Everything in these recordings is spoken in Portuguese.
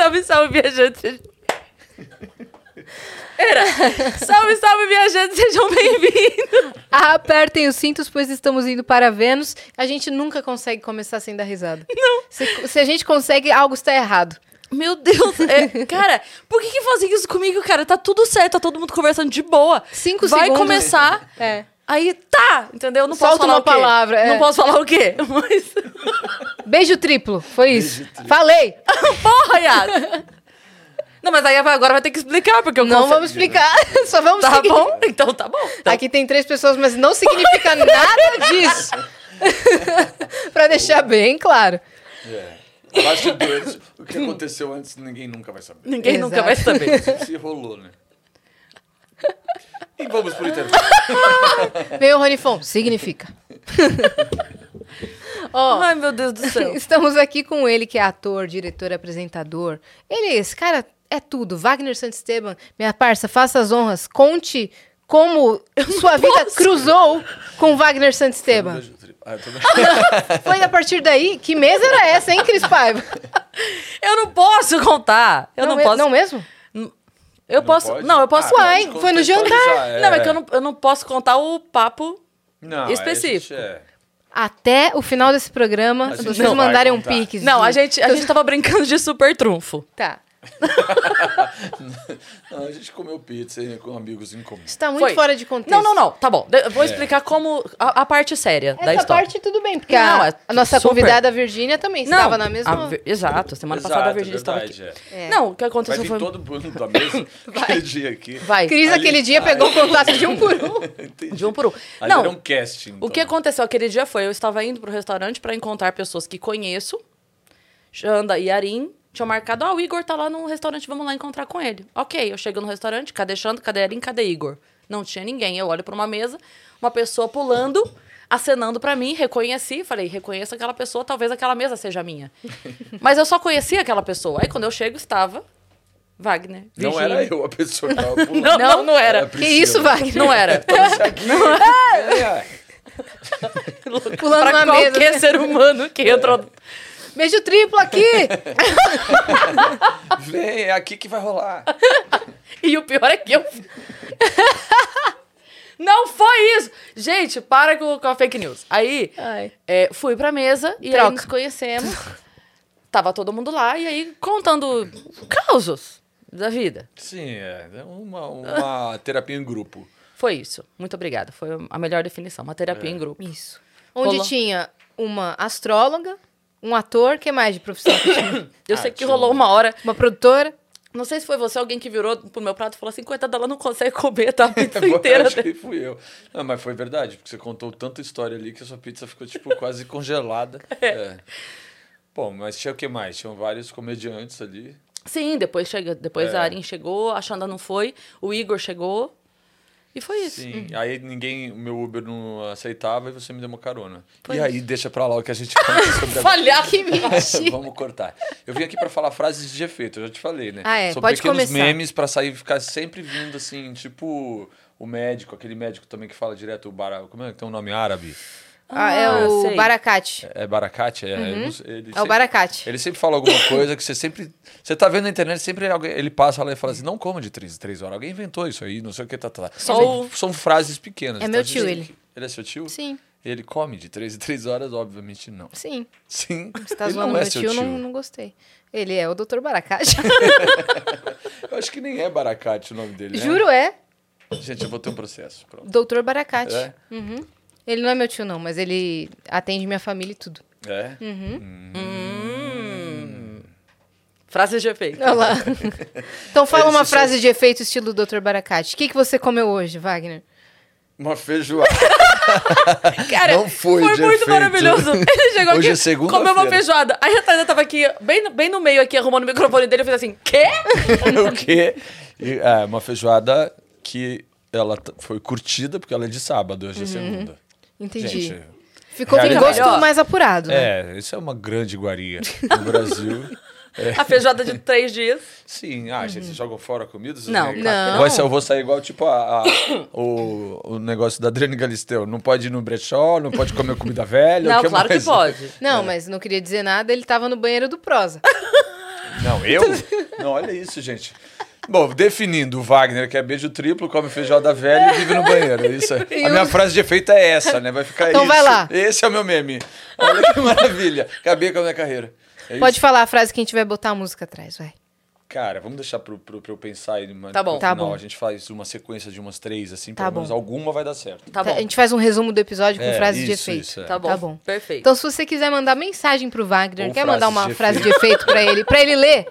salve, salve, viajantes. Era. Salve, salve, viajantes, sejam bem-vindos. Apertem os cintos, pois estamos indo para Vênus. A gente nunca consegue começar sem dar risada. Não. Se, se a gente consegue, algo está errado. Meu Deus, é, cara, por que, que fazem isso comigo, cara? Tá tudo certo, tá todo mundo conversando de boa. Cinco Vai segundos. começar, É. aí tá, entendeu? Não posso Solta falar uma o quê? palavra, é. Não posso falar o quê? Mas, Beijo triplo, foi isso. Falei! porra, Yas. Não, mas aí agora vai ter que explicar, porque eu Não vamos explicar, só vamos Tá seguir. bom? Então tá bom. Então, Aqui tem três pessoas, mas não significa nada disso. pra deixar bem claro. É. Bastidores, o que aconteceu antes, ninguém nunca vai saber. Ninguém Exato. nunca vai saber. Se rolou, né? E vamos pro intervalo. Veio o Ronifon, significa. Ó, Ai, meu Deus do céu. Estamos aqui com ele, que é ator, diretor, apresentador. Ele, esse cara é tudo. Wagner Santisteban, minha parça, faça as honras. Conte como sua vida cruzou com Wagner Santisteban. Ah, tô- Foi a partir daí? Que mesa era essa, hein, Cris Paiva? Eu não posso contar. Eu não, me- posso. Não mesmo? Eu posso. pode? Não, eu posso. Ah, Uai, foi no jantar. contextualizar, Não, é que eu não, eu não posso contar o papo. Não, a específico. é- Até o final desse programa, vocês não mandarem um pix. Não, a gente, a gente tava brincando de super trunfo. Tá. Não, a gente comeu pizza com amigos em comum. Está muito Foi. fora de contexto. Não, não, não. Tá bom. Eu vou explicar como. A, a parte séria da Essa história. parte tudo bem, porque Não, a, é a nossa super. convidada, a Virgínia, também estava na mesma... a Exato. Semana Exato, passada a é Virgínia estava aqui. é. É. Não, o que Vai aconteceu vir foi. todo mundo da mesa aquele dia aqui. Vai. Cris, Ali- aquele dia, pegou o contato de um por um. Entendi. De um por um. Ali Não, era um casting. O que então. aconteceu aquele dia foi, eu estava indo pro restaurante para encontrar pessoas que conheço. Janda e Arim tinham marcado, ah, o Igor tá lá no restaurante, vamos lá encontrar com ele. Ok, eu chego no restaurante, cadê Xanda, cadê Arim, cadê Igor? Não tinha ninguém. Eu olho para uma mesa, uma pessoa pulando, acenando para mim, reconheci, falei, reconheço aquela pessoa, talvez aquela mesa seja minha. Mas eu só conhecia aquela pessoa. Aí quando eu chego, estava Wagner. Não Virgínia. era eu a pessoa que tava pulando. Não, não, não era. Era Que isso, Wagner? Não era. Isso aqui, é, Pulando pra na mesa. qualquer ser humano que entrou Beijo triplo aqui! Vem, é aqui que vai rolar. E o pior é que eu. Não foi isso! Gente, para com, com a fake news. Aí, Ai. é, fui pra mesa e aí nos conhecemos. Tava todo mundo lá e aí contando causos da vida. Sim, é é uma, uma terapia em grupo. Foi isso. Muito obrigada. Foi a melhor definição. Uma terapia em grupo. Isso. Onde Rolou. tinha uma astróloga, um ator, que mais de profissão que tinha? Eu Ah, sei que tinha rolou um- uma hora. Uma produtora. Não sei se foi você, alguém que virou pro meu prato e falou assim: coitada, ela não consegue comer tá, a pizza Eu inteira. Acho que fui eu. Não, mas foi verdade, porque você contou tanta história ali que a sua pizza ficou, tipo, quase congelada. É. Bom, mas tinha o que mais? Tinham vários comediantes ali. Sim, depois, chega, depois É. a Arin chegou, a Xanda não foi, o Igor chegou. E foi isso. Sim. Aí ninguém, o meu Uber não aceitava e você me deu uma carona. Foi e aí deixa pra lá o que a gente conta sobre Falhar. Que mentira. Vamos cortar. Eu vim aqui pra falar frases de efeito, eu já te falei, né? Ah, é, São pode pequenos começar. memes pra sair ficar sempre vindo assim, tipo o médico, aquele médico também que fala direto o bara, como é que tem um nome árabe? Ah, é Ah, o sei. Baracate. É Baracate, é. eu não sei, ele É o Baracate. Ele sempre fala alguma coisa que você sempre. Você tá vendo na internet, sempre alguém, ele passa lá e fala assim: não coma de três, três horas. Alguém inventou isso aí, não sei o que, tá, tá. Só são, o- são frases pequenas. É meu Então, tio, dizem ele. que- Ele é seu tio? Sim, Ele come de três em três horas? Obviamente não. sim. Sim. Você tá ele zoando é meu seu tio, tio. Não, não gostei. Ele é o Dr. Baracate. Eu acho que nem é Baracate o nome dele. né? Juro, é. Gente, eu vou ter um processo. Pronto. Dr. Baracate. É? Uhum. Ele não é meu tio, não, mas ele atende minha família e tudo. É? Hum. Frases de efeito. Olha lá. Então fala Ele uma se frase de efeito estilo Dr. Baracate. O que, que você comeu hoje, Wagner? Uma feijoada. Cara, Não foi de muito efeito. maravilhoso. Ele chegou Hoje aqui, é comeu uma feijoada. Aí a Thaisa tava aqui, bem, no- bem no meio aqui, arrumando o microfone dele. Eu fiz assim, quê? o quê? E, é, uma feijoada que ela foi curtida, porque ela é de sábado, hoje é segunda. Entendi. Gente, Ficou com realidade. gosto Melhor. mais apurado, né? é, isso é uma grande iguaria no Brasil. A feijoada de três dias. Sim, ah, gente, vocês jogam fora a comida? Vocês Não, vêm- não. Vai ser- eu vou sair igual, tipo, a, a- o, o negócio da Adriane Galisteu. Não pode ir no brechó, não pode comer comida velha. Não, o claro mais? que pode. Não, mas não queria dizer nada, ele tava no banheiro do Prosa. Não, eu? Não, olha isso, gente. Bom, definindo o Wagner, que é beijo triplo, come feijoada velha e vive no banheiro. Isso é- A minha frase de efeito é essa, né? Vai ficar Então isso. vai lá. Esse é o meu meme. Olha que maravilha. Acabei com a minha carreira. É Pode isso. falar a frase que a gente vai botar a música atrás, vai. Cara, vamos deixar pro, pro, pra eu pensar aí. mas Tá bom. Tá bom. A gente faz uma sequência de umas três, assim, Tá pelo menos bom. alguma vai dar certo. Tá bom. A gente faz um resumo do episódio com É, frases de efeito. isso, é. Tá bom. Tá bom. Perfeito. Então, se você quiser mandar mensagem pro Wagner, Ou quer mandar uma de frase de efeito pra ele, pra ele ler,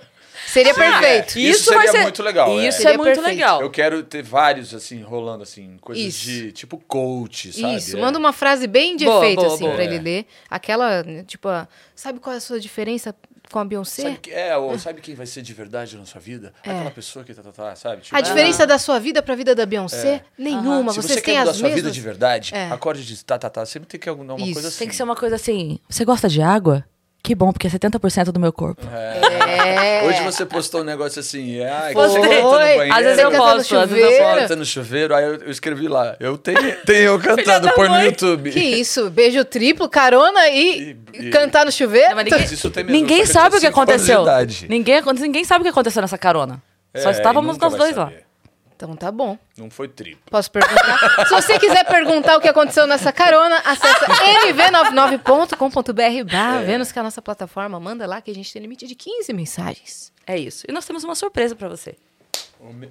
seria perfeito. é. Isso seria muito legal, é. Isso Seria é muito perfeito. legal. Eu quero ter vários, assim, rolando, assim, coisas Isso. de tipo coach, sabe? Isso, É. manda uma frase bem de Boa, efeito, boa, assim, boa. pra ele É. ler. Aquela, tipo, sabe qual é a sua diferença com a Beyoncé? Sabe, que- é, ou sabe quem vai ser de verdade na sua vida? Aquela pessoa que tá, tá, tá, sabe? Tipo, É. A diferença da sua vida pra vida da Beyoncé? Nenhuma. se Vocês você têm quer mudar as sua mesmas. vida de verdade, É. acorde de tá, tá, tá. Sempre tem que alguma uma Isso. coisa assim. Tem que ser uma coisa assim. Você gosta de água? Que bom, porque é 70% do meu corpo. É. Hoje você postou um negócio assim, é, ah, que Foi. você canta no banheiro, Às vezes eu no posto, às vezes eu chuveiro. posto. canta no chuveiro, aí eu, eu escrevi lá, eu tenho, tenho eu cantando, põe no. YouTube. Que isso? Beijo triplo, carona e, E- e- cantar no chuveiro? Não, mas ninguém, mesmo, ninguém só que sabe o que aconteceu. Ninguém, ninguém sabe o que aconteceu nessa carona. Só É, estávamos e nunca nós dois lá. Então tá bom. Não foi triplo. Posso perguntar? Se você quiser perguntar o que aconteceu nessa carona, acessa nv99.com.br barra Vênus, que é a nossa plataforma. Manda lá que a gente tem limite de 15 mensagens. É isso. E nós temos uma surpresa pra você.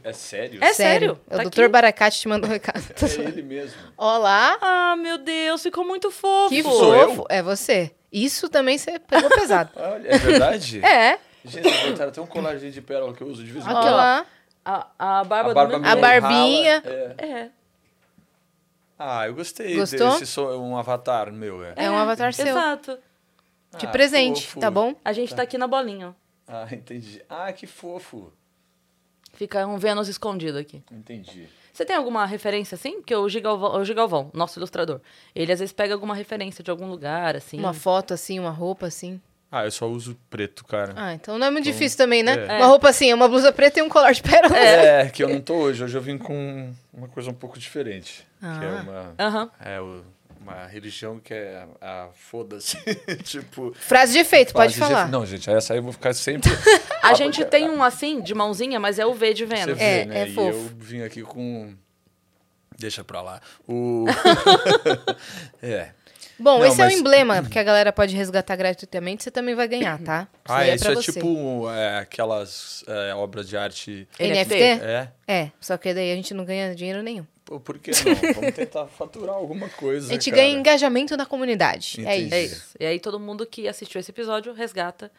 É sério? É sério, O tá Dr. aqui. Baracate te mandou um recado. É ele mesmo. Olá. Ah, meu Deus, ficou muito fofo. Que fofo. É você. Isso também você pegou pesado. Olha, é verdade? é. Gente, botaram até um colarzinho de pérola que eu uso de vez em quando. Aqui, ó. A, a barba, A barba do meu A barbinha. é. É. Ah, eu gostei Gostou? desse, sou um avatar meu, é. É um avatar seu. Exato. De Ah, presente, fofo. tá bom? A gente tá aqui na bolinha. ó. Ah, entendi. Ah, que fofo. Fica um Vênus escondido aqui. Entendi. Você tem alguma referência, assim? Porque o Gigalvão, o Gigalvão, nosso ilustrador, ele às vezes pega alguma referência de algum lugar, assim. Uma foto assim, uma roupa assim. Ah, eu só uso preto, cara. Ah, então não é muito difícil também, né? é. Uma roupa assim, uma blusa preta e um colar de pérola. É. que eu não tô hoje. Hoje eu vim com uma coisa um pouco diferente. Que é Ah. uma. Aham. É o- uma religião que é a, a foda-se. tipo. Frase de efeito, pode de- falar. Não, gente, essa aí eu vou ficar sempre. A gente tem um assim, de mãozinha, mas é o V de Vênus. vê, É, né? é e fofo. eu vim aqui com. Deixa pra lá. O. é. Bom, Não, esse é mas- o emblema que a galera pode resgatar gratuitamente, você também vai ganhar, tá? Ah, aí isso é você. tipo é, aquelas é, obras de arte. NFT? É? É, só que daí a gente não ganha dinheiro nenhum. Pô, por que não? Vamos tentar faturar alguma coisa. A gente cara. ganha engajamento na comunidade. É Entendi. isso. É isso. E aí todo mundo que assistiu esse episódio resgata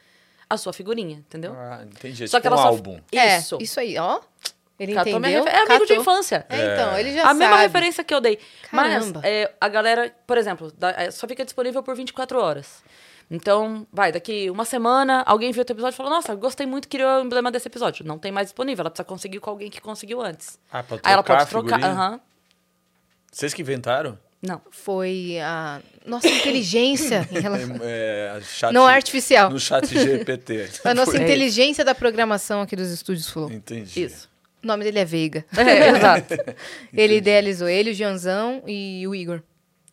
a sua figurinha, entendeu? Ah, entendi. É Só tipo que ela um só- álbum. Isso. É, isso aí, ó. Ele Catou minha entendeu. refer- É amigo de catou. infância. É, então, ele já a sabe. mesma referência que eu dei. Caramba. Mas é, a galera, por exemplo, dá- é, só fica disponível por 24 horas. Então, vai, daqui uma semana, alguém viu o teu episódio e falou: Nossa, gostei muito, queria o emblema desse episódio. Não tem mais disponível, ela precisa conseguir com alguém que conseguiu antes. Ah, pra Aí ela trocar pode a trocar. Aham. Vocês que inventaram? Não. Foi a nossa inteligência em relação... É, a chat, Não artificial. No chat GPT. A nossa Foi- inteligência da programação aqui dos estúdios Flow. Entendi. Isso. O nome dele é Veiga. É, exato. Ele idealizou ele, o Gianzão e o Igor.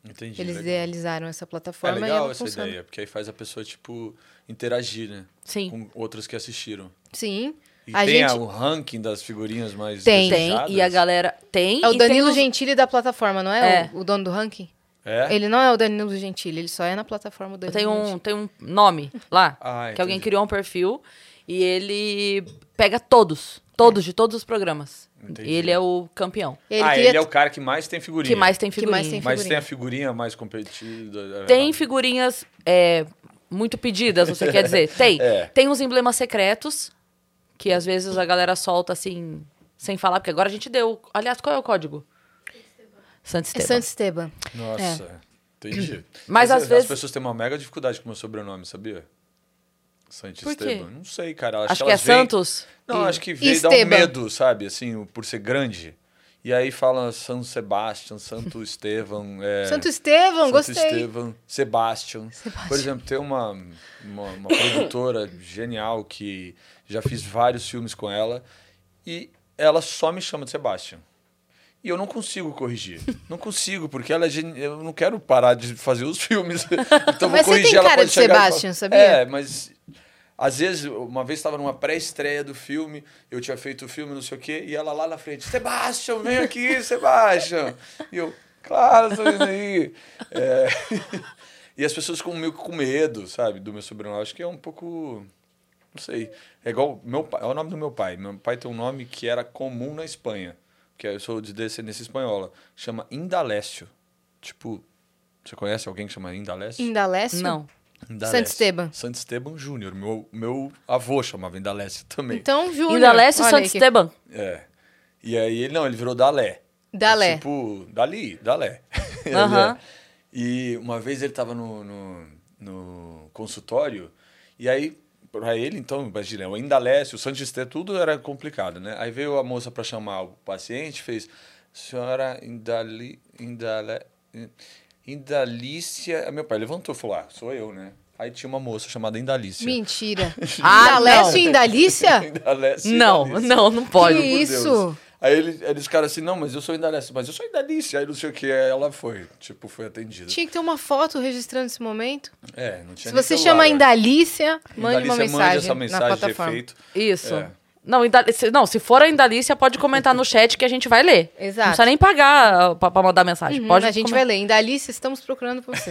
Entendi. Eles legal. idealizaram essa É plataforma e legal essa funciona. ideia, porque aí faz a pessoa, tipo, interagir, né? Sim. Com outras que assistiram. Sim. E a tem gente... o ranking das figurinhas mais Tem. Tem, desejadas? e a galera. Tem. É o Danilo tem os- Gentili da plataforma, não é? É. O, o dono do ranking? É? Ele não é o Danilo Gentili, ele só é na plataforma do Danilo Tem um, Gentili. tem um nome lá, Ah, que alguém entendi. criou um perfil e ele pega todos, todos, de todos os programas. Entendi. E ele é o campeão. Ele ah, queria... ele é o cara que mais tem figurinha. Que mais tem Que figurinha. mais tem Mas figurinha. tem a figurinha mais competida. é, Tem figurinhas é, muito pedidas, você quer dizer? Tem. É. Tem os emblemas secretos, que às vezes a galera solta assim, sem falar, porque agora a gente deu. Aliás, qual é o código? Santo É Esteban. Santo Esteban. Nossa, entendi. Mas às as vezes- pessoas têm uma mega dificuldade com o meu sobrenome, sabia? Santo quê? Esteban. Não sei, cara. Acho, Acho que, que é Santos. Não, e- acho que veio dar um medo, sabe? Assim, por ser grande. E aí fala São Sebastião, Santo Estevão. É, Santo Estevão, Santo gostei. Estevão, Sebastian. Por exemplo, tem uma, uma, uma produtora genial que já fiz vários filmes com ela e ela só me chama de Sebastian. E eu não consigo corrigir. Não consigo, porque ela é eu não quero parar de fazer os filmes. Então vou Mas você corrigir tem ela cara pode de falar- Sebastian, sabia? É, mas Às vezes, uma vez estava numa pré-estreia do filme, eu tinha feito o filme, não sei o quê, e ela lá na frente, Sebastião, vem aqui, Sebastião. E eu, claro, tô indo aí. É... e as pessoas ficam meio com medo, sabe, do meu sobrenome. Acho que é um pouco. Não sei. É igual. Meu pai, é o nome do meu pai. Meu pai tem um nome que era comum na Espanha, que eu sou de descendência espanhola. Chama Indalécio. Tipo, você conhece alguém que chama Indalécio? Indalécio? Não. Indalécio. Santo Esteban. Santo Esteban Júnior. Meu, meu avô chamava Indalécio também. Então, Júnior. Indalécio Santo Esteban. É. E aí, ele não, ele virou Dalé. Dalé. Tipo, Dali, Dalé. Aham. é. E uma vez ele tava no, no, no consultório, e aí, pra ele, então, imagina, o Indalécio, o Santo Esteban, tudo era complicado, né? Aí veio a moça para chamar o paciente, fez, senhora Indali, Indalé, Indalícia... Aí meu pai levantou e falou, ah, sou eu, né? Aí tinha uma moça chamada Indalícia. Mentira. Ah, e Indalícia? Indalécio, Não, Indalícia. não, não pode. Que isso? Aí ele, eles ficaram assim, não, mas eu sou Indalécio, mas eu sou Indalícia. Aí não sei o que, aí ela foi, tipo, foi atendida. Tinha que ter uma foto registrando esse momento. É, não tinha Se você celular, chama né? Indalícia, mande Indalícia uma mande mensagem, essa na mensagem de plataforma. efeito. Isso. É. Não, Indalícia, não, se for a Indalícia, pode comentar no chat que a gente vai ler. Exato. Não precisa nem pagar pra, pra mandar mensagem. Uhum, pode a gente comen- vai ler. Indalícia, estamos procurando por você.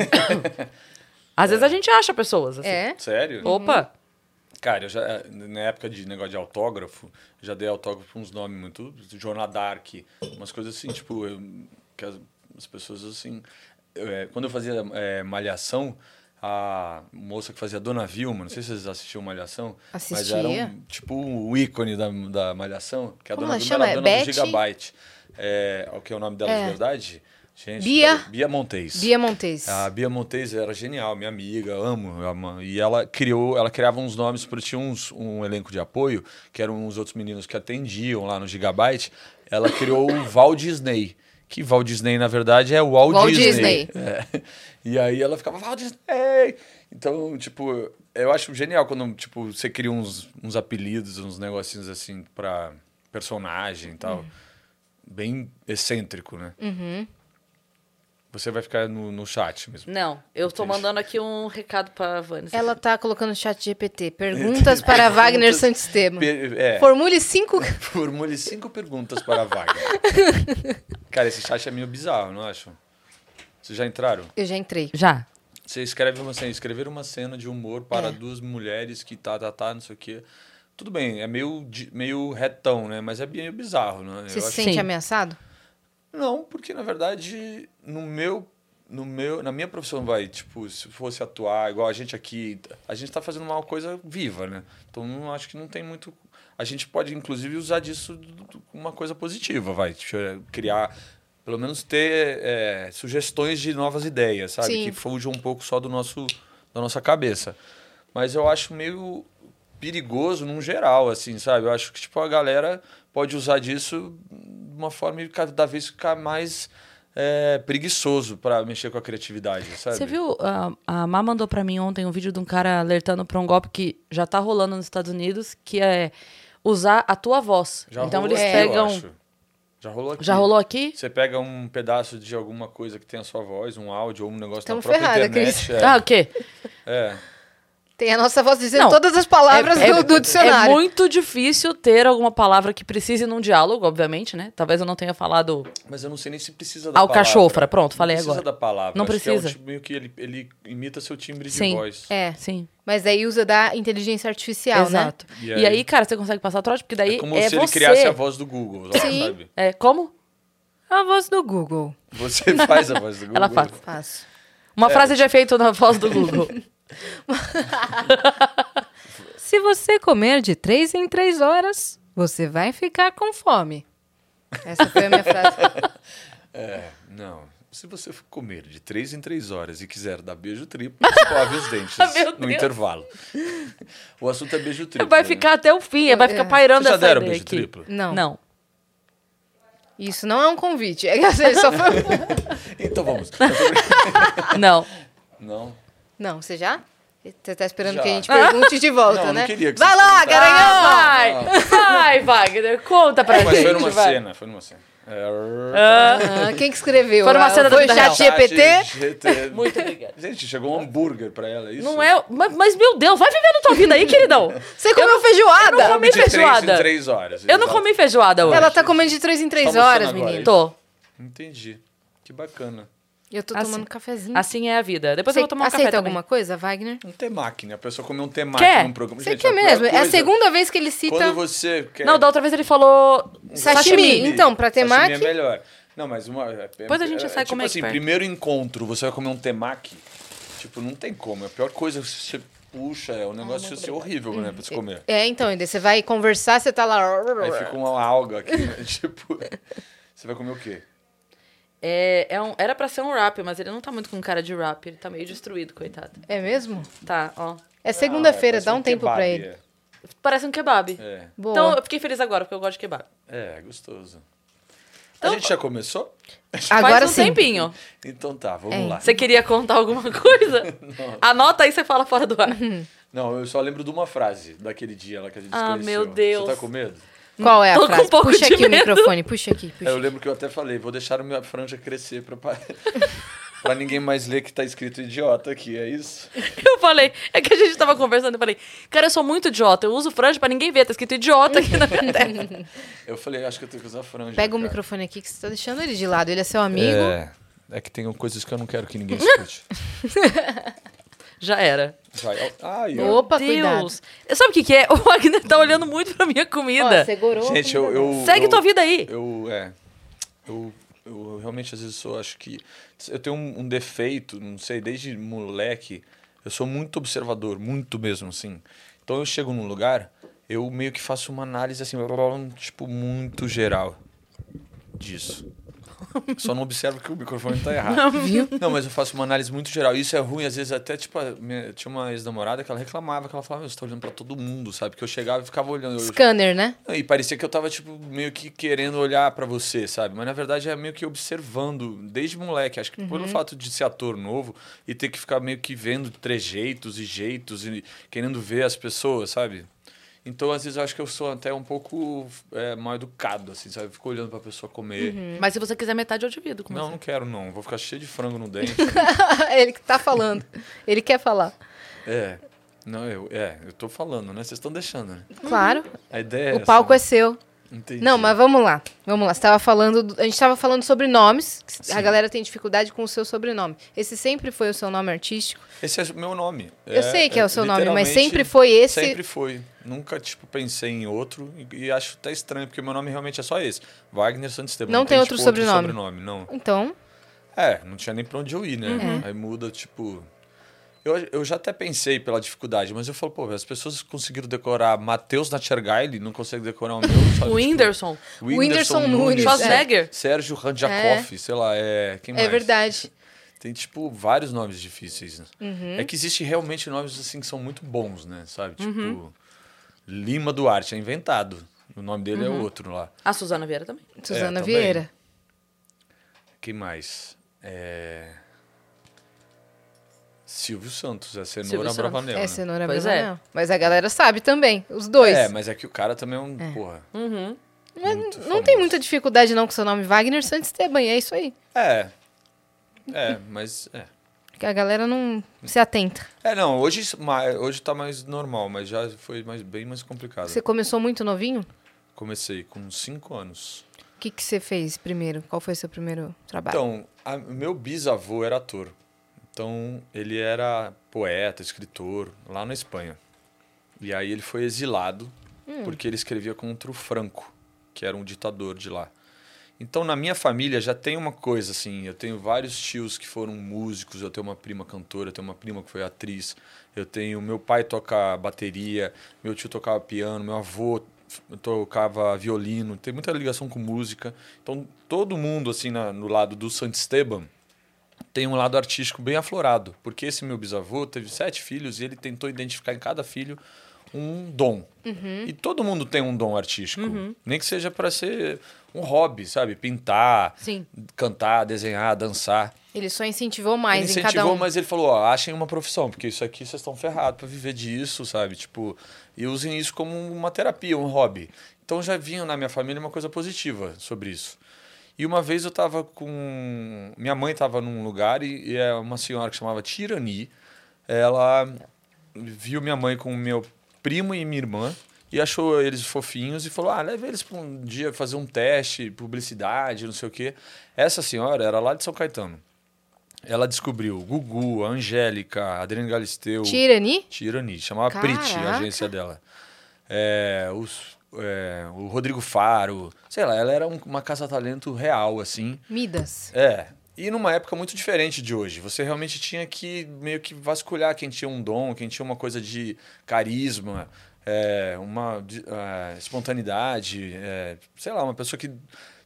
Às vezes a gente acha pessoas. Assim. é? Sério? Opa! Cara, eu já, na época de negócio de autógrafo, já dei autógrafo pra uns nomes muito. Jornal Dark, umas coisas assim, tipo, eu- que as, as pessoas assim. é, quando eu fazia é, Malhação, a moça que fazia Dona Vilma, não sei se vocês assistiam Malhação, mas Assistia. era um, tipo o ícone da, da Malhação, que a Como Dona Vilma era chama? a dona Betty? do Gigabyte. É, o que é o nome dela É. de verdade? Gente, Bia? Bia Montes. Bia Montes. A Bia Montes era genial, minha amiga, amo. amo. E ela criou, ela criava uns nomes, porque tinha uns, um elenco de apoio, que eram os outros meninos que atendiam lá no Gigabyte. Ela criou o Val Disney. Que Val Disney, na verdade, é o Walt, Walt Disney. Disney. É. E aí ela ficava, Val Disney! Então, tipo, eu acho genial quando tipo, você cria uns, uns apelidos, uns negocinhos assim pra personagem e tal. Bem excêntrico, né? Uhum. Você vai ficar no, no chat mesmo. Não, eu tô Entendi. mandando aqui um recado pra Vanessa. Ela tá colocando no chat GPT. Perguntas para Wagner Santisteban. Per- É, Formule cinco... formule cinco perguntas para vaga. Cara, esse chat é meio bizarro, não acho? Vocês já entraram? Eu já entrei. Já. Você escreve uma cena, escrever uma cena de humor para É. duas mulheres que tá, tá, tá, não sei o quê. Tudo bem, é meio, meio retão, né? Mas é meio bizarro, né? Você Eu se acho- sente Sim. ameaçado? Não, porque na verdade, no meu, no meu, na minha profissão vai, tipo, se fosse atuar igual a gente aqui, a gente tá fazendo uma coisa viva, né? Então não acho que não tem muito a gente pode inclusive usar disso uma coisa positiva, vai, tipo, é, criar pelo menos ter é, sugestões de novas ideias, sabe, Sim. que fujam um pouco só do nosso da nossa cabeça. Mas eu acho meio perigoso num geral, assim, sabe? Eu acho que tipo a galera pode usar disso de uma forma de cada vez ficar mais é, preguiçoso para mexer com a criatividade, sabe? Você viu? A, a Má mandou pra mim ontem um vídeo de um cara alertando pra um golpe que já tá rolando nos Estados Unidos, que é usar a tua voz. Já então rolou eles aqui, eu pegam. acho. Já rolou aqui. Já rolou aqui? Você pega um pedaço de alguma coisa que tem a sua voz, um áudio ou um negócio Tamo da própria ferrada, internet. Cris. É, Ah, o quê? é. Tem a nossa voz dizendo Não, todas as palavras do, do dicionário. É muito difícil ter alguma palavra que precise num diálogo, obviamente, né? Talvez eu não tenha falado. Mas eu não sei nem se precisa da Alcachofra, palavra. pronto, falei não precisa agora. da palavra. Não Acho que é um precisa. tipo meio que ele, ele imita seu timbre de Sim. voz. É, Sim. mas daí usa da inteligência artificial, Exato. E E aí? aí? cara, você consegue passar trote? Porque daí É como é se ele você. criasse a voz do Google, Sim. sabe? É, como? né? A voz do Google. Você faz a voz do Google. Ela faz. Faço. Uma É. frase de efeito na voz do Google. Se você comer de três em três horas, você vai ficar com fome. Essa foi a minha frase. É, não. Se você comer de três em três horas e quiser dar beijo triplo, escove os dentes Meu no Deus. intervalo. O assunto é beijo triplo. vai né? ficar até o fim, vai ficar É. pairando Vocês já essa deram ideia beijo aqui. triplo? Não. Não. Isso não é um convite. É que assim, só foi... Então vamos. Não. Não. Não, você já? Você tá esperando Já. que a gente pergunte de volta, Não, eu não né? queria que Vai você lá, perguntasse. garanhão! Vai, vai, Wagner, conta pra Mas gente. foi numa vai. cena, foi numa cena. É, Ah, quem que escreveu? Foi numa Ah, cena da Foi chat. GPT? GT. Muito obrigada. Gente, chegou um hambúrguer pra ela, é isso? Não é. Mas, mas, meu Deus, vai vivendo tua vida aí, queridão. Você comeu feijoada? eu não comi de três feijoada. em três horas. Eu não exato. comi feijoada hoje. Ela tá comendo de três em três Tá horas, agora, menino. Tô. Entendi. Que bacana. Eu tô Assim. tomando cafezinho. Assim é a vida. Depois Você eu vou tomar um aceita café também. alguma coisa, Wagner? Um temaki, né? A pessoa comeu um temaki Quer? num programa. Você Gente, quer mesmo? É a segunda vez que ele cita Quando você quer... Não, da outra vez ele falou sashimi. Então, pra Sashimi temaki... é melhor. Não, mas uma... é- Depois a gente é, sai tipo como assim, expert. primeiro encontro, você vai comer um temaki, tipo, não tem como. A pior coisa é que você puxa, é um negócio assim, horrível, né, pra você comer. É, então, e daí você vai conversar, você tá lá... Aí fica uma alga aqui, né? tipo... Você vai comer o quê? É, é um- era pra ser um rap, mas ele não tá muito com cara de rap. Ele tá meio destruído, coitado. É mesmo? Tá, ó. É segunda-feira, Ah, dá parece um tempo kebab, pra ele. É, Parece um kebab. é, Boa. Então eu fiquei feliz agora, porque eu gosto de kebab. é, gostoso. Então- a gente já começou? Agora Faz um sim. tempinho. Então tá, vamos É. lá. Você queria contar alguma coisa? Anota aí, você fala fora do ar. Não, eu só lembro de uma frase daquele dia lá que a gente Ah, meu. Deus. Você tá com medo? Qual é a Tô com frase? um pouco puxa de aqui medo. o microfone, puxa aqui, puxa. É, eu lembro que eu até falei, vou deixar a minha franja crescer pra, pa- pra ninguém mais ler que tá escrito idiota aqui, é isso? Eu falei, é que a gente tava conversando, eu falei, cara, eu sou muito idiota, eu uso franja pra ninguém ver, tá escrito idiota aqui na minha testa. Eu falei, acho que eu tenho que usar franja. Pega o cara. microfone aqui que você tá deixando ele de lado. Ele é seu amigo. É, é que tem coisas que eu não quero que ninguém escute. Já era. Vai, ó, ai, ó. Opa, cuidado. Deus. Sabe o que, que é? O Wagner tá olhando muito pra minha Ó, comida. segurou. a Gente, eu, eu- Segue eu- tua vida aí. Eu, é. Eu, eu realmente às vezes sou, acho que. Eu tenho um, um defeito, não sei, desde moleque, eu sou muito observador, muito mesmo, assim. Então eu chego num lugar, eu meio que faço uma análise assim, tipo, muito geral disso. Só não observo que o microfone tá errado. Viu? Não, mas eu faço uma análise muito geral. Isso é ruim, às vezes até, tipo, minha- tinha uma ex-namorada que ela reclamava, que ela falava, "Meu, você tá olhando pra todo mundo, sabe? Porque eu chegava e ficava olhando. Eu, Scanner, né? e parecia que eu tava, tipo, meio que querendo olhar pra você, sabe? Mas na verdade é meio que observando, desde moleque. Acho que Uhum. pelo fato de ser ator novo e ter que ficar meio que vendo trejeitos e jeitos e querendo ver as pessoas, sabe? Então, às vezes, eu acho que eu sou até um pouco é, mal educado, assim, sabe? Eu fico olhando pra pessoa comer. Uhum. Mas se você quiser metade, eu divido com Não, você. não quero, não. Vou ficar cheio de frango no dente. Ele que tá falando. Ele quer falar. é. Não, eu, é, eu tô falando, né? Vocês estão deixando, né? Claro. A ideia é O palco é essa, seu. Entendi. Não, mas vamos lá. Vamos lá. Você tava falando. do- A gente tava falando sobre nomes. A galera tem dificuldade com o seu sobrenome. Esse sempre foi o seu nome artístico? Esse é o meu nome. Eu sei que é o seu nome, mas sempre foi esse. Sempre foi. Nunca, tipo, pensei em outro. E, e acho até estranho, porque meu nome realmente é só esse. Wagner Santos Esteban. Não tem outro tipo, sobrenome. sobrenome. Não. Então, É, não tinha nem pra onde eu ir, né? Uhum. Aí muda, tipo... Eu, eu já até pensei pela dificuldade, mas eu falo, pô, as pessoas conseguiram decorar Matheus Natchergaile, não conseguem decorar o meu, sabe? O Whindersson. Tipo, Whindersson Nunes, Schwarzenegger. Sérgio Randjakoff, sei lá, é... Quem mais? é verdade. Tem, tipo, vários nomes difíceis. Né? Uhum. É que existe realmente nomes, assim, que são muito bons, né? Sabe? Tipo, Uhum. Lima Duarte é inventado. O nome dele Uhum. é outro lá. A Suzana Vieira também. Suzana também. Vieira. Quem mais? É... Silvio Santos, é Cenoura Silvio Santos. Bravanel, É, né? cenoura Pois Bravanel. Mas a galera sabe também. Os dois. É, mas é que o cara também é um, porra, Uhum. Mas não famoso. tem muita dificuldade não com seu nome. Wagner Santos Esteban. É isso aí. É. É, mas... É. Que a galera não se atenta. É, não, hoje, hoje tá mais normal, mas já foi mais, bem mais complicado. Você começou muito novinho? Comecei com cinco anos. O que, que você fez primeiro? Qual foi seu primeiro trabalho? Então, a- meu bisavô era ator. Então, ele era poeta, escritor, lá na Espanha. E aí ele foi exilado porque ele escrevia contra o Franco, que era um ditador de lá. Então, na minha família já tem uma coisa assim, eu tenho vários tios que foram músicos, eu tenho uma prima cantora, eu tenho uma prima que foi atriz, eu tenho meu pai toca bateria, meu tio tocava piano, meu avô tocava violino, tem muita ligação com música. Então, todo mundo assim na- no lado do Santo Esteban tem um lado artístico bem aflorado, porque esse meu bisavô teve sete filhos e ele tentou identificar em cada filho um dom. Uhum. E todo mundo tem um dom artístico. Nem que seja para ser um hobby, sabe? Pintar, Sim. cantar, desenhar, dançar. Ele só incentivou mais ele em cada incentivou, um. mas ele falou, ó, achem uma profissão, porque isso aqui vocês estão ferrados para viver disso, sabe? Tipo, e usem isso como uma terapia, um hobby. Então já vinha na minha família uma coisa positiva sobre isso. E uma vez eu tava com. Minha mãe tava num lugar e, e é uma senhora que chamava Tirani. Ela viu minha mãe com meu primo e minha irmã e achou eles fofinhos e falou: Ah, leva eles para um dia fazer um teste, publicidade, não sei o quê. Essa senhora era lá de São Caetano. Ela descobriu Gugu, a Angélica, a Adriane Galisteu. Tirani? Tirani, chamava Priti, a Caraca. agência dela. É, os- é, o Rodrigo Faro, sei lá, ela era um- uma caça-talento real, assim. Midas. É. E numa época muito diferente de hoje. Você realmente tinha que meio que vasculhar quem tinha um dom, quem tinha uma coisa de carisma, é, uma é, espontaneidade, é, sei lá, uma pessoa que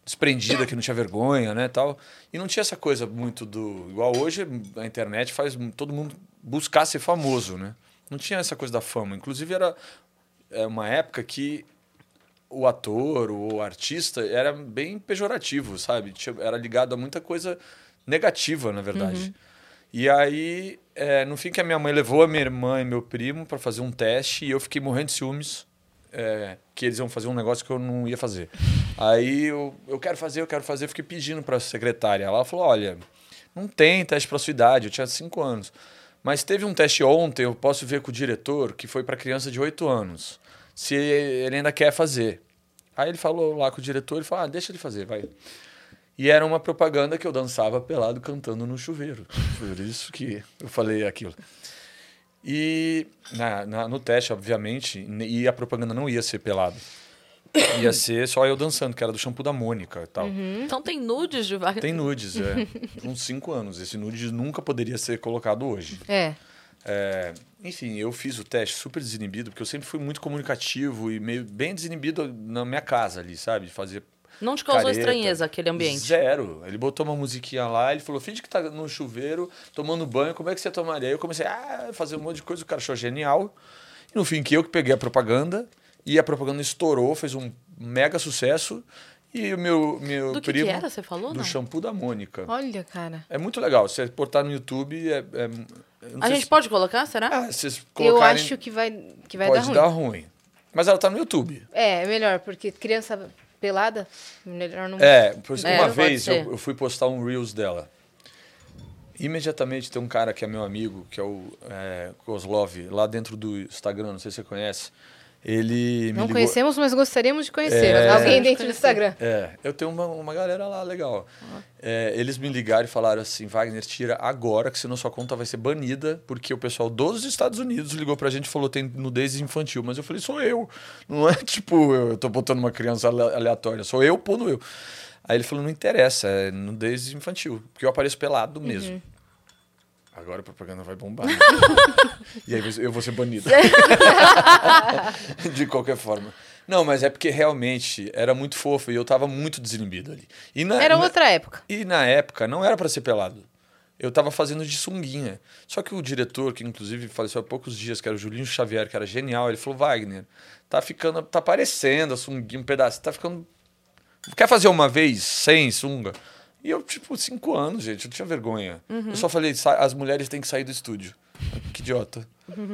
desprendida, que não tinha vergonha, né, tal. E não tinha essa coisa muito do igual hoje a internet faz todo mundo buscar ser famoso, né? Não tinha essa coisa da fama. Inclusive era é uma época que o ator, o artista era bem pejorativo, sabe? Era ligado a muita coisa negativa, na verdade. E aí, é, no fim que a minha mãe levou a minha irmã e meu primo para fazer um teste e eu fiquei morrendo de ciúmes é, que eles iam fazer um negócio que eu não ia fazer. Aí eu, eu quero fazer, eu quero fazer, eu fiquei pedindo para a secretária. Ela falou, olha, não tem teste para sua idade, eu tinha cinco anos. Mas teve um teste ontem, eu posso ver com o diretor, que foi para criança de 8 anos. Se ele ainda quer fazer. Aí ele falou lá com o diretor, ele falou: ah, deixa ele fazer, vai. E era uma propaganda que eu dançava pelado cantando no chuveiro. Por isso que eu falei aquilo. E na, na- no teste, obviamente, e a propaganda não ia ser pelado. Ia ser só eu dançando, que era do shampoo da Mônica e tal. Então tem nudes de. Tem nudes, é. Uns cinco anos. Esse nude nunca poderia ser colocado hoje. É. É, enfim, eu fiz o teste super desinibido, porque eu sempre fui muito comunicativo e meio bem desinibido na minha casa ali, sabe? De fazer Não te causou careta. estranheza aquele ambiente? Zero. Ele botou uma musiquinha lá, ele falou: finge que tá no chuveiro, tomando banho, como é que você tomaria? Aí eu comecei a fazer um monte de coisa, o cara achou genial. E no fim, que eu que peguei a propaganda, e a propaganda estourou, fez um mega sucesso. E o meu, meu Do que, primo. que era? Você falou? do Não. shampoo da Mônica. Olha, cara. É muito legal. Você botar no YouTube, é. é- A gente se- pode colocar, será? Ah, se Eu acho que vai, que vai dar ruim. dar ruim. Mas ela tá no YouTube. É, é melhor, porque criança pelada, melhor não. É, por É, uma vez eu, eu fui postar um Reels dela. Imediatamente tem um cara que é meu amigo, que é o é, Kozlov, lá dentro do Instagram, não sei se você conhece. Ele Não ligou. conhecemos, mas gostaríamos de conhecer. É. Alguém De dentro do. Instagram. É, eu tenho uma, uma galera lá legal. É, eles me ligaram e falaram assim: Wagner, tira agora, que senão sua conta vai ser banida, porque o pessoal dos Estados Unidos ligou pra gente e falou: tem nudez infantil. Mas eu falei: sou eu. Não é tipo, eu tô botando uma criança ale- aleatória, sou eu pondo eu. Aí ele falou: não interessa, é nudez infantil, porque eu apareço pelado mesmo. Agora a propaganda vai bombar. né? e aí eu vou ser banido. de qualquer forma. Não, mas é porque realmente era muito fofo e eu tava muito desinibido ali. E na, Era na- outra época. E na época não era pra ser pelado. Eu tava fazendo de sunguinha. Só que o diretor, que inclusive faleceu há poucos dias, que era o Julinho Xavier, que era genial, ele falou: Wagner, tá ficando. tá aparecendo a sunguinha, um pedaço, tá ficando. Quer fazer uma vez sem sunga? E eu, tipo, cinco anos, gente, eu tinha vergonha. Eu só falei, "Sa- as mulheres têm que sair do estúdio. Que idiota.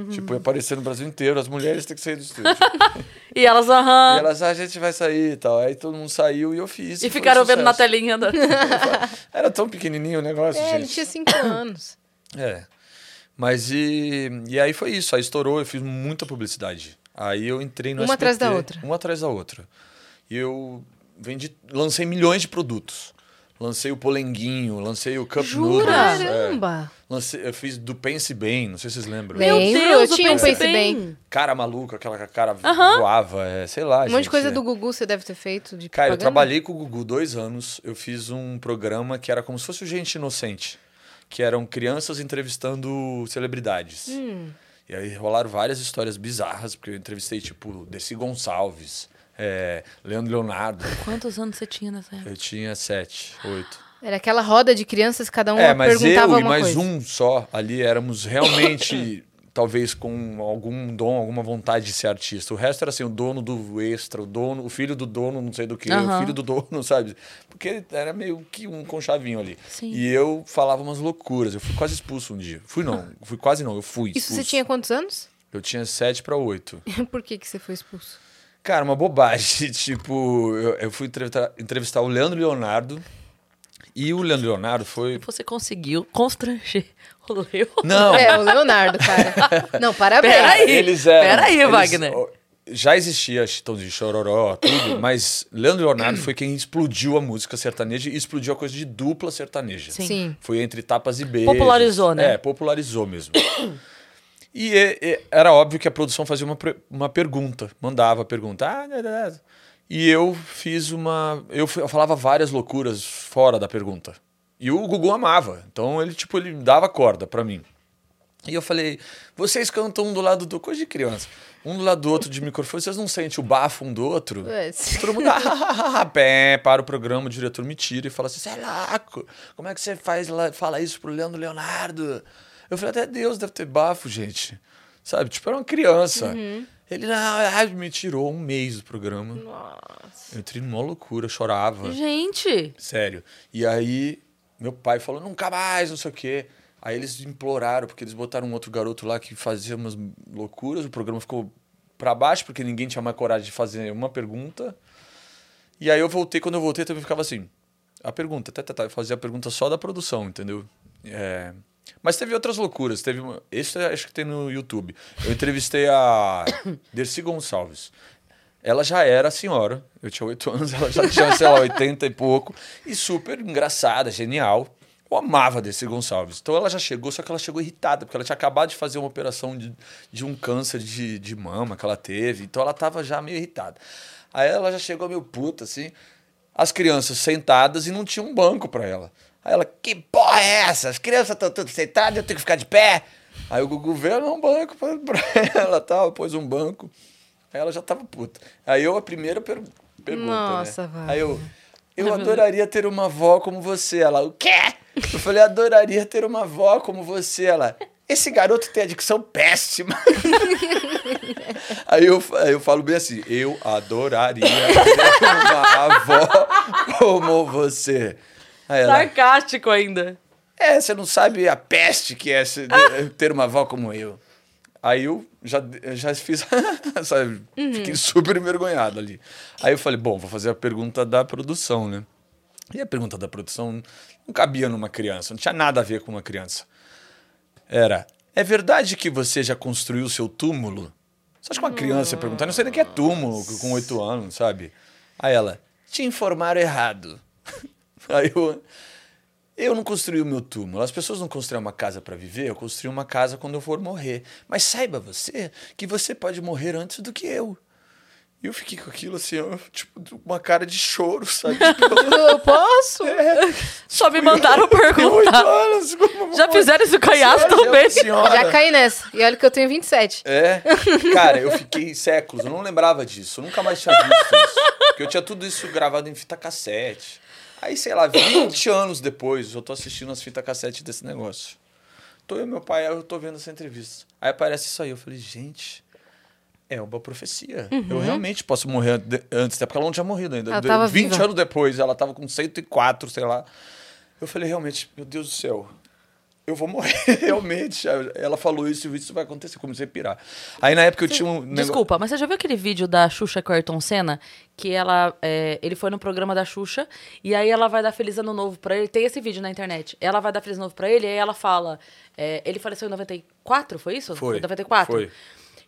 tipo, ia aparecer no Brasil inteiro, as mulheres têm que sair do estúdio. E elas, aham. E elas, ah, a gente vai sair e tal. Aí todo mundo saiu e eu fiz. E ficaram vendo na telinha da. Era tão pequenininho o negócio, É, gente. ele tinha cinco anos. É. Mas e, e aí foi isso. Aí estourou, eu fiz muita publicidade. Aí eu entrei no Uma SBT, atrás da outra. Uma atrás da outra. E eu vendi, lancei milhões de produtos. Lancei o Polenguinho, lancei o Cup Jura? Noodles. é. Caramba! Lancei, eu fiz do Pense Bem, não sei se vocês lembram. Meu Deus, eu tinha o um Pense Bem. Cara maluco, aquela cara voava, é, sei lá. Um monte de gente, coisa é. do Gugu você deve ter feito. De Cara, eu propaganda. trabalhei com o Gugu dois anos. Eu fiz um programa que era como se fosse o Gente Inocente. Que eram crianças entrevistando celebridades. Hum. E aí rolaram várias histórias bizarras, porque eu entrevistei, tipo, Desi Gonçalves, é, Leandro Leonardo. Quantos anos você tinha nessa época? Eu tinha sete, oito. Era aquela roda de crianças, cada um é, mas perguntava eu e mais coisa. um só ali éramos realmente talvez com algum dom, alguma vontade de ser artista. O resto era assim, o dono do extra, o dono, o filho do dono, não sei do que, o Aham. filho do dono, sabe? Porque era meio que um conchavinho ali. Sim. E eu falava umas loucuras. Eu fui quase expulso um dia. Fui não, fui quase não, eu fui Isso expulso. você tinha quantos anos? Eu tinha sete para oito. Por que, que você foi expulso? Cara, uma bobagem. Tipo, eu, eu fui entrevistar, entrevistar o Leandro Leonardo. E o Leandro Leonardo foi. Você conseguiu constranger o Leo. Não! É, o Leonardo, cara. Não, parabéns. Peraí. Eles eram. Peraí, eles- Wagner. Já existia Chitãozinho de Chororó, tudo, mas Leandro Leonardo foi quem explodiu a música sertaneja e explodiu a coisa de dupla sertaneja. Sim. Sim. Foi entre tapas e beijos. Popularizou, né? É, popularizou mesmo. E, e- e era óbvio que a produção fazia uma, uma pergunta, mandava a pergunta. Ah, né, né, né. E eu fiz uma. Eu, eu falava várias loucuras fora da pergunta. E o Gugu amava. Então ele, tipo, ele dava corda pra mim. E eu falei, vocês cantam um do lado do. Coisa de criança. Um do lado do outro de microfone, vocês não sentem o bafo um do outro? É, Todo mundo, ah, pé, para o programa, o diretor me tira e fala assim: você é louco, como é que você faz fala isso pro Leandro Leonardo? Eu falei, até Deus deve ter bafo, gente. Sabe, tipo, era uma criança. Ele, não, ah, me tirou um mês do programa. Nossa. Eu entrei numa loucura, chorava. Gente, Sério. E aí, meu pai falou, nunca mais, não sei o quê. Aí eles imploraram, porque eles botaram um outro garoto lá que fazia umas loucuras. O programa ficou pra baixo, porque ninguém tinha mais coragem de fazer uma pergunta. E aí eu voltei, quando eu voltei também ficava assim, a pergunta, tá, tá, tá, eu fazia a pergunta só da produção, entendeu? É, Mas teve outras loucuras, teve uma... Esse acho que tem no YouTube. Eu entrevistei a Dercy Gonçalves. Ela já era senhora, eu tinha oito anos, ela já tinha, sei lá, 80 e pouco, e super engraçada, genial. Eu amava Dercy Gonçalves. Então ela já chegou, só que ela chegou irritada, porque ela tinha acabado de fazer uma operação de, de um câncer de, de mama que ela teve, então ela tava já meio irritada. Aí ela já chegou meio puta, assim, as crianças sentadas e não tinha um banco pra ela. Aí ela, que porra é essa? As crianças estão todas sentadas, eu tenho que ficar de pé. Aí o Gugu veio, um banco pra, pra ela, tal, pôs um banco. Aí ela já tava puta. Aí eu, a primeira per pergunta, Nossa, né? Wagner. Aí eu, eu adoraria ter uma avó como você. Ela, o quê? Eu falei, adoraria ter uma avó como você. Ela, esse garoto tem a dicção péssima. aí, eu, aí eu falo bem assim, eu adoraria ter uma avó como você. Aí ela, sarcástico ainda. é, você não sabe a peste que é se- ter uma avó como eu. Aí eu já, já fiz, sabe? Fiquei super envergonhado ali. Aí eu falei, bom, vou fazer a pergunta da produção, né? E a pergunta da produção não cabia numa criança, não tinha nada a ver com uma criança. Era, é verdade que você já construiu o seu túmulo? Você acha que uma criança ia perguntar? Não sei nem o que é túmulo com oito anos, sabe? Aí ela, te informaram errado. Aí eu, eu não construí o meu túmulo. As pessoas não constroem uma casa para viver, eu construí uma casa quando eu for morrer. Mas saiba você que você pode morrer antes do que eu. E eu fiquei com aquilo assim, ó, tipo, uma cara de choro, sabe? Eu posso? Só me mandaram perguntar. anos. como- Já fizeram isso com a Yas Sério, também? senhora? Já caí nessa. E olha que eu tenho 27. É. Cara, eu fiquei séculos, eu não lembrava disso. Eu nunca mais tinha visto isso. Porque eu tinha tudo isso gravado em fita cassete. Aí, sei lá, 20 anos depois, eu tô assistindo as fitas cassete desse negócio. Tô eu e meu pai, eu tô vendo essa entrevista. Aí aparece isso aí. Eu falei, gente, é uma profecia. Eu realmente posso morrer antes, até porque ela não tinha morrido ainda. Ela tava 20 viva. anos depois, ela tava com 104, sei lá. Eu falei, realmente, meu Deus do céu, eu vou morrer, realmente. Ela falou isso e isso vai acontecer. Comecei a pirar. Aí na época eu tinha um. negócio- Desculpa, mas você já viu aquele vídeo da Xuxa com o Ayrton Senna? Que ela, é, ele foi no programa da Xuxa e aí ela vai dar Feliz Ano Novo pra ele. Tem esse vídeo na internet. Ela vai dar Feliz Ano Novo pra ele e aí ela fala... é, ele faleceu em 94, foi isso? Foi, 94? foi.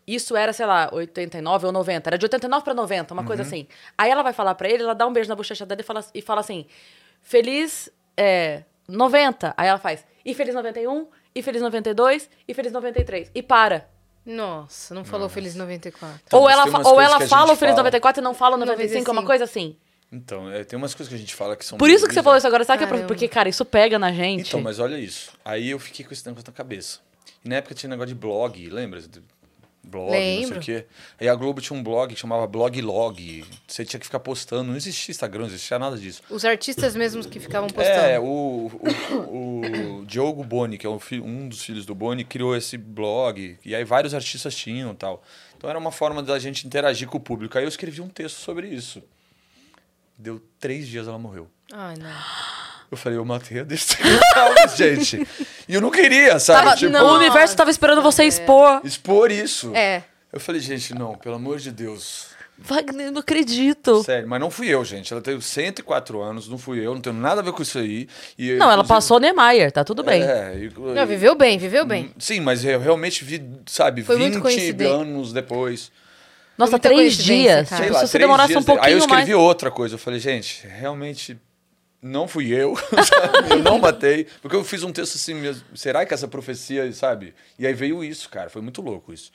Isso era, sei lá, 89 ou 90. Era de 89 pra 90, uma Uhum. coisa assim. Aí ela vai falar pra ele, ela dá um beijo na bochecha dele e fala, e fala assim... Feliz é, 90. Aí ela faz... E Feliz 91, e Feliz 92, e Feliz 93. E para. Nossa, não falou Feliz 94. Então, ou mas ela, ou ela fala o Feliz fala. 94 e não fala o 95, é uma 95. coisa assim. Então, é, tem umas coisas que a gente fala que são. Por isso que você falou isso agora, sabe que é Caramba. por- porque, cara, isso pega na gente. Então, mas olha isso. Aí eu fiquei com esse negócio na cabeça. E na época tinha negócio de blog, lembra? Blog, não sei Lembro. o quê. Aí a Globo tinha um blog que chamava Blog Log. Você tinha que ficar postando. Não existia Instagram, não existia nada disso. Os artistas mesmos que ficavam postando. É, o, o, o Diogo Boni, que é um, um dos filhos do Boni, criou esse blog. E aí vários artistas tinham e tal. Então era uma forma da gente interagir com o público. Aí eu escrevi um texto sobre isso. Deu três dias, ela morreu. Ai, não. Eu falei, eu matei a desse gente. E eu não queria, sabe? Tava- tipo, o universo tava esperando você expor. expor isso. É. Eu falei, gente, não, pelo amor de Deus. Wagner, não acredito. Sério, mas não fui eu, gente. Ela teve 104 anos, não fui eu, não tenho nada a ver com isso aí. E, Não, ela passou Niemeyer, tá tudo bem. É, e- Não, viveu bem, viveu bem. Sim, mas eu realmente vi, sabe, Foi muito 20 coincidente. anos depois. Nossa, três dias. cara. Sei Tipo, lá, se você três demorasse dias um pouquinho Aí eu escrevi mais. outra coisa. Eu falei, gente, realmente não fui eu. sabe? eu não matei. Porque eu fiz um texto assim mesmo. Será que essa profecia, sabe? E aí veio isso, cara. Foi muito louco isso.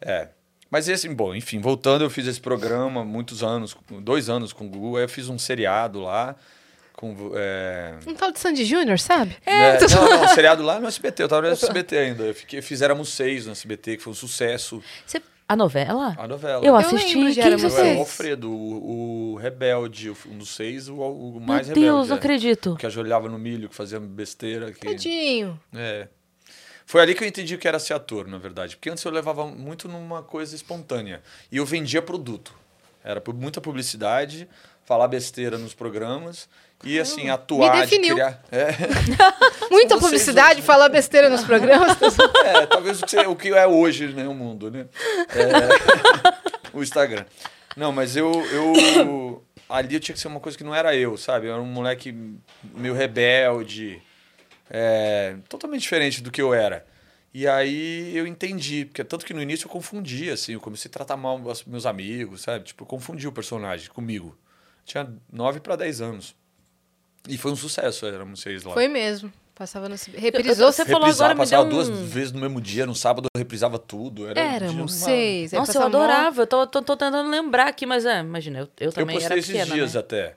É. Mas esse, bom, enfim, voltando, eu fiz esse programa muitos anos, dois anos com o Gugu. Aí eu fiz um seriado lá. Com, é, Um tal de Sandy Júnior, sabe? né? Não, não, seriado lá no SBT. Eu tava no SBT ainda. Eu fiquei, fizemos seis no SBT, que foi um sucesso. Você- A novela? A novela. Eu Eu assisti. lembro de Quem Éramos Eu você? era o. Alfredo, o, o rebelde, um dos seis, o, o Meu mais Deus, rebelde. não é. acredito. Que ajoelhava no milho, que fazia besteira. Que... Tadinho. É. Foi ali que eu entendi que era ser ator, na verdade. Porque antes eu levava muito numa coisa espontânea. E eu vendia produto. Era muita publicidade, falar besteira nos programas. E assim, atuar, de definiu. criar. É, Muita vocês publicidade, hoje. falar besteira nos programas. é, talvez o que, o que é hoje, né, o mundo, né? É, o Instagram. Não, mas eu, eu. Ali eu tinha que ser uma coisa que não era eu, sabe? Eu era um moleque meio rebelde, é, totalmente diferente do que eu era. E aí eu entendi, porque tanto que no início eu confundia, assim, eu comecei a tratar mal meus amigos, sabe? Tipo, eu confundi o personagem comigo. Tinha 9 para 10 anos. E foi um sucesso, éramos seis lá. Foi mesmo. Passava no... Reprisou. Você falou agora, me passava deu duas um- vezes no mesmo dia, no sábado eu reprisava tudo. Era um dia Éramos uma- seis. Nossa, eu adorava. Eu tô, tô, tô tentando lembrar aqui, mas é, imagina, eu, eu Eu também postei era esses pequena, dias né? até.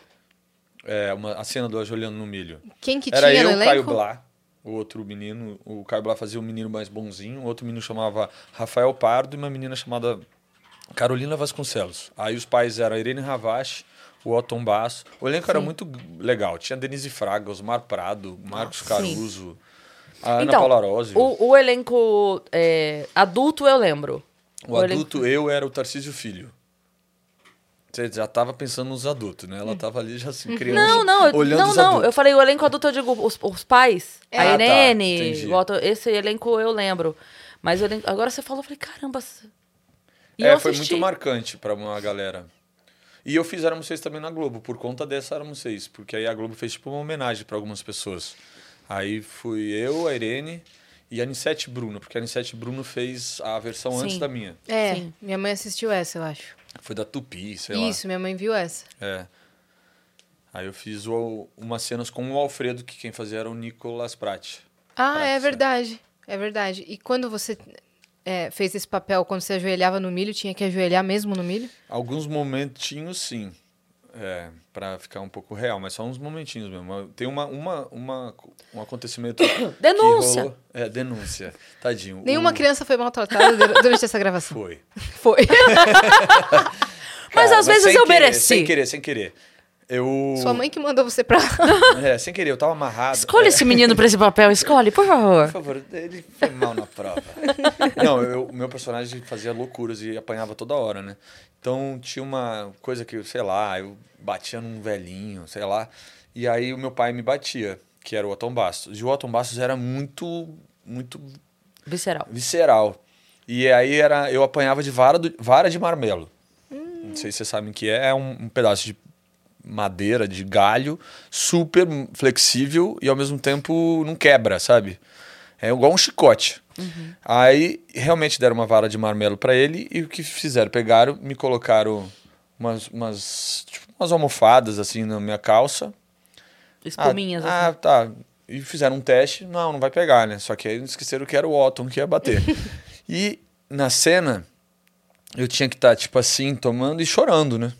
É, uma, a cena do Ajoelhando no Milho. Quem que Era tinha eu, no Caio elenco? Blá, o outro menino. O Caio Blá fazia um menino mais bonzinho, o outro menino chamava Rafael Pardo e uma menina chamada Carolina Vasconcelos. Aí os pais eram a Irene Ravache, o Otton Basso. O elenco era muito legal. Tinha Denise Fraga, Osmar Prado, Marcos Sim. Caruso, a Ana Então, Paula. O, o elenco é, adulto eu lembro. O o elenco- adulto, eu era o Tarcísio Filho. Você já tava pensando nos adultos, né? Ela tava ali já assim, criando. Não, não, eu- olhando não, não. Eu falei o elenco adulto, eu digo os, os pais. Ah, a tá, Irene, Otto- esse elenco eu lembro. Mas elenco- agora você falou, eu falei, caramba. E é, eu foi muito marcante pra uma galera. E eu fiz Éramos Seis também na Globo, por conta dessa Éramos Seis. Porque aí a Globo fez tipo uma homenagem pra algumas pessoas. Aí fui eu, a Irene e a Anissete Bruno, porque a Anissete Bruno fez a versão Sim. antes da minha. É, Sim. minha mãe assistiu essa, eu acho. Foi da Tupi, sei Isso, minha mãe viu essa. lá. É. Aí eu fiz o, umas cenas com o Alfredo, que quem fazia era o Nicolas Prat. Ah, Praça. é verdade. É verdade. E quando você é, fez esse papel, quando você ajoelhava no milho, tinha que ajoelhar mesmo no milho? Alguns momentinhos, sim. É, para ficar um pouco real, mas só uns momentinhos mesmo. Tem uma, uma, uma, um acontecimento. Denúncia. rolou- É, denúncia. Tadinho. Nenhuma O- criança foi maltratada dur- durante essa gravação. Foi. Foi. Mas Cara, às vezes sem eu querer, mereci. Sem querer, sem querer. Eu. Sua mãe que mandou você pra lá. É, sem querer, eu tava amarrado. Escolhe É, esse menino pra esse papel, escolhe, por favor. Por favor, ele foi mal na prova. Não, eu- o meu personagem fazia loucuras e apanhava toda hora, né? Então tinha uma coisa que, sei lá, eu batia num velhinho, sei lá. E aí o meu pai me batia, que era o Otton Bastos. E o Otton Bastos era muito, muito Visceral. visceral. E aí era, eu apanhava de vara, do- vara de marmelo. Não sei se vocês sabem o que é. É um, um pedaço de madeira, de galho, super flexível e ao mesmo tempo não quebra, sabe? É igual um chicote. Aí realmente deram uma vara de marmelo para ele e o que fizeram? Pegaram, me colocaram umas, umas, tipo, umas almofadas assim na minha calça. Espuminhas, ah, assim. Ah, tá. E fizeram um teste. Não, não vai pegar, né? Só que aí esqueceram que era o Otton que ia bater. e na cena, eu tinha que estar, tipo assim, tomando e chorando, né?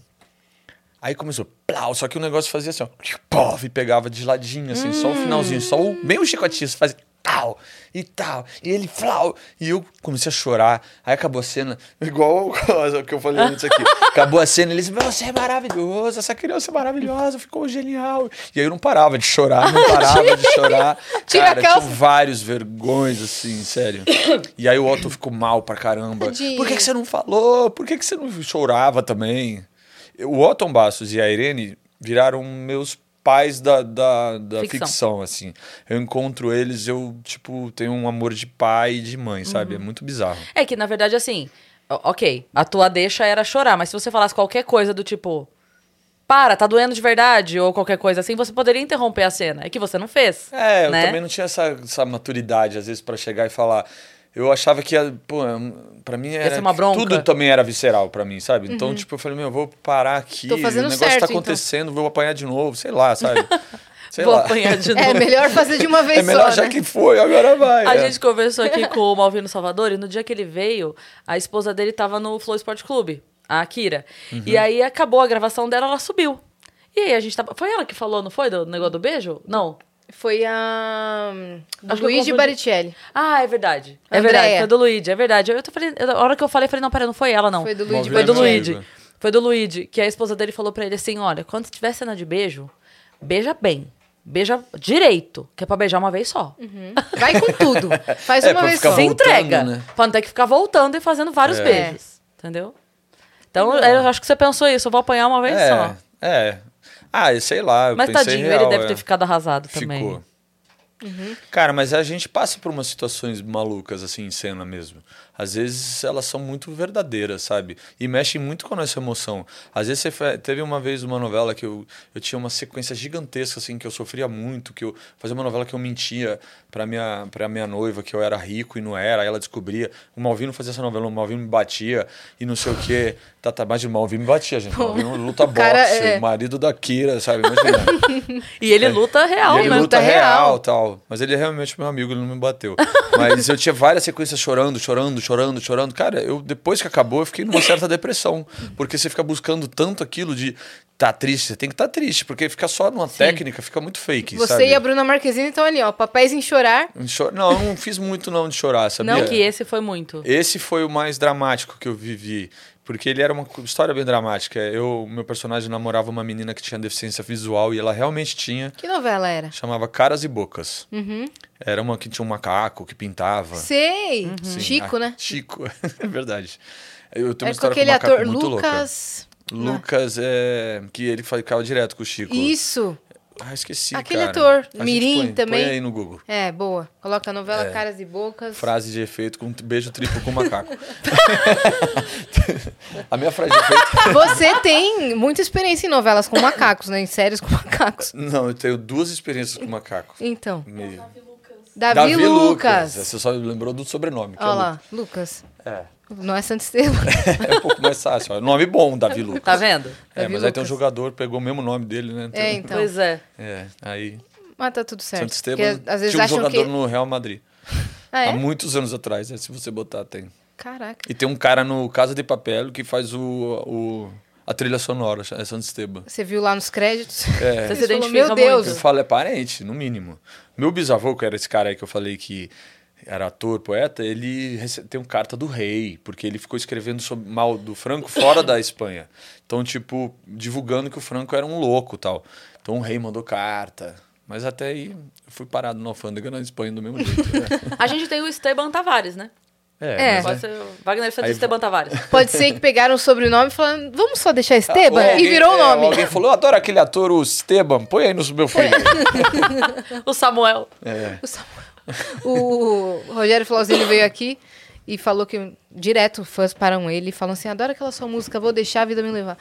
Aí começou, plau, só que o negócio fazia assim, ó, pov, e pegava de ladinho, assim, só o finalzinho, só o, bem o chicotinho, fazia, flau, e tal. E ele, flau. E eu comecei a chorar. Aí acabou a cena, igual o que eu falei antes aqui. Acabou a cena, eles, você é maravilhoso, essa criança é maravilhosa, ficou genial. E aí eu não parava de chorar, não parava de chorar. Tira Cara, calça. tinha vários vergões, assim, sério. E aí o Otto ficou mal pra caramba. Tadinho. Por que, que você não falou? Por que, que você não chorava também? O Otton Bastos e a Irene viraram meus pais da, da, da Ficção. ficção. assim. Eu encontro eles, eu, tipo, tenho um amor de pai e de mãe, sabe? É muito bizarro. É que, na verdade, assim, ok, a tua deixa era chorar, mas se você falasse qualquer coisa do tipo, para, tá doendo de verdade, ou qualquer coisa assim, você poderia interromper a cena. É que você não fez. É, eu né? também não tinha essa, essa maturidade, às vezes, pra chegar e falar. Eu achava que, ia, pô, pra mim era. ser uma bronca. Tudo também era visceral pra mim, sabe? Então, tipo, eu falei, meu, eu vou parar aqui. Tô fazendo o negócio certo, tá então. acontecendo, vou apanhar de novo, sei lá, sabe? Sei Vou lá. apanhar de novo. É melhor fazer de uma vez É melhor só, já né? que foi, agora vai. A é. gente conversou aqui com o Malvino Salvador e no dia que ele veio, a esposa dele tava no Flow Sport Clube, a Akira. Uhum. E aí acabou a gravação dela, ela subiu. E aí a gente tava. Foi ela que falou, não foi? Do negócio do beijo? Não. Foi a eu Luigi confundi. Baricelli. Ah, é verdade. É verdade. Foi do Luigi, é verdade. Eu tô falei, eu- a hora que eu falei, eu falei, não, peraí, não foi ela, não. Foi do Luigi Foi do. Luigi. Foi do Luigi. Que a esposa dele falou pra ele assim: olha, quando tiver cena de beijo, beija bem. Beija direito, que é pra beijar uma vez só. Vai com tudo. Faz É, uma vez só. Se voltando, entrega. né? Pra não ter que ficar voltando e fazendo vários É. beijos. Entendeu? Então, eu acho que você pensou isso, eu vou apanhar uma vez é, só. é. Ah, sei lá. Eu Mas pensei tadinho, real, ele deve é. ter ficado arrasado também. Ficou. Cara, mas a gente passa por umas situações malucas, assim, em cena mesmo. Às vezes elas são muito verdadeiras, sabe? E mexem muito com a nossa emoção. Às vezes você teve uma vez uma novela que eu, eu tinha uma sequência gigantesca, assim, que eu sofria muito, que eu fazia uma novela que eu mentia pra minha, pra minha noiva que eu era rico e não era, aí ela descobria. O Malvino fazia essa novela, o Malvino me batia e não sei o quê. Tá, tá, mas o Malvino me batia, gente. O Malvino luta boxe, é- o marido da Kira, sabe? Imagina. E ele luta real, E ele né? luta Luta real, real. tal. Mas ele é realmente meu amigo, ele não me bateu. Mas eu tinha várias sequências chorando, chorando, chorando, chorando. Cara, eu depois que acabou, eu fiquei numa certa depressão. Porque você fica buscando tanto aquilo de tá triste, você tem que estar tá triste, porque ficar só numa técnica fica muito fake. Você sabe? e a Bruna Marquezine estão ali, ó. Papéis em chorar. Cho- Não, eu não fiz muito não de chorar, sabia? Não que esse foi muito. Esse foi o mais dramático que eu vivi. Porque ele era uma história bem dramática. Eu, meu personagem namorava uma menina que tinha deficiência visual e ela realmente tinha. Que novela era? Chamava Caras e Bocas. Uhum. Era uma que tinha um macaco que pintava. Sei. Sim, Chico, ah, né? Chico, é verdade. Eu tenho uma É com história aquele com um macaco ator muito Lucas. louca. Lucas, é, que ele ficava direto com o Chico. Isso. Ah, esqueci, Aquele cara. ator, A gente Mirim põe, também. Põe aí no Google. É, boa. Coloca a novela É. Caras e Bocas. Frase de efeito com beijo triplo com macaco. a minha frase de efeito... Você tem muita experiência em novelas com macacos, né? Em séries com macacos. Não, eu tenho duas experiências com macaco. Então, Me- Davi, Lucas. Você só lembrou do sobrenome. é Olha lá, Lucas. Lucas. É. Não é Santo Esteban. É um pouco mais fácil. ó. Nome bom, Davi Lucas. Tá vendo? É, Davi mas aí tem um Lucas. jogador, pegou o mesmo nome dele, né? É, então. Pois é. É, aí Mas tá tudo certo. Santo Porque às vezes tinha um jogador que... no Real Madrid. Ah, é? Há muitos anos atrás, né? se você botar, tem. Caraca. E tem um cara no Casa de Papel que faz o, o, a trilha sonora, é Santo Esteban. Você viu lá nos créditos? É. Você se falou, Meu Deus. Eu falo, é parente, no mínimo. Meu bisavô, que era esse cara aí que eu falei que era ator, poeta, ele tem um carta do rei, porque ele ficou escrevendo sobre, mal do Franco fora da Espanha. Então, tipo, divulgando que o Franco era um louco tal. Então o rei mandou carta. Mas até aí eu fui parado na alfândega na Espanha do mesmo jeito. né? A gente tem o Esteban Tavares, né? É. Pode ser o Wagner Santos Aí- Esteban Tavares. Pode ser que pegaram o sobrenome e falaram, vamos só deixar Esteban? Ou e virou o é, nome. alguém falou, eu adoro aquele ator, o Esteban, põe aí no meu filho. O Samuel. É. O Samuel. O Rogério Flauzini veio aqui e falou que direto fãs param ele e falam assim: adoro aquela sua música, vou deixar a vida me levar.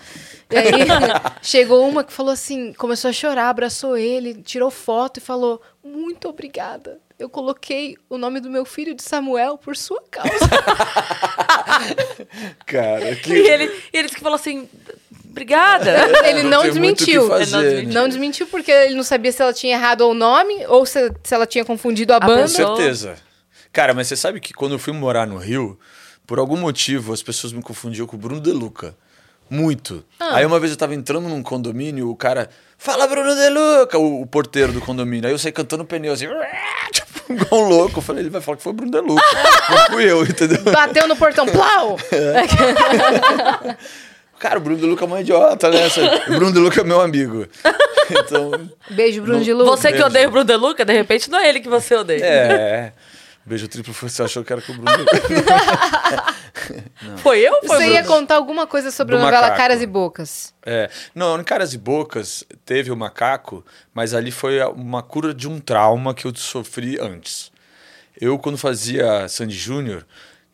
E aí chegou uma que falou assim: começou a chorar, abraçou ele, tirou foto e falou: muito obrigada. Eu coloquei o nome do meu filho de Samuel por sua causa. Cara, que... E ele, e ele disse que falou assim: obrigada. ele não tem muito o que desmentiu. fazer, Ele não desmentiu. Não desmentiu porque ele não sabia se ela tinha errado o nome ou se, se ela tinha confundido a, banda. Com certeza. Cara, mas você sabe que quando eu fui morar no Rio, por algum motivo as pessoas me confundiam com o Bruno De Luca. Muito. Ah. Aí uma vez eu tava entrando num condomínio, o cara, fala Bruno De Luca, o, o porteiro do condomínio. Aí eu saí cantando pneu assim. tipo, igual um louco. Eu falei, ele vai falar que foi o Bruno De Luca. não fui eu, entendeu? Bateu no portão, plau! Cara, o Bruno De Luca é um idiota, né? O Bruno De Luca é meu amigo. Então, Beijo, Bruno Não- de Luca. Você que odeia o Bruno De Luca, de repente não é ele que você odeia. é. Beijo triplo, você achou que era com o Bruno. Foi eu foi Você o ia Bruno? contar alguma coisa sobre Do a novela macaco. Caras e Bocas. É. Não, em Caras e Bocas teve o macaco, mas ali foi uma cura de um trauma que eu sofri antes. Eu, quando fazia Sandy Júnior,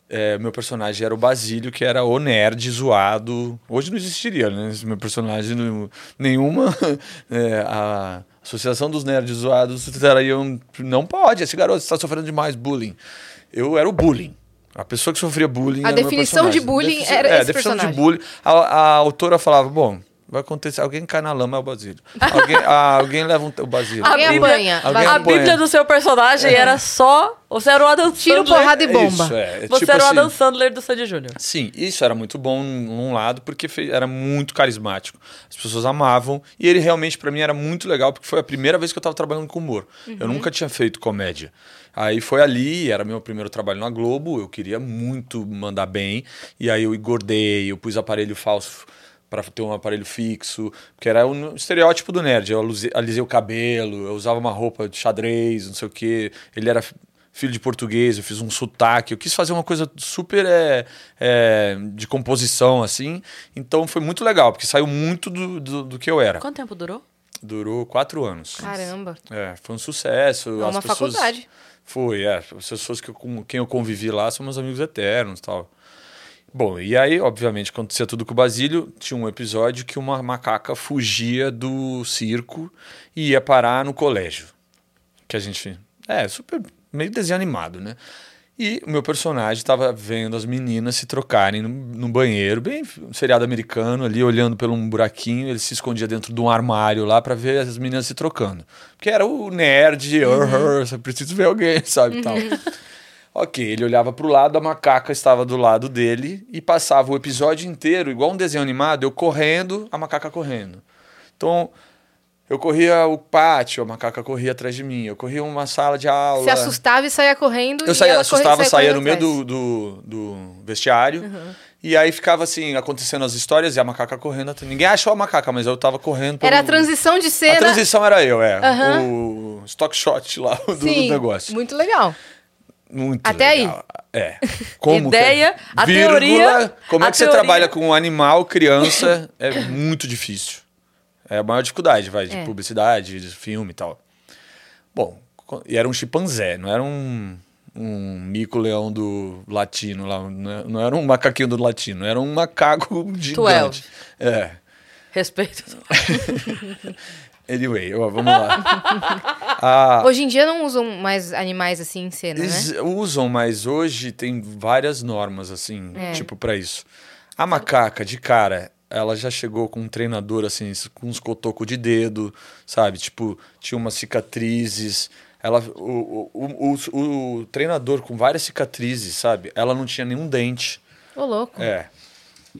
é, meu personagem era o Basílio, que era o nerd zoado. Hoje não existiria, né? Meu personagem, não- nenhuma. é, a Associação dos Nerds Zoados trariam. Não pode, esse garoto está sofrendo demais bullying. Eu era o bullying. A pessoa que sofria bullying. A definição de bullying Defici- era é, esse definição personagem. de bullying. A, a autora falava: bom, vai acontecer. Alguém cai na lama, é o Basílio. Alguém, ah, alguém leva um, o Basílio. A Alguém Bíblia, apanha. Alguém a apanha. Bíblia do seu personagem era só. Você era o Adam Tiro, Sandler. porrada e bomba. Isso, é. Você tipo era o assim, Adam Sandler do Sandy Júnior. Sim, isso era muito bom num lado, porque era muito carismático. As pessoas amavam. E ele realmente, pra mim, era muito legal, porque foi a primeira vez que eu tava trabalhando com humor. Eu nunca tinha feito comédia. Aí foi ali, era meu primeiro trabalho na Globo, eu queria muito mandar bem. E aí eu engordei, eu pus aparelho falso para ter um aparelho fixo, porque era um estereótipo do nerd. Eu alisei o cabelo, eu usava uma roupa de xadrez, não sei o quê. Ele era filho de português, eu fiz um sotaque, eu quis fazer uma coisa super é, é, de composição, assim. Então foi muito legal, porque saiu muito do, do, do que eu era. Quanto tempo durou? Durou quatro anos. Caramba. É, foi um sucesso. É uma pessoas- faculdade. Foi, é. As pessoas que eu, com quem eu convivi lá são meus amigos eternos e tal. Bom, e aí, obviamente, acontecia tudo com o Basílio. Tinha um episódio que uma macaca fugia do circo e ia parar no colégio. Que a gente. É, super. meio desenho animado, né? E o meu personagem estava vendo as meninas se trocarem no, no banheiro, bem um seriado americano, ali olhando por um buraquinho. Ele se escondia dentro de um armário lá para ver as meninas se trocando. Porque era o nerd, uhum. preciso ver alguém, sabe? Tal. Ok, ele olhava pro lado, a macaca estava do lado dele e passava o episódio inteiro, igual um desenho animado, eu correndo, a macaca correndo. Então, eu corria o pátio, a macaca corria atrás de mim. Eu corria uma sala de aula. Se assustava e saía correndo. Eu e saía, assustava, corria- saía correndo no meio do, do, do vestiário. E aí ficava assim, acontecendo as histórias e a macaca correndo. Ninguém achou a macaca, mas eu tava correndo. Era a pelo- transição de A cena. transição era eu, é. Aham. O stock shot lá do, do Sim, negócio. Muito legal. Muito Até legal. É. Como Ideia, que- a vírgula, teoria- Como é que você teoria. trabalha com um animal, criança, é muito difícil. É a maior dificuldade, vai, de É. publicidade, de filme e tal. Bom, e era um chimpanzé, não era um, um mico-leão do latino lá, não era- não era um macaquinho do latino, era um macaco gigante. É. Respeito. Anyway, ó, vamos lá. Ah, Hoje em dia não usam mais animais assim em cena, Eles né? usam, mas hoje tem várias normas, assim, É. tipo, pra isso. A macaca, de cara, ela já chegou com um treinador, assim, com uns cotocos de dedo, sabe? Tipo, tinha umas cicatrizes. Ela, o, o, o, o treinador com várias cicatrizes, sabe? Ela não tinha nenhum dente. Ô, louco. É.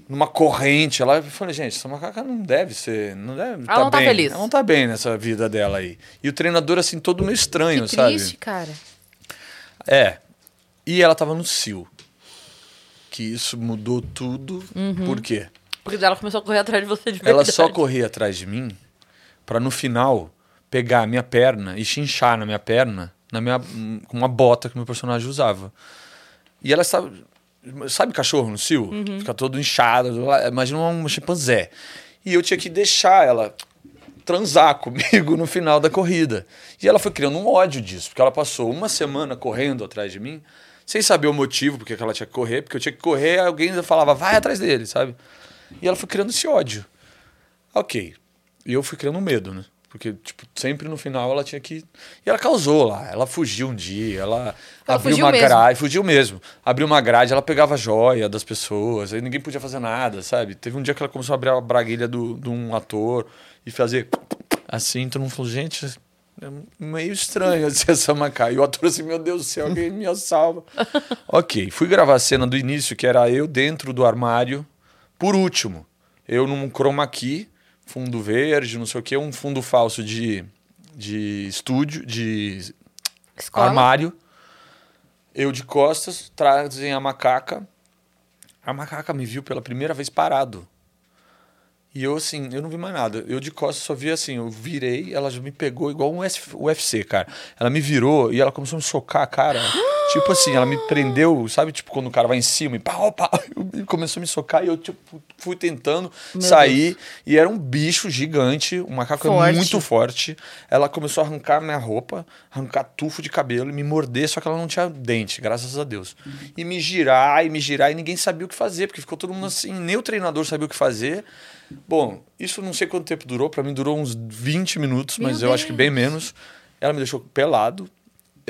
Numa corrente, ela eu falei, gente, essa macaca não deve ser, não deve Ela não tá bem. feliz. Ela não tá bem nessa vida dela aí. E o treinador assim todo meio estranho, que sabe? triste, cara. É. E ela tava no cio. Que isso mudou tudo. Por quê? Porque ela começou a correr atrás de você de Ela verdade. só corria atrás de mim pra no final pegar a minha perna e chinchar na minha perna na minha, com uma bota que meu personagem usava. E ela estava. Sabe cachorro no cio? Fica todo inchado. Imagina um chimpanzé. E eu tinha que deixar ela transar comigo no final da corrida. E ela foi criando um ódio disso, porque ela passou uma semana correndo atrás de mim, sem saber o motivo porque que ela tinha que correr, porque eu tinha que correr, alguém falava, vai atrás dele, sabe? E ela foi criando esse ódio. Ok. E eu fui criando um medo, né? Porque, tipo, sempre no final ela tinha que. E ela causou lá. Ela fugiu um dia, ela, Ela abriu uma mesmo. grade. Fugiu mesmo. Abriu uma grade, ela pegava joia das pessoas, aí ninguém podia fazer nada, sabe? Teve um dia que ela começou a abrir a braguilha do, de um ator e fazer assim, todo mundo falou, gente, é meio estranho assim, essa macaca. E o ator assim, meu Deus do céu, alguém me salva. ok, fui gravar a cena do início, que era eu dentro do armário, por último. Eu num chroma key, fundo verde, não sei o quê, um fundo falso de, de estúdio, de Escola? armário. Eu de costas, trazem a macaca. A macaca me viu pela primeira vez parado. E eu, assim, eu não vi mais nada. Eu de costas só vi assim, eu virei, ela já me pegou igual um UFC, cara. Ela me virou e ela começou a me socar a cara. tipo assim, ela me prendeu, sabe? Tipo, quando o cara vai em cima e pau, pau, e começou a me socar e eu, tipo, fui tentando Meu sair. E era um bicho gigante, um macaco é Forte. muito forte. Ela começou a arrancar minha roupa, arrancar tufo de cabelo e me morder, só que ela não tinha dente, graças a Deus. E me girar, e me girar, e ninguém sabia o que fazer, porque ficou todo mundo assim, nem o treinador sabia o que fazer. Bom, isso não sei quanto tempo durou, pra mim durou uns 20 minutos, mas Meu eu acho que bem menos. Ela me deixou pelado.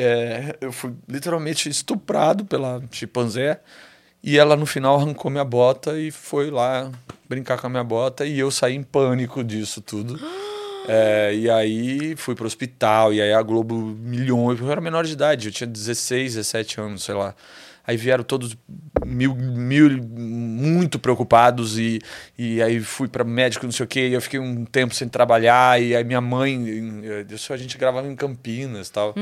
É, eu fui literalmente estuprado pela chimpanzé. E ela no final arrancou minha bota e foi lá brincar com a minha bota. E eu saí em pânico disso tudo. É, e aí fui pro hospital. E aí a Globo milhões. Eu era menor de idade, eu tinha 16, 17 anos, sei lá. Aí vieram todos mil, mil muito preocupados e, e aí fui para médico, não sei o quê, e eu fiquei um tempo sem trabalhar e aí minha mãe, isso a gente gravava em Campinas, tal.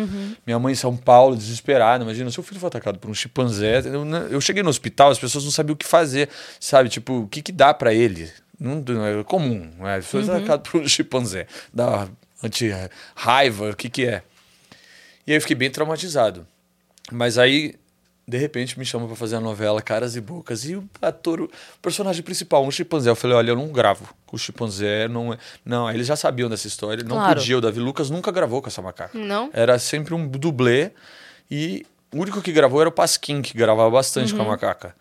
Minha mãe em São Paulo, desesperada, imagina, seu filho foi atacado por um chimpanzé. Eu, eu cheguei no hospital, as pessoas não sabiam o que fazer, sabe? Tipo, o que que dá para ele? Não, não é comum, não é? Foi atacado por um chimpanzé. Dá anti-raiva, o que que é? E aí eu fiquei bem traumatizado. Mas aí, de repente, me chamam pra fazer a novela Caras e Bocas. E o ator, o personagem principal, um chimpanzé. Eu falei, olha, eu não gravo com o chimpanzé. Não, é... não eles já sabiam dessa história. Não Claro. podia. O Davi Lucas nunca gravou com essa macaca. Não? Era sempre um dublê. E o único que gravou era o Pasquim, que gravava bastante com a macaca.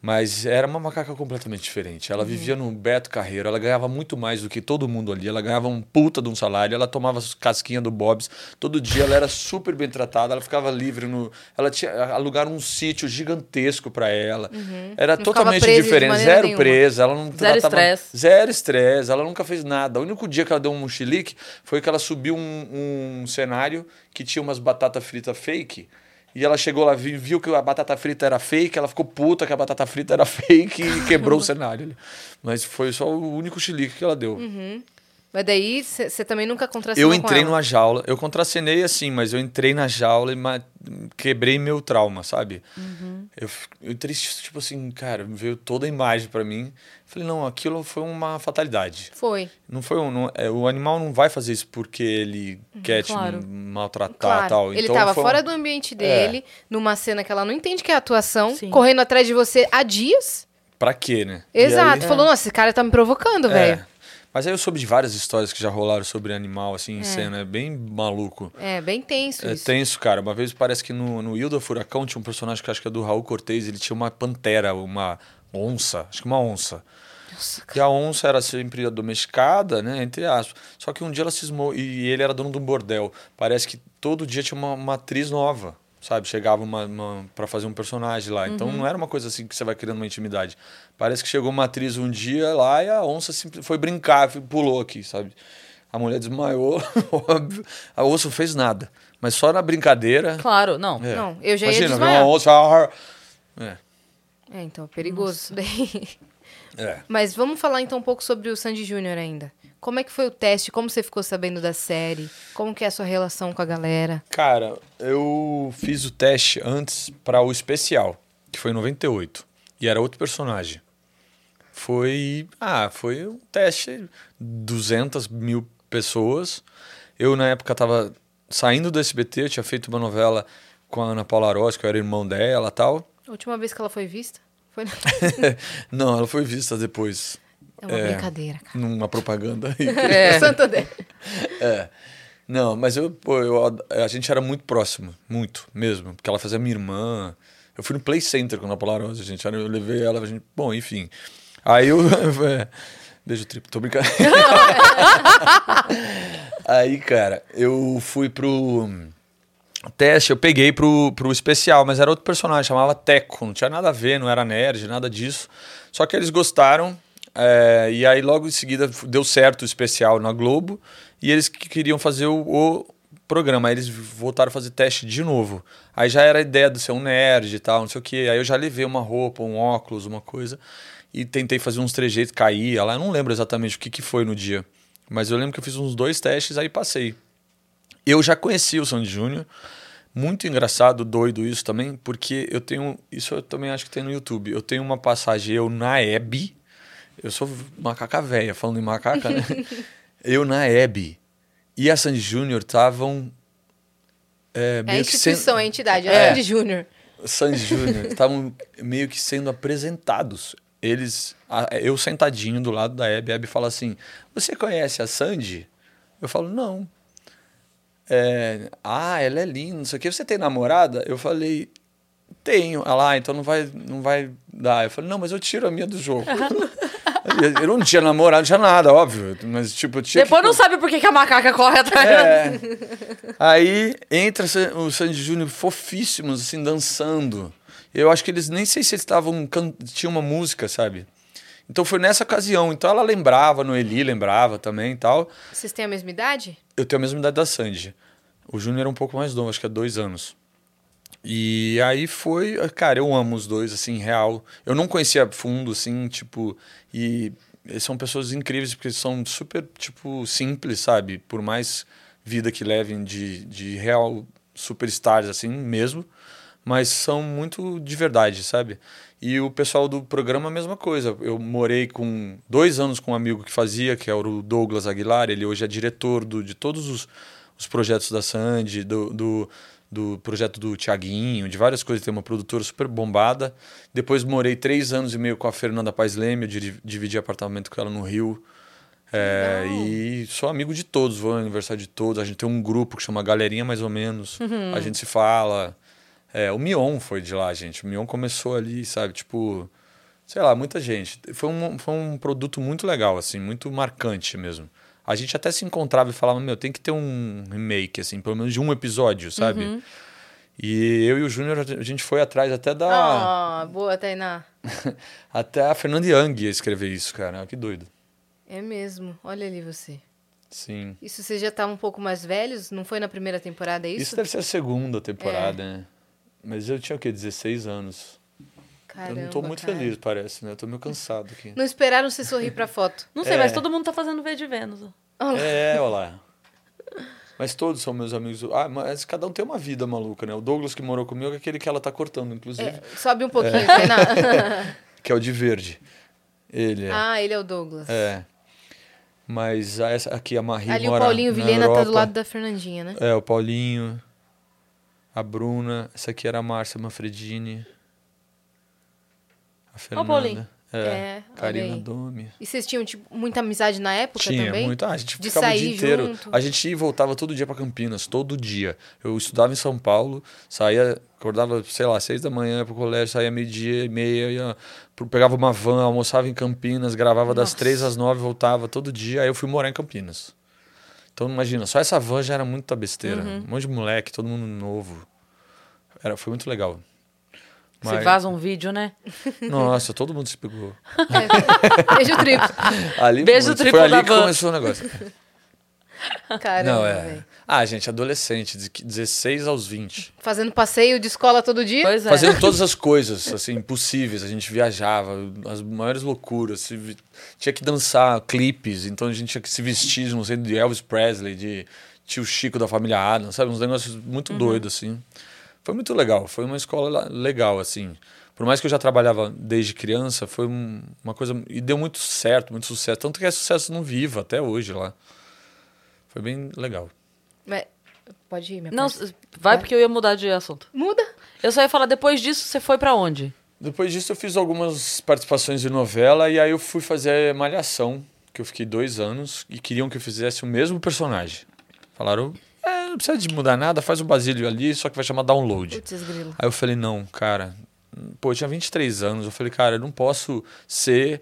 Mas era uma macaca completamente diferente. Ela vivia no Beto Carreiro, ela ganhava muito mais do que todo mundo ali. Ela ganhava um puta de um salário, ela tomava as casquinha do Bob's. Todo dia ela era super bem tratada, ela ficava livre no. Ela tinha alugaram um sítio gigantesco para ela. Era Não totalmente diferente, zero nenhuma. presa, ela não Zero tratava- estresse. Zero estresse, ela nunca fez nada. O único dia que ela deu um mochilique foi que ela subiu um, um cenário que tinha umas batata frita fake. E ela chegou lá, vi- viu que a batata frita era fake, ela ficou puta que a batata frita era fake e quebrou o cenário. Mas foi só o único chilique que ela deu. Mas daí você também nunca contracenou Eu com entrei ela. numa jaula, eu contracenei assim, mas eu entrei na jaula e quebrei meu trauma, sabe? Eu, f- eu entrei, tipo assim, cara, veio toda a imagem pra mim. Falei, não, aquilo foi uma fatalidade. Foi. Não foi um, não- é, o animal não vai fazer isso porque ele quer claro. te maltratar Claro. e tal. Ele então tava foi um- fora do ambiente dele, numa cena que ela não entende que é atuação, Sim. correndo atrás de você há dias. Pra quê, né? Exato. aí- Falou, nossa, esse cara tá me provocando, É. velho. Mas aí eu soube de várias histórias que já rolaram sobre animal, assim, em cena. É bem maluco. É, bem tenso É isso. tenso, cara. Uma vez parece que no, no Hilda Furacão tinha um personagem que acho que é do Raul Cortez. Ele tinha uma pantera, uma onça. Acho que uma onça. Nossa, E a onça era sempre domesticada, né? Entre aspas. Só que um dia ela cismou. E ele era dono de um bordel. Parece que todo dia tinha uma, uma atriz nova. Sabe? Chegava uma, uma para fazer um personagem lá. Então não era uma coisa assim que você vai criando uma intimidade. Parece que chegou uma atriz um dia lá e a onça foi brincar, pulou aqui, sabe? A mulher desmaiou, óbvio. A onça não fez nada. Mas só na brincadeira. Claro, não. É. Não, eu já ia Imagina, ver desmaiar. uma onça. ah, É, É, então, perigoso isso daí. é. Mas vamos falar então um pouco sobre o Sandy Júnior ainda. Como é que foi o teste? Como você ficou sabendo da série? Como que é a sua relação com a galera? Cara, eu fiz o teste antes para o especial, que foi em 98. E era outro personagem. Foi. Ah, foi um teste. 200 mil pessoas. Eu, na época, tava saindo do SBT, eu tinha feito uma novela com a Ana Paula Rossi, que eu era irmão dela tal. A última vez que ela foi vista? Foi Não, ela foi vista depois. É uma É. brincadeira, cara. Numa propaganda. É. Santander. É. Não, mas eu, pô, eu, a gente era muito próximo, muito mesmo, porque ela fazia minha irmã. Eu fui no Play Center com a Polarosa, gente. Eu levei ela, a gente, bom, enfim. Aí eu. é, beijo triplo, tô brincando. Aí, cara, eu fui pro teste, eu peguei pro, pro especial, mas era outro personagem, chamava Teco, não tinha nada a ver, não era nerd, nada disso. Só que eles gostaram, é, e aí logo em seguida deu certo o especial na Globo, e eles que queriam fazer o, o programa, aí eles voltaram a fazer teste de novo. Aí já era a ideia de ser um nerd e tal, não sei o que, aí eu já levei uma roupa, um óculos, uma coisa, e tentei fazer uns trejeitos, caía lá, eu não lembro exatamente o que, que foi no dia, mas eu lembro que eu fiz uns dois testes, aí passei. Eu já conhecia o Sandy Júnior, muito engraçado, doido isso também, porque eu tenho. Isso eu também acho que tem no YouTube. Eu tenho uma passagem, eu na Hebe. Eu sou macaca velha, falando em macaca, né? eu na Hebe e a Sandy Júnior estavam. É, É a instituição, sendo- é a entidade. É. É Sandy Júnior. Sandy Júnior estavam meio que sendo apresentados. Eles, a- eu sentadinho do lado da Hebe, a Hebe fala assim: Você conhece a Sandy? Eu falo: Não. É, ah, ela é linda, não sei o que. Você tem namorada? Eu falei: Tenho. Ela, ah, então não vai, não vai dar. Eu falei: Não, mas eu tiro a minha do jogo. eu não tinha namorado, não tinha nada, óbvio. Mas, tipo, tinha Depois que- não sabe por que, que a macaca corre atrás. é. Aí entra o Sandy Júnior fofíssimos, assim, dançando. Eu acho que eles nem sei se eles estavam. can- Tinha uma música, sabe? Então foi nessa ocasião. Então ela lembrava, Noeli lembrava também e tal. Vocês têm a mesma idade? Eu tenho a mesma idade da Sandy. O Júnior era um pouco mais novo, acho que é dois anos. E aí foi, cara, eu amo os dois, assim, real. Eu não conhecia fundo, assim, tipo, e eles são pessoas incríveis porque são super, tipo, simples, sabe? Por mais vida que levem de, de real superstars, assim, mesmo, mas são muito de verdade, sabe? E o pessoal do programa, a mesma coisa. Eu morei com dois anos com um amigo que fazia, que é o Douglas Aguilar, ele hoje é diretor do, de todos os, os projetos da Sandy, do, do, do projeto do Tiaguinho, de várias coisas. Tem uma produtora super bombada. Depois morei três anos e meio com a Fernanda Paz Leme, eu dividi apartamento com ela no Rio. É, e sou amigo de todos, vou no aniversário de todos. A gente tem um grupo que chama Galerinha Mais ou Menos. A gente se fala. É, o Mion foi de lá, gente. O Mion começou ali, sabe? Tipo, sei lá, muita gente. Foi um, foi um produto muito legal, assim, muito marcante mesmo. A gente até se encontrava e falava, meu, tem que ter um remake, assim, pelo menos de um episódio, sabe? E eu e o Júnior, a gente foi atrás até da. Ah, boa, Tainá. Até a Fernanda Young ia escrever isso, cara. Que doido. É mesmo. Olha ali você. Sim. Isso vocês já estavam um pouco mais velhos? Não foi na primeira temporada, é Isso, isso? deve ser a segunda temporada, né? Mas eu tinha o quê? 16 anos. Caramba, eu não tô muito cara. feliz, parece, né? Eu tô meio cansado aqui. Não esperaram você sorrir pra foto. Não sei, É. mas todo mundo tá fazendo V de Vênus. ó. É, olha lá. Mas todos são meus amigos. Ah, mas cada um tem uma vida maluca, né? O Douglas que morou comigo é aquele que ela tá cortando, inclusive. É, sobe um pouquinho, Tainá. Que é o de verde. Ele é. ah, ele é o Douglas. É. Mas essa aqui, a Marie Ali o mora Paulinho na Vilhena tá do lado da Fernandinha, né? É, o Paulinho. A Bruna. Essa aqui era a Márcia Manfredini. A Fernanda. Paulinho. É, É. Karina. Domi. E vocês tinham, tipo, muita amizade na época Tinha também? muito. Ah, a gente De ficava o dia inteiro. junto? A gente ia e voltava todo dia para Campinas, todo dia. Eu estudava em São Paulo, saía, acordava, sei lá, seis da manhã pro colégio, saía meio-dia e meia, ia, pegava uma van, almoçava em Campinas, gravava das Nossa. três às nove, voltava todo dia. Aí eu fui morar em Campinas. Então imagina, só essa van já era muita besteira. Uhum. Um monte de moleque, todo mundo novo. Era, foi muito legal. Se Mas- vaza um vídeo, né? Nossa, todo mundo se pegou. Beijo triplo. Ali, Beijo muito. triplo Foi ali da que van. começou o negócio. Caramba, Não, é. Ah, gente, adolescente, de 16 aos 20. Fazendo passeio de escola todo dia? Pois é. Fazendo todas as coisas, assim, possíveis. A gente viajava, as maiores loucuras. Tinha que dançar clipes, então a gente tinha que se vestir, não sei, de Elvis Presley, de tio Chico da família Adams, sabe? Uns negócios muito doidos, assim. Foi muito legal, foi uma escola la- legal, assim. Por mais que eu já trabalhava desde criança, foi um- uma coisa. E deu muito certo, muito sucesso. Tanto que é sucesso no Viva até hoje lá. Foi bem legal. Mas- Pode ir, minha Não, vai porque eu ia mudar de assunto. Muda. Eu só ia falar, depois disso, você foi pra onde? Depois disso, eu fiz algumas participações de novela e aí eu fui fazer Malhação, que eu fiquei dois anos e queriam que eu fizesse o mesmo personagem. Falaram, não precisa de mudar nada, faz o Basílio ali, só que vai chamar Download. Putz, grilo. Aí eu falei, não, cara. Pô, eu tinha 23 anos. Eu falei, cara, eu não posso ser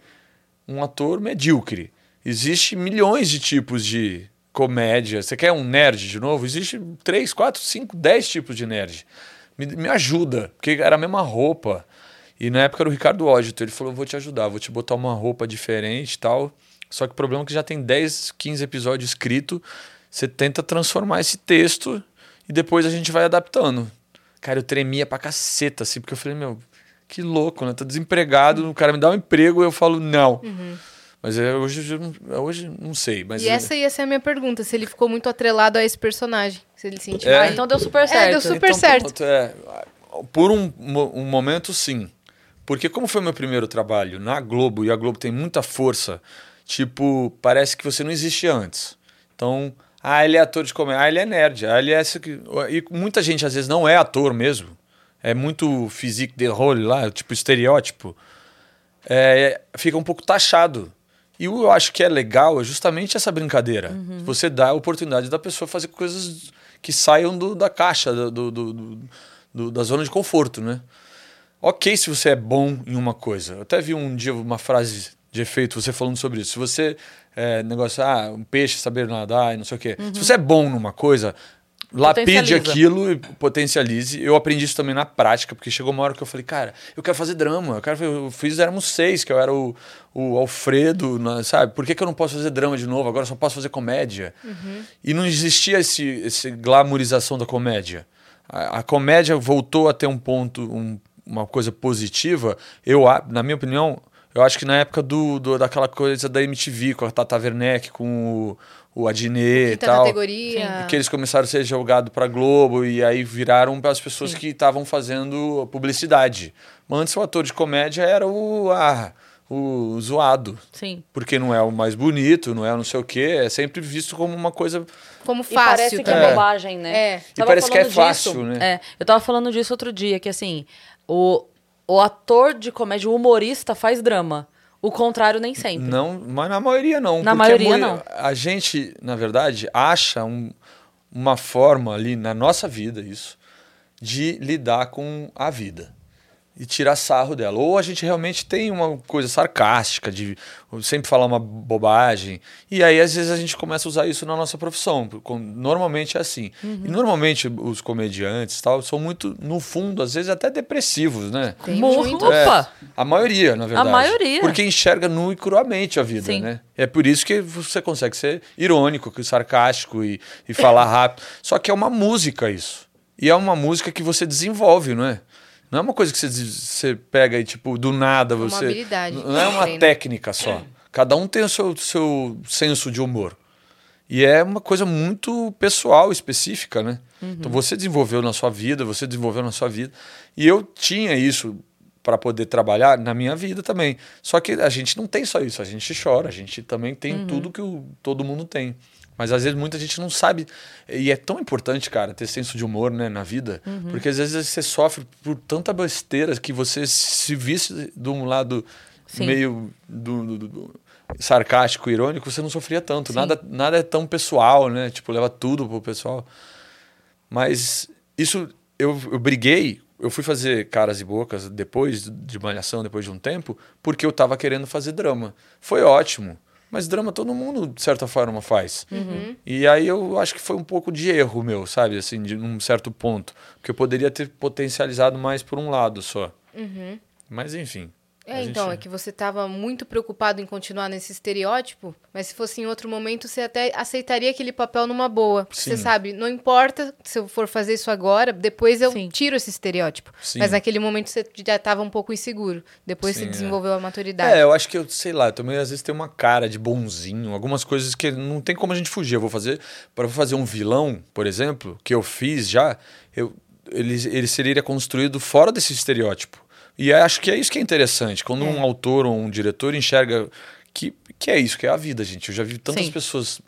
um ator medíocre. Existe milhões de tipos de comédia. Você quer um nerd de novo? Existe 3, 4, 5, 10 tipos de nerd. Me, me ajuda, porque era a mesma roupa. E na época era o Ricardo Ódito. Ele falou, vou te ajudar, vou te botar uma roupa diferente e tal. Só que o problema é que já tem 10, 15 episódios escrito. Você tenta transformar esse texto e depois a gente vai adaptando. Cara, eu tremia pra caceta, assim, porque eu falei, meu, que louco, né? Tô desempregado, o cara me dá um emprego eu falo, não. Mas é, hoje, eu não- hoje não sei. Mas E essa ia ser a minha pergunta, se ele ficou muito atrelado a esse personagem. Se ele sentiu. É. Ah, então deu super certo. deu super certo. pronto, é, por um, um momento, sim. Porque como foi meu primeiro trabalho na Globo, e a Globo tem muita força, tipo, parece que você não existia antes. Então, ah, ele é ator de comédia, ah, ele é nerd, ah, ele é... esse aqui. E muita gente, às vezes, não é ator mesmo. É muito physique de role lá, tipo, estereótipo. É, fica um pouco taxado. E o eu acho que é legal é justamente essa brincadeira. Você dá a oportunidade da pessoa fazer coisas que saiam do- da caixa, do- do- do- da zona de conforto, né? Ok se você é bom em uma coisa. Eu até vi um dia uma frase de efeito, você falando sobre isso. Se você, é, negócio, ah, um peixe saber nadar e não sei o quê. Se você é bom numa coisa, lapide aquilo e potencialize. Eu aprendi isso também na prática, porque chegou uma hora que eu falei, cara, eu quero fazer drama. Eu, quero, eu fiz Éramos Seis, que eu era o, o Alfredo, sabe? Por que, que eu não posso fazer drama de novo? Agora eu só posso fazer comédia. E não existia esse, esse glamorização da comédia. A, a comédia voltou a ter um ponto, um- uma coisa positiva. Eu, na minha opinião, eu acho que na época do, do- daquela coisa da MTV, com a Tata Werneck, com o, o Adnet e tal. categoria. Que eles começaram a ser jogados para Globo e aí viraram para as pessoas que estavam fazendo publicidade. Mas antes o ator de comédia era o, ah, o zoado. Sim. Porque não é o mais bonito, não é o não sei o quê. É sempre visto como uma coisa. Como E fácil parece que é bobagem, né? É. E tava parece que é fácil, disso- né? É, eu tava falando disso outro dia, que assim, o, o ator de comédia, o humorista faz drama. O contrário nem sempre. Não, mas na maioria não. Na maioria, a não. A gente, na verdade, acha um- uma forma ali na nossa vida, isso, de lidar com a vida. E tirar sarro dela. Ou a gente realmente tem uma coisa sarcástica, de sempre falar uma bobagem. E aí, às vezes, a gente começa a usar isso na nossa profissão. Com- Normalmente é assim. Uhum. E normalmente os comediantes tal, são muito, no fundo, às vezes até depressivos, né? Tem Mu- muito. Opa! É, a maioria, na verdade. maioria. Porque enxerga nu e cruamente a vida, Sim. né? É por isso que você consegue ser irônico, que sarcástico e, e falar rápido. Só que é uma música isso. E é uma música que você desenvolve, não é? Não é uma coisa que você, você pega e, tipo, do nada uma você. habilidade Não é uma técnica só. Cada um tem o seu, seu senso de humor. E é uma coisa muito pessoal, específica, né? Então você desenvolveu na sua vida, você desenvolveu na sua vida. E eu tinha isso para poder trabalhar na minha vida também. Só que a gente não tem só isso, a gente chora, a gente também tem tudo que o- todo mundo tem. Mas às vezes muita gente não sabe. E é tão importante, cara, ter senso de humor né, na vida. Porque às vezes você sofre por tanta besteira que você se visse de um lado Sim. meio do, do- do- sarcástico, irônico, você não sofria tanto. Sim. Nada, nada é tão pessoal, né? Tipo, leva tudo pro pessoal. Mas isso, eu, eu briguei, eu fui fazer caras e bocas depois de Malhação, depois de um tempo, porque eu tava querendo fazer drama. Foi ótimo. Mas drama todo mundo, de certa forma, faz. E aí eu acho que foi um pouco de erro meu, sabe? Assim, de um certo ponto. Porque eu poderia ter potencializado mais por um lado só. Mas enfim. É, a então, gente- é que você estava muito preocupado em continuar nesse estereótipo, mas se fosse em outro momento, você até aceitaria aquele papel numa boa. Porque Você sabe, não importa se eu for fazer isso agora, depois eu Sim. tiro esse estereótipo. Sim. Mas naquele momento você já estava um pouco inseguro. Depois Sim, você é. desenvolveu a maturidade. É, eu acho que eu, sei lá, eu também às vezes tenho uma cara de bonzinho, algumas coisas que não tem como a gente fugir. Eu vou fazer, para fazer um vilão, por exemplo, que eu fiz já, eu, ele, ele seria construído fora desse estereótipo. E acho que é isso que é interessante, quando um autor ou um diretor enxerga que, que é isso, que é a vida, gente. Eu já vi tantas Sim. pessoas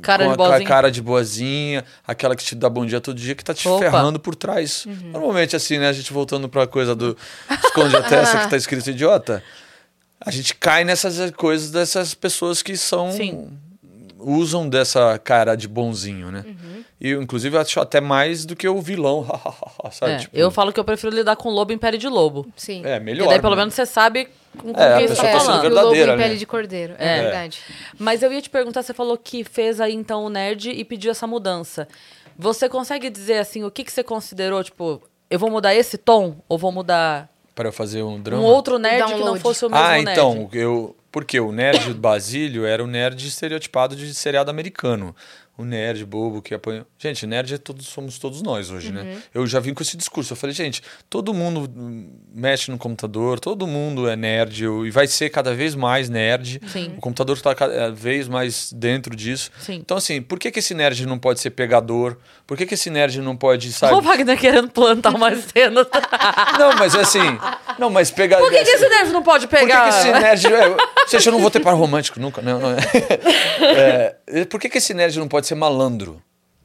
Cara com de boazinha. cara de boazinha, aquela que te dá bom dia todo dia, que tá te Opa. ferrando por trás. Normalmente, assim, né? A gente voltando pra coisa do esconde a testa que tá escrito idiota. A gente cai nessas coisas dessas pessoas que são. Sim. Usam dessa cara de bonzinho, né? Uhum. E eu, inclusive, acho até mais do que o vilão. sabe? É, Tipo, Eu falo que eu prefiro lidar com lobo em pele de lobo. Sim. É, Porque melhor. daí pelo né? menos você sabe com, com É, quem você tá tá sendo falando. o lobo em pele né? de cordeiro. É, É. verdade. Mas eu ia te perguntar, você falou que fez aí então o nerd e pediu essa mudança. Você consegue dizer assim, o que, que você considerou, tipo, eu vou mudar esse tom ou vou mudar eu fazer um um drama. outro nerd que não Download. fosse o mesmo Ah, nerd? então, eu. Porque o nerd Basílio era o nerd estereotipado de seriado americano. O nerd bobo que apanha. Gente, nerd é todos, somos todos nós hoje, né? Eu já vim com esse discurso. Eu falei, gente, todo mundo mexe no computador, todo mundo é nerd e vai ser cada vez mais nerd. Sim. O computador está cada vez mais dentro disso. Sim. Então, assim, por que, que esse nerd não pode ser pegador? Por que, que esse nerd não pode, sabe? Olha o Wagner querendo plantar uma cena. Não, mas assim. Não, mas pegar. Por que, que esse nerd não pode Por que, pegar? que esse nerd. É, gente, eu não vou ter par romântico nunca. Não, não. É, por que, que esse nerd não pode ser malandro?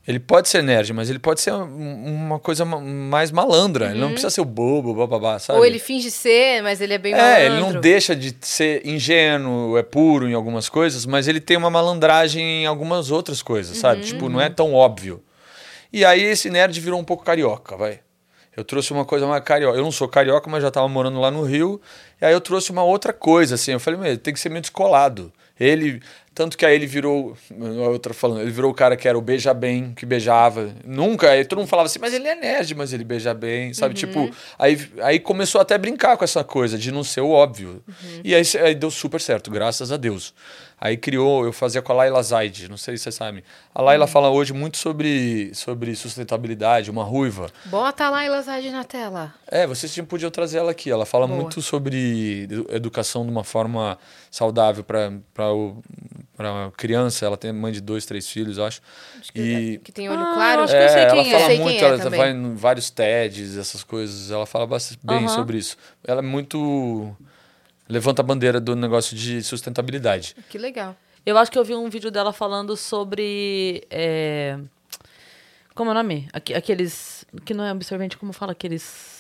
Ele pode ser nerd, mas ele pode ser um- uma coisa ma- mais malandra. Ele não precisa ser o bobo, bababá, sabe? Ou ele finge ser, mas ele é bem É, ele não malandro. deixa de ser ingênuo, é puro em algumas coisas, mas ele tem uma malandragem em algumas outras coisas, sabe? Tipo, não é tão óbvio. E aí esse nerd virou um pouco carioca, vai. Eu trouxe uma coisa mais carioca. Eu não sou carioca, mas já tava morando lá no Rio. E aí eu trouxe uma outra coisa, assim. Eu falei, meu, tem que ser meio descolado. Ele. Tanto que aí ele virou. a Outra falando, ele virou o cara que era o beija bem, que beijava. Nunca. Aí todo mundo falava assim, mas ele é nerd, mas ele beija bem, sabe? Tipo, aí, aí começou até a brincar com essa coisa de não ser o óbvio. E aí, aí deu super certo, graças a Deus. Aí criou, eu fazia com a Laila Zaid, não sei se você sabe. A Laila fala hoje muito sobre, sobre sustentabilidade, uma ruiva. Bota lá Elazade na tela. É, vocês tinham podiam trazer ela aqui. Ela fala Boa. muito sobre edu- educação de uma forma saudável para para criança. Ela tem mãe de dois, três filhos, eu acho. E Que tem olho Ah, claro. acho que eu sei ela quem é. fala muito, é ela também. vai em vários TEDs, essas coisas. Ela fala bastante bem sobre isso. Ela é muito levanta a bandeira do negócio de sustentabilidade. Que legal. Eu acho que eu vi um vídeo dela falando sobre. é, Como é o nome? Aque- Aqueles. Que não é absorvente, como fala? Aqueles.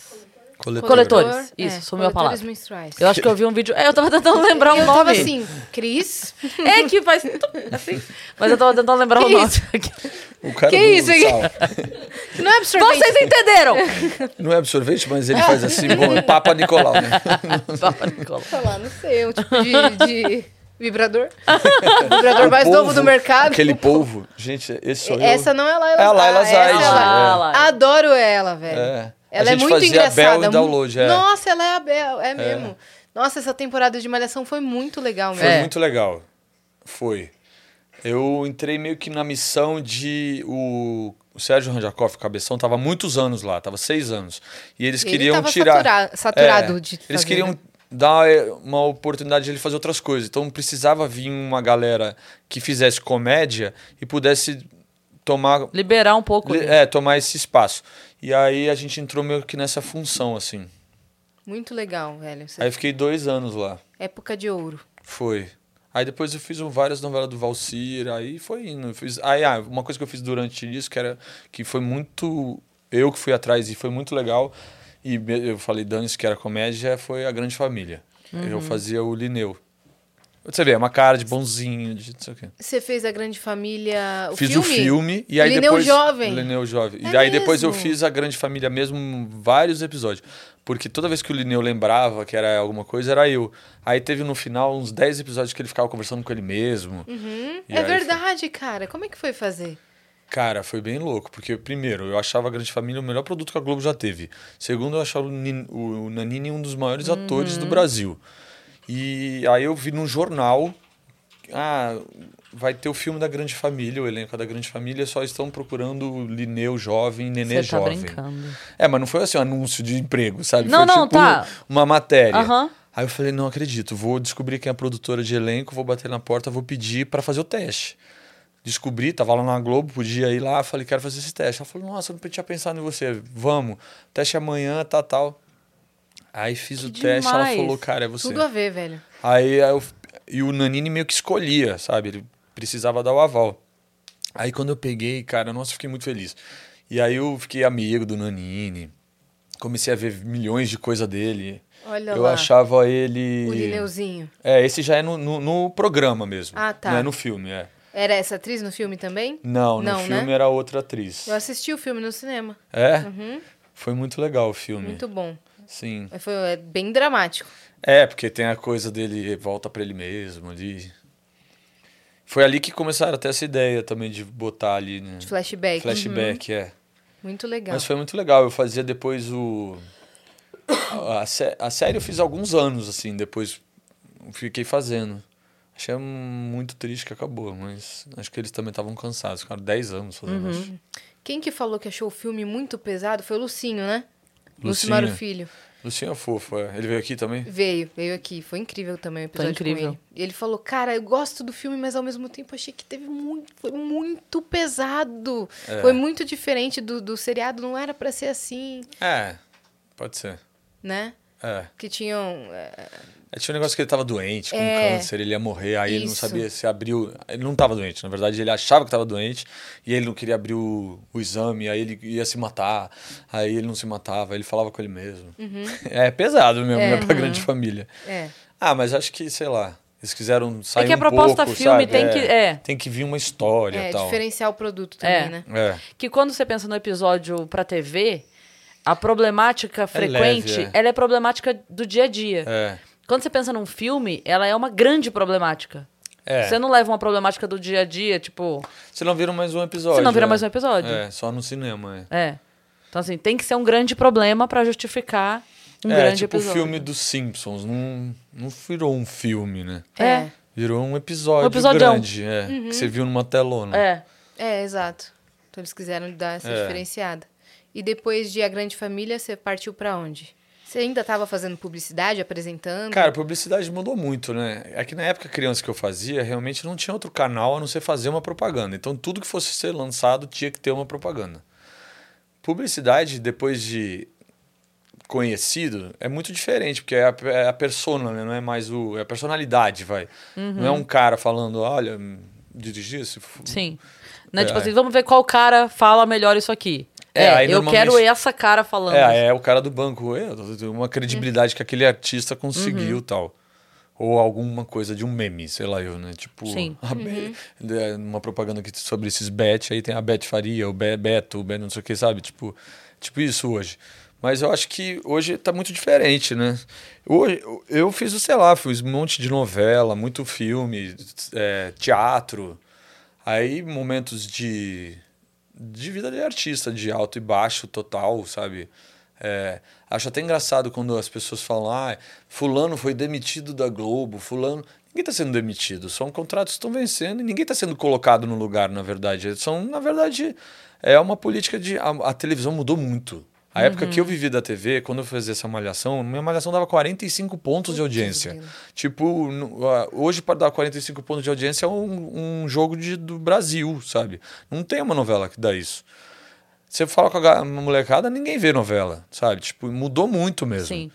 Coletor. Coletores. Coletor, Isso, é, sumiu a coletores palavra. menstruais. Eu acho que eu vi um vídeo. É, eu tava tentando lembrar o eu nome. tava assim, Cris? É que faz. Assim. Mas eu tava tentando lembrar o Que nome. isso? O cara Que do isso aqui? Não é absorvente. Vocês entenderam! Não é absorvente, mas ele faz assim, bom, é Papa Nicolau, né? Papa Nicolau. Sei lá, não sei, um tipo de, de vibrador. vibrador mais O novo polvo, do mercado. Aquele polvo. Gente, esse sou eu. Essa não é a Laila É a Laila essa é Zaid, a Laila. Lá. Adoro ela, velho. É. Ela a é muito fazia engraçada. Bel e download, é. Nossa, ela é a Bel, é mesmo. Nossa, essa temporada de Malhação foi muito legal Foi mesmo. É. muito legal. Foi. Eu entrei meio que na missão de. O, o Sérgio Ranjakoff, cabeção, tava há muitos anos lá, tava seis anos. E eles Ele queriam tirar. satura- saturado É, de Eles fazer, queriam né? dar é, uma oportunidade de ele fazer outras coisas. Então precisava vir uma galera que fizesse comédia e pudesse tomar Liberar um pouco. Li- É, tomar esse espaço. E aí a gente entrou meio que nessa função, assim. Muito legal, velho. Essa Aí fiquei dois anos lá. Época de ouro. Foi. Aí depois eu fiz várias novelas do Valcir, aí foi indo. Fiz, aí, ah, uma coisa que eu fiz durante isso, que, era, que foi muito. Eu que fui atrás e foi muito legal. E eu falei, Danis, que era comédia, foi A Grande Família. Eu fazia o Lineu. Você vê, é uma cara de bonzinho, de não sei o quê. Você fez a Grande Família. O fiz filme? o filme e aí Lineu depois Jovem. Lineu jovem. É e aí depois eu mesmo? fiz a Grande Família mesmo vários episódios, porque toda vez que o Lineu lembrava que era alguma coisa era eu. Aí teve no final uns 10 episódios que ele ficava conversando com ele mesmo. Uhum. É verdade, cara. Como é que foi fazer? Cara, foi bem louco, porque primeiro, eu achava a Grande Família o melhor produto que a Globo já teve. Segundo, eu achava o, Nin- o Nanini um dos maiores atores do Brasil. E aí eu vi num jornal, ah, vai ter o filme da Grande Família, o elenco da Grande Família, só estão procurando o Lineu jovem, Nenê Você tá jovem. brincando. É, mas não foi assim um anúncio de emprego, sabe? Não, foi não, tipo tá. uma matéria. Aham. Aí eu falei, não acredito, vou descobrir quem é a produtora de elenco, vou bater na porta, vou pedir para fazer o teste. Descobri, tava lá na Globo, podia ir lá, falei, quero fazer esse teste. Ela falou, nossa, eu não tinha pensado em você, vamos, teste amanhã, tal, tal. Aí fiz o Que teste, ela demais. falou, cara, é você. Tudo a ver, velho. Aí eu, e o Nanini meio que escolhia, sabe? Ele precisava dar o aval. Aí quando eu peguei, cara, nossa, fiquei muito feliz. E aí eu fiquei amigo do Nanini. Comecei a ver milhões de coisa dele. Olha eu lá. achava ele. O Lineuzinho. É, esse já é no, no, no programa mesmo. Ah, tá. Não é no filme, é. Era essa atriz no filme também? Não, no Não, filme né? era outra atriz. Eu assisti o filme no cinema. É? Uhum. Foi muito legal o filme. Muito bom. Sim. Foi é bem dramático. É, porque tem a coisa dele volta pra ele mesmo ali. Foi ali que começaram a ter essa ideia também de botar ali, né? De flashback. Flashback, é. Uhum. Muito legal. Mas foi muito legal. Eu fazia depois o. A, sé- a série eu fiz alguns anos, assim, depois fiquei fazendo. Achei muito triste que acabou, mas acho que eles também estavam cansados. Ficaram 10 anos fazendo isso. Quem que falou que achou o filme muito pesado foi o Lucinho, né? Lucimaro Filho. Lucinho é fofo, é. Ele veio aqui também? Veio, veio aqui. Foi incrível também o episódio incrível. com ele. E ele falou, cara, eu gosto do filme, mas ao mesmo tempo achei que teve muito, foi muito pesado. É. Foi muito diferente do, do seriado, não era pra ser assim, É, pode ser. né? É. Que tinham... é, É, Tinha um negócio que ele tava doente, com É. câncer, ele ia morrer, aí ele não Isso. sabia se abriu. Ele não tava doente, na verdade, ele achava que tava doente e ele não queria abrir o, o exame, aí ele ia se matar, aí ele não se matava, aí ele falava com ele mesmo. É pesado mesmo, É. né, pra grande família. é. Ah, mas acho que, sei lá, eles quiseram sair que a um proposta pouco, filme sabe? tem que- é. Tem que vir uma história É, tal. diferenciar o produto também, É. né? É. Que quando você pensa no episódio pra TV, a problemática frequente, leve, é. ela é problemática do dia a dia. É. Quando você pensa num filme, ela é uma grande problemática. É. Você não leva uma problemática do dia a dia, tipo. Você não vira mais um episódio. Você não vira é. mais um episódio. É, só no cinema, é. É. Então, assim, tem que ser um grande problema pra justificar um é, grande tipo episódio. o filme dos Simpsons. Não, não virou um filme, né? É. Virou um episódio Um episodião. grande, é, que você viu numa telona. É. É, exato. Então eles quiseram dar essa É. diferenciada. E depois de A Grande Família, você partiu pra onde? Você ainda estava fazendo publicidade, apresentando? Cara, a publicidade mudou muito, né? É que na época criança que eu fazia, realmente não tinha outro canal a não ser fazer uma propaganda. Então tudo que fosse ser lançado tinha que ter uma propaganda. Publicidade, depois de conhecido, é muito diferente, porque é a, é a persona, né? Não é mais o. É a personalidade, vai. Não é um cara falando, olha, dirigir esse. Sim. Né? É. Tipo assim, vamos ver qual cara fala melhor isso aqui. É, É, aí eu normalmente- quero essa cara falando. É, é o cara do banco. Uma credibilidade que aquele artista Uhum. conseguiu tal. Ou alguma coisa de um meme, sei lá eu, né? Tipo, Sim. Be- é, uma propaganda que, sobre esses Bet, aí tem a Bet Faria, o Be Beto, o Beto não sei o que, sabe? Tipo, tipo isso hoje. Mas eu acho que hoje tá muito diferente, né? Hoje, eu fiz, sei lá, fiz um monte de novela, muito filme, é, teatro. Aí momentos de, de vida de artista, de alto e baixo total, sabe? É, acho até engraçado quando as pessoas falam, ah, fulano foi demitido da Globo, fulano... Ninguém está sendo demitido, são contratos que estão vencendo e ninguém está sendo colocado no lugar, na verdade. São, na verdade, é uma política de... A, a televisão mudou muito. A época que eu vivi da TV, quando eu fazia essa malhação, minha malhação dava 45 pontos de audiência. Tipo, hoje para dar 45 pontos de audiência é um, um jogo de, do Brasil, sabe? Não tem uma novela que dá isso. Você fala com a molecada, ninguém vê novela, sabe? Tipo, mudou muito mesmo. Sim.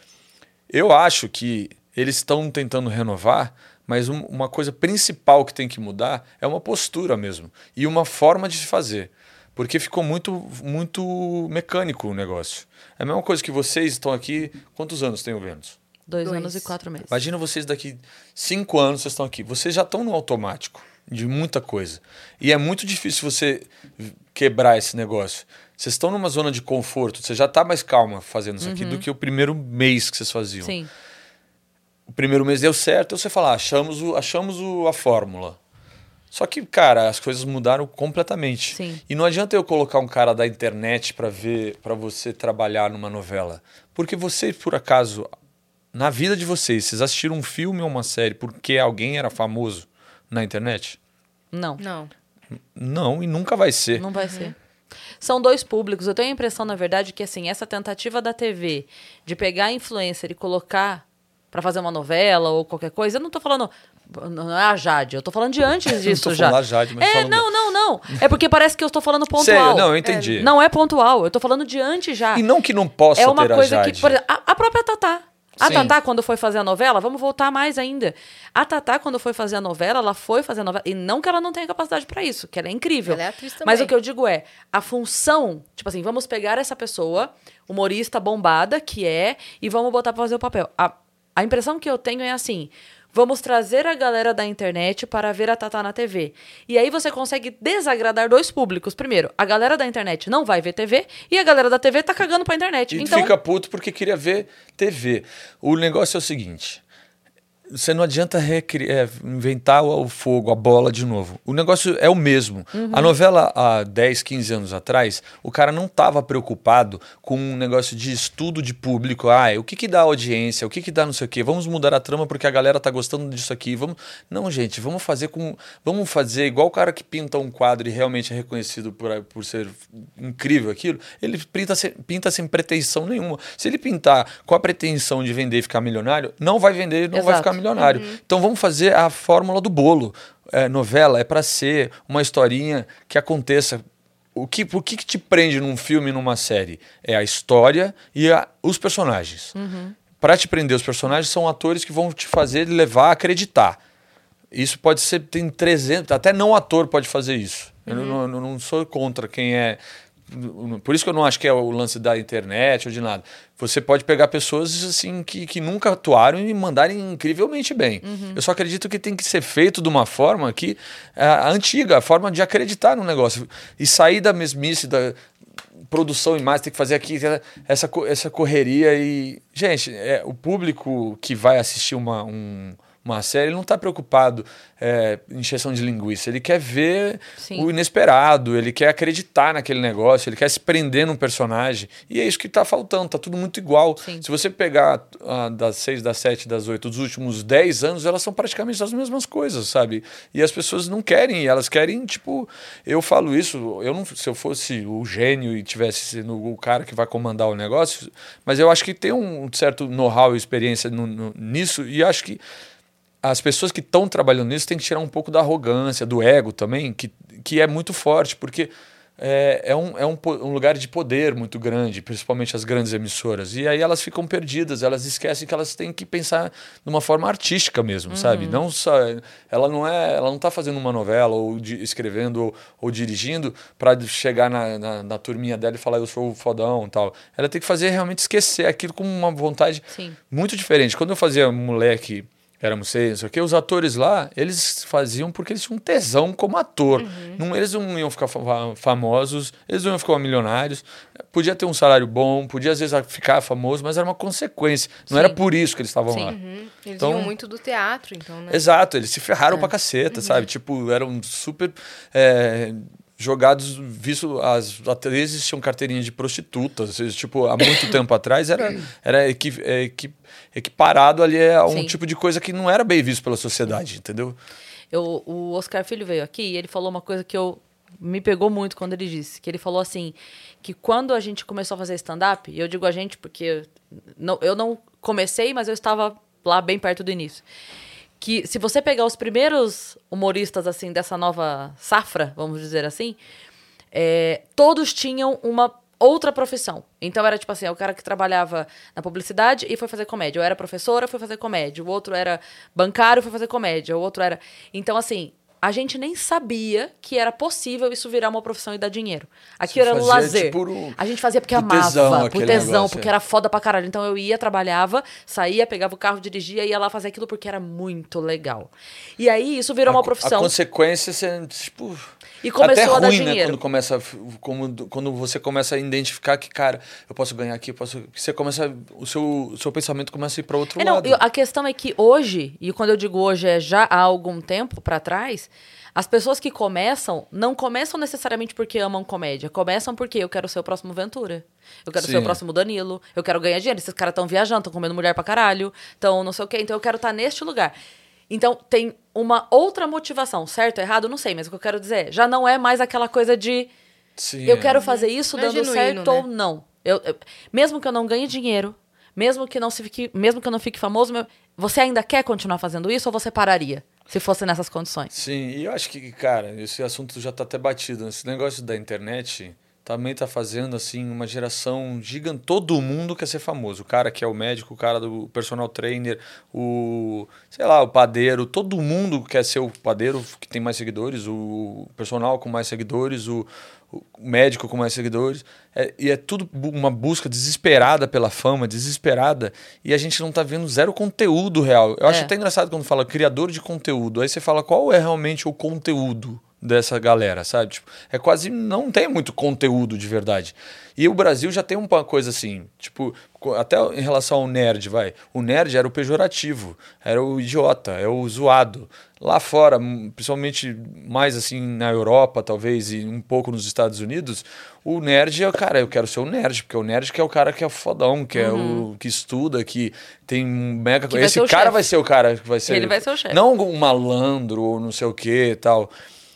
Eu acho que eles estão tentando renovar, mas um- uma coisa principal que tem que mudar é uma postura mesmo e uma forma de se fazer. Porque ficou muito, muito mecânico o negócio. É a mesma coisa que vocês estão aqui. Quantos anos tem o Vênus? Dois, Dois. anos e quatro meses. Imagina vocês daqui cinco anos, vocês estão aqui. Vocês já estão no automático de muita coisa. E é muito difícil você quebrar esse negócio. Vocês estão numa zona de conforto, você já está mais calma fazendo isso aqui do que o primeiro mês que vocês faziam. Sim. O primeiro mês deu certo, você fala, ah, achamos, o, achamos o, a fórmula. Só que, cara, as coisas mudaram completamente. Sim. E não adianta eu colocar um cara da internet para ver, para você trabalhar numa novela, porque vocês, por acaso, na vida de vocês, vocês assistiram um filme ou uma série porque alguém era famoso na internet? Não. Não. Não, e nunca vai ser. Não vai ser. São dois públicos. Eu tenho a impressão, na verdade, que assim, essa tentativa da TV de pegar influencer e colocar pra fazer uma novela ou qualquer coisa, eu não tô falando. Não é a Jade, eu tô falando de antes disso tô já. falando a Jade, mas é, falando- não, não, não. É porque parece que eu estou falando pontual. Sério, não, eu entendi. Não é pontual, eu tô falando de antes já. E não que não possa é uma ter coisa a que, Jade. por exemplo, a, a própria Tatá. A Sim. Tatá, quando foi fazer a novela, vamos voltar mais ainda. A Tatá, quando foi fazer a novela, ela foi fazer a novela. E não que ela não tenha capacidade pra isso, que ela é incrível. Ela é atriz também. Mas o que eu digo é, a função, tipo assim, vamos pegar essa pessoa, humorista bombada, que é, e vamos botar pra fazer o papel. A, a impressão que eu tenho é assim. Vamos trazer a galera da internet para ver a Tatá na TV. E aí você consegue desagradar dois públicos. Primeiro, a galera da internet não vai ver TV e a galera da TV tá cagando pra internet. E então, fica puto porque queria ver TV. O negócio é o seguinte: você não adianta recri- é, inventar o, fogo, a bola de novo. O negócio é o mesmo. A novela, há 10, 15 anos atrás, o cara não estava preocupado com um negócio de estudo de público. Ah, o que, que dá audiência, o que, que dá não sei o quê. Vamos mudar a trama porque a galera tá gostando disso aqui. Vamos... Não, gente, vamos fazer com. Vamos fazer igual o cara que pinta um quadro e realmente é reconhecido por, por ser incrível aquilo. Ele pinta sem, pinta sem pretensão nenhuma. Se ele pintar com a pretensão de vender e ficar milionário, não vai vender e não vai Exato. ficar milionário. Então vamos fazer a fórmula do bolo. É, novela é para ser uma historinha que aconteça. O que, o que, que te prende num filme, numa série? É a história e a- os personagens. Para te prender os personagens, são atores que vão te fazer levar a acreditar. Isso pode ser, tem 300, até não ator pode fazer isso. Eu não, não- não sou contra quem é. Por isso que eu não acho que é o lance da internet ou de nada. Você pode pegar pessoas assim que, que nunca atuaram e mandarem incrivelmente bem. Eu só acredito que tem que ser feito de uma forma que é a antiga, a forma de acreditar no negócio e sair da mesmice da produção e mais, tem que fazer aqui essa, essa correria e. Gente, é, o público que vai assistir uma, um- uma série, ele não está preocupado é, em encheção de linguiça. Ele quer ver Sim. o inesperado, ele quer acreditar naquele negócio, ele quer se prender num personagem. E é isso que está faltando, tá tudo muito igual. Sim. Se você pegar ah, das seis, das sete, das oito, dos últimos dez anos, elas são praticamente as mesmas coisas, sabe? E as pessoas não querem, elas querem, tipo, eu falo isso, eu não, se eu fosse o gênio e tivesse sendo o cara que vai comandar o negócio, mas eu acho que tem um certo know-how e experiência no- no- nisso, e acho que as pessoas que estão trabalhando nisso têm que tirar um pouco da arrogância, do ego também, que, que é muito forte, porque é, é, um, é um, um lugar de poder muito grande, principalmente as grandes emissoras. E aí elas ficam perdidas, elas esquecem que elas têm que pensar de uma forma artística mesmo, sabe? Não só. Ela não é. Ela não está fazendo uma novela, ou de- escrevendo, ou, ou dirigindo, para chegar na, na, na turminha dela e falar eu sou o fodão e tal. Ela tem que fazer realmente esquecer aquilo com uma vontade Sim. muito diferente. Quando eu fazia moleque, éramos seis, não sei o quê, os atores lá, eles faziam porque eles tinham tesão como ator. Não, eles não iam ficar fa- famosos, eles não iam ficar milionários. Podia ter um salário bom, podia às vezes ficar famoso, mas era uma consequência. Não Sim. era por isso que eles estavam lá. Uhum. Eles Então- iam muito do teatro, então, né? Exato, eles se ferraram É. pra caceta, Uhum. sabe? Tipo, eram super é, jogados, visto as atrizes tinham carteirinha de prostitutas, tipo, há muito tempo atrás era, era equi, é, equi- equiparado ali a um Sim. tipo de coisa que não era bem visto pela sociedade, entendeu? Eu, o Oscar Filho veio aqui e ele falou uma coisa que eu me pegou muito quando ele disse, que ele falou assim, que quando a gente começou a fazer stand-up, e eu digo a gente porque não, eu não comecei, mas eu estava lá bem perto do início. Que se você pegar os primeiros humoristas assim dessa nova safra, vamos dizer assim, é, todos tinham uma outra profissão. Então era tipo assim, é o cara que trabalhava na publicidade e foi fazer comédia. Eu era professora, foi fazer comédia. O outro era bancário, foi fazer comédia. O outro era. Então, assim, a gente nem sabia que era possível isso virar uma profissão e dar dinheiro. Aqui era um lazer. tipo, no- A gente fazia porque por amava, tesão por tesão, negócio, porque é. era foda pra caralho. Então eu ia, trabalhava, saía, pegava o carro, dirigia, ia lá fazer aquilo porque era muito legal. E aí isso virou a, uma profissão. A consequência, você, tipo... E começou até a dar ruim, né? dinheiro. Quando, começa, como- quando você começa a identificar que, cara, eu posso ganhar aqui, eu posso... Você começa... O seu, o seu pensamento começa a ir para outro É, lado. a questão é que hoje, e quando eu digo hoje é já há algum tempo pra trás, as pessoas que começam não começam necessariamente porque amam comédia, começam porque eu quero ser o próximo Ventura. Eu quero ser Sim. o próximo Danilo, eu quero ganhar dinheiro. Esses caras estão viajando, estão comendo mulher pra caralho, estão não sei o quê, então eu quero estar neste lugar. Então tem uma outra motivação, certo, errado, não sei, mas o que eu quero dizer, é, já não é mais aquela coisa de Sim, eu é. quero fazer isso Não é dando genuíno, certo né? ou não. Eu, eu- mesmo que eu não ganhe dinheiro, mesmo que não se fique, mesmo que eu não fique famoso, meu- você ainda quer continuar fazendo isso ou você pararia se fosse nessas condições? Sim, e eu acho que, cara, esse assunto já tá até batido. Esse negócio da internet também tá fazendo, assim, uma geração gigante. Todo mundo quer ser famoso. O cara que é o médico, o cara do personal trainer, o, sei lá, o padeiro. Todo mundo quer ser o padeiro que tem mais seguidores, o personal com mais seguidores, o, o médico com mais seguidores. É, e é tudo uma busca desesperada pela fama, desesperada. E a gente não tá vendo zero conteúdo real. Eu acho É. até engraçado quando fala criador de conteúdo. Aí você fala qual é realmente o conteúdo dessa galera, sabe? Tipo, é quase. Não tem muito conteúdo de verdade. E o Brasil já tem uma coisa assim, tipo, até em relação ao nerd, vai. O nerd era o pejorativo, era o idiota, é o zoado. Lá fora, principalmente mais assim na Europa, talvez, e um pouco nos Estados Unidos, o nerd é o cara, eu quero ser o nerd, porque o nerd que é o cara que é fodão, que é o que estuda, que tem um mega. Que Esse cara chefe. vai ser o cara que vai ser. Ele vai ser o chefe. Não um malandro ou não sei o que e tal.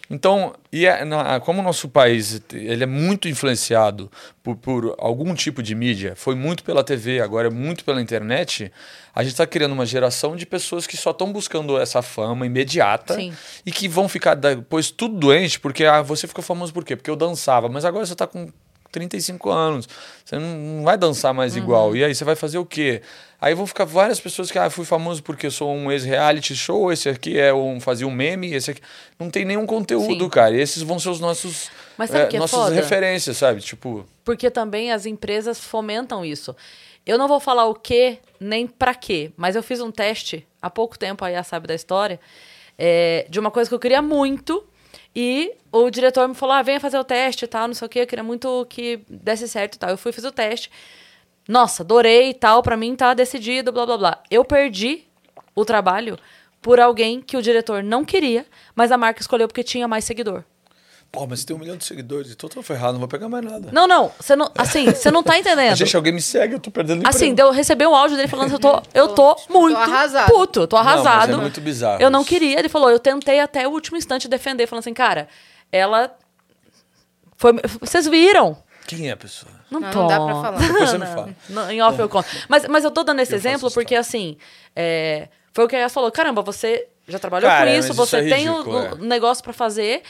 Então, e é, na- como o nosso país ele é muito influenciado por, por algum tipo de mídia, foi muito pela TV, agora é muito pela internet, a gente está criando uma geração de pessoas que só estão buscando essa fama imediata Sim. e que vão ficar depois tudo doente, porque ah, você ficou famoso por quê? Porque eu dançava, mas agora você está com 35 anos, você não, vai dançar mais Uhum. igual. E aí você vai fazer o quê? Aí vão ficar várias pessoas que, ah, fui famoso porque sou um ex-reality show, esse aqui é um, fazia um meme, esse aqui. Não tem nenhum conteúdo, Sim. cara. E esses vão ser os nossos. Mas sabe o que é nossas foda? referências, sabe? Tipo. Porque também as empresas fomentam isso. Eu não vou falar o que nem pra quê, mas eu fiz um teste há pouco tempo, aí a sabe da história, é, de uma coisa que eu queria muito. E o diretor me falou: ah, venha fazer o teste e tal, não sei o quê. Eu queria muito que desse certo e tal. Eu fui fiz o teste. Nossa, adorei e tal, pra mim tá decidido, blá blá blá. Eu perdi o trabalho por alguém que o diretor não queria, mas a marca escolheu porque tinha mais seguidor. Pô, mas tem um milhão de seguidores, então eu tô ferrado, não vou pegar mais nada. Não, não, você não, assim, você não tá entendendo. Gente, alguém me segue, eu tô perdendo emprego. Assim, deu, recebi um áudio dele falando que eu tô, eu tô muito arrasado. puto, tô Não, mas é arrasado. muito bizarro Eu não queria, ele falou, eu tentei até o último instante defender, falando assim, cara, ela foi, vocês viram? Quem é a pessoa? Não, Não, não dá pra falar. Depois você me fala. Não, em off eu conto. Mas, mas eu tô dando esse Eu exemplo porque, história. assim, é, foi o que a Yas falou. Caramba, você já trabalhou Cara, com isso, isso você é tem ridículo, o, é. o negócio pra fazer.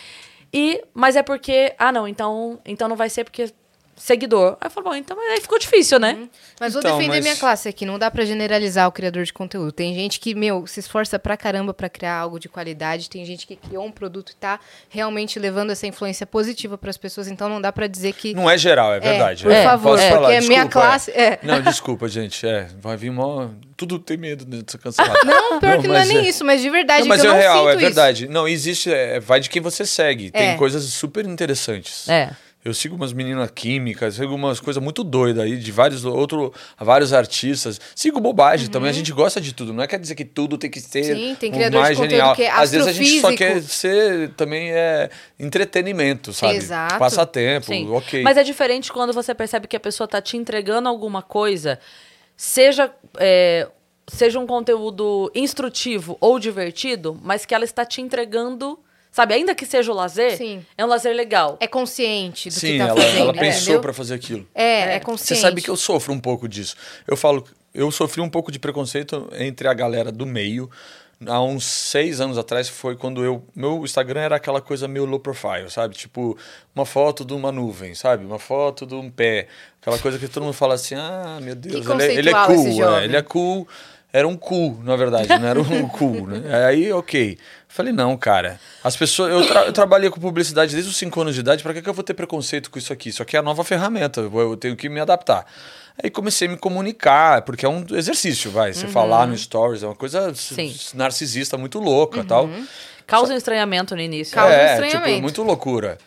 E, mas é porque, ah, não, então, então não vai ser porque seguidor. Aí eu falo, bom, então aí ficou difícil, né? Mas vou Então, defender mas- minha classe aqui. Não dá pra generalizar o criador de conteúdo. Tem gente que, meu, se esforça pra caramba pra criar algo de qualidade. Tem gente que criou um produto e tá realmente levando essa influência positiva pras pessoas. Então não dá pra dizer que. Não é geral, é verdade. por é. favor, Posso porque falar? é minha Desculpa, classe- é. Não, desculpa, gente. É, vai vir mó. Tudo tem medo de ser cancelado. Não, pior que não é nem isso, mas de verdade, Não, mas que eu é não real, sinto é isso. verdade. Não, existe, é, vai de quem você segue. Tem É. coisas super interessantes. É. Eu sigo umas meninas químicas, sigo umas coisas muito doidas aí, de vários, outro, vários artistas. Sigo bobagem também, a gente gosta de tudo. Não é quer dizer que tudo tem que ser Uhum. Sim, tem criador de mais conteúdo genial. que é Às vezes a gente só quer ser também é entretenimento, sabe? Exato. Passatempo, Sim. ok. Mas é diferente quando você percebe que a pessoa tá te entregando alguma coisa, seja, é, seja um conteúdo instrutivo ou divertido, mas que ela está te entregando, sabe? Ainda que seja o lazer, Sim. é um lazer legal. É consciente do Sim, que tá ela, fazendo. ela pensou entendeu? pra fazer aquilo. É, é, Você consciente. Você sabe que eu sofro um pouco disso. Eu falo, eu sofri um pouco de preconceito entre a galera do meio. Há uns seis anos atrás foi quando eu. Meu Instagram era aquela coisa meio low profile, sabe? Tipo, uma foto de uma nuvem, sabe? Uma foto de um pé. Aquela coisa que todo mundo fala assim: ah, meu Deus, ele, é- ele é cool. esse é, ele é cool. Era um cool, na verdade, não era um cool, né? Aí, ok. Falei, não, cara. As pessoas. Eu, tra- eu trabalhei com publicidade desde os 5 anos de idade, pra que, que eu vou ter preconceito com isso aqui? Isso aqui é a nova ferramenta, eu, tenho que me adaptar. Aí comecei a me comunicar, porque é um exercício, vai. Você falar no stories é uma coisa Sim. narcisista muito louca tal. Causa um estranhamento no início. Causa um é, estranhamento. tipo, muito loucura.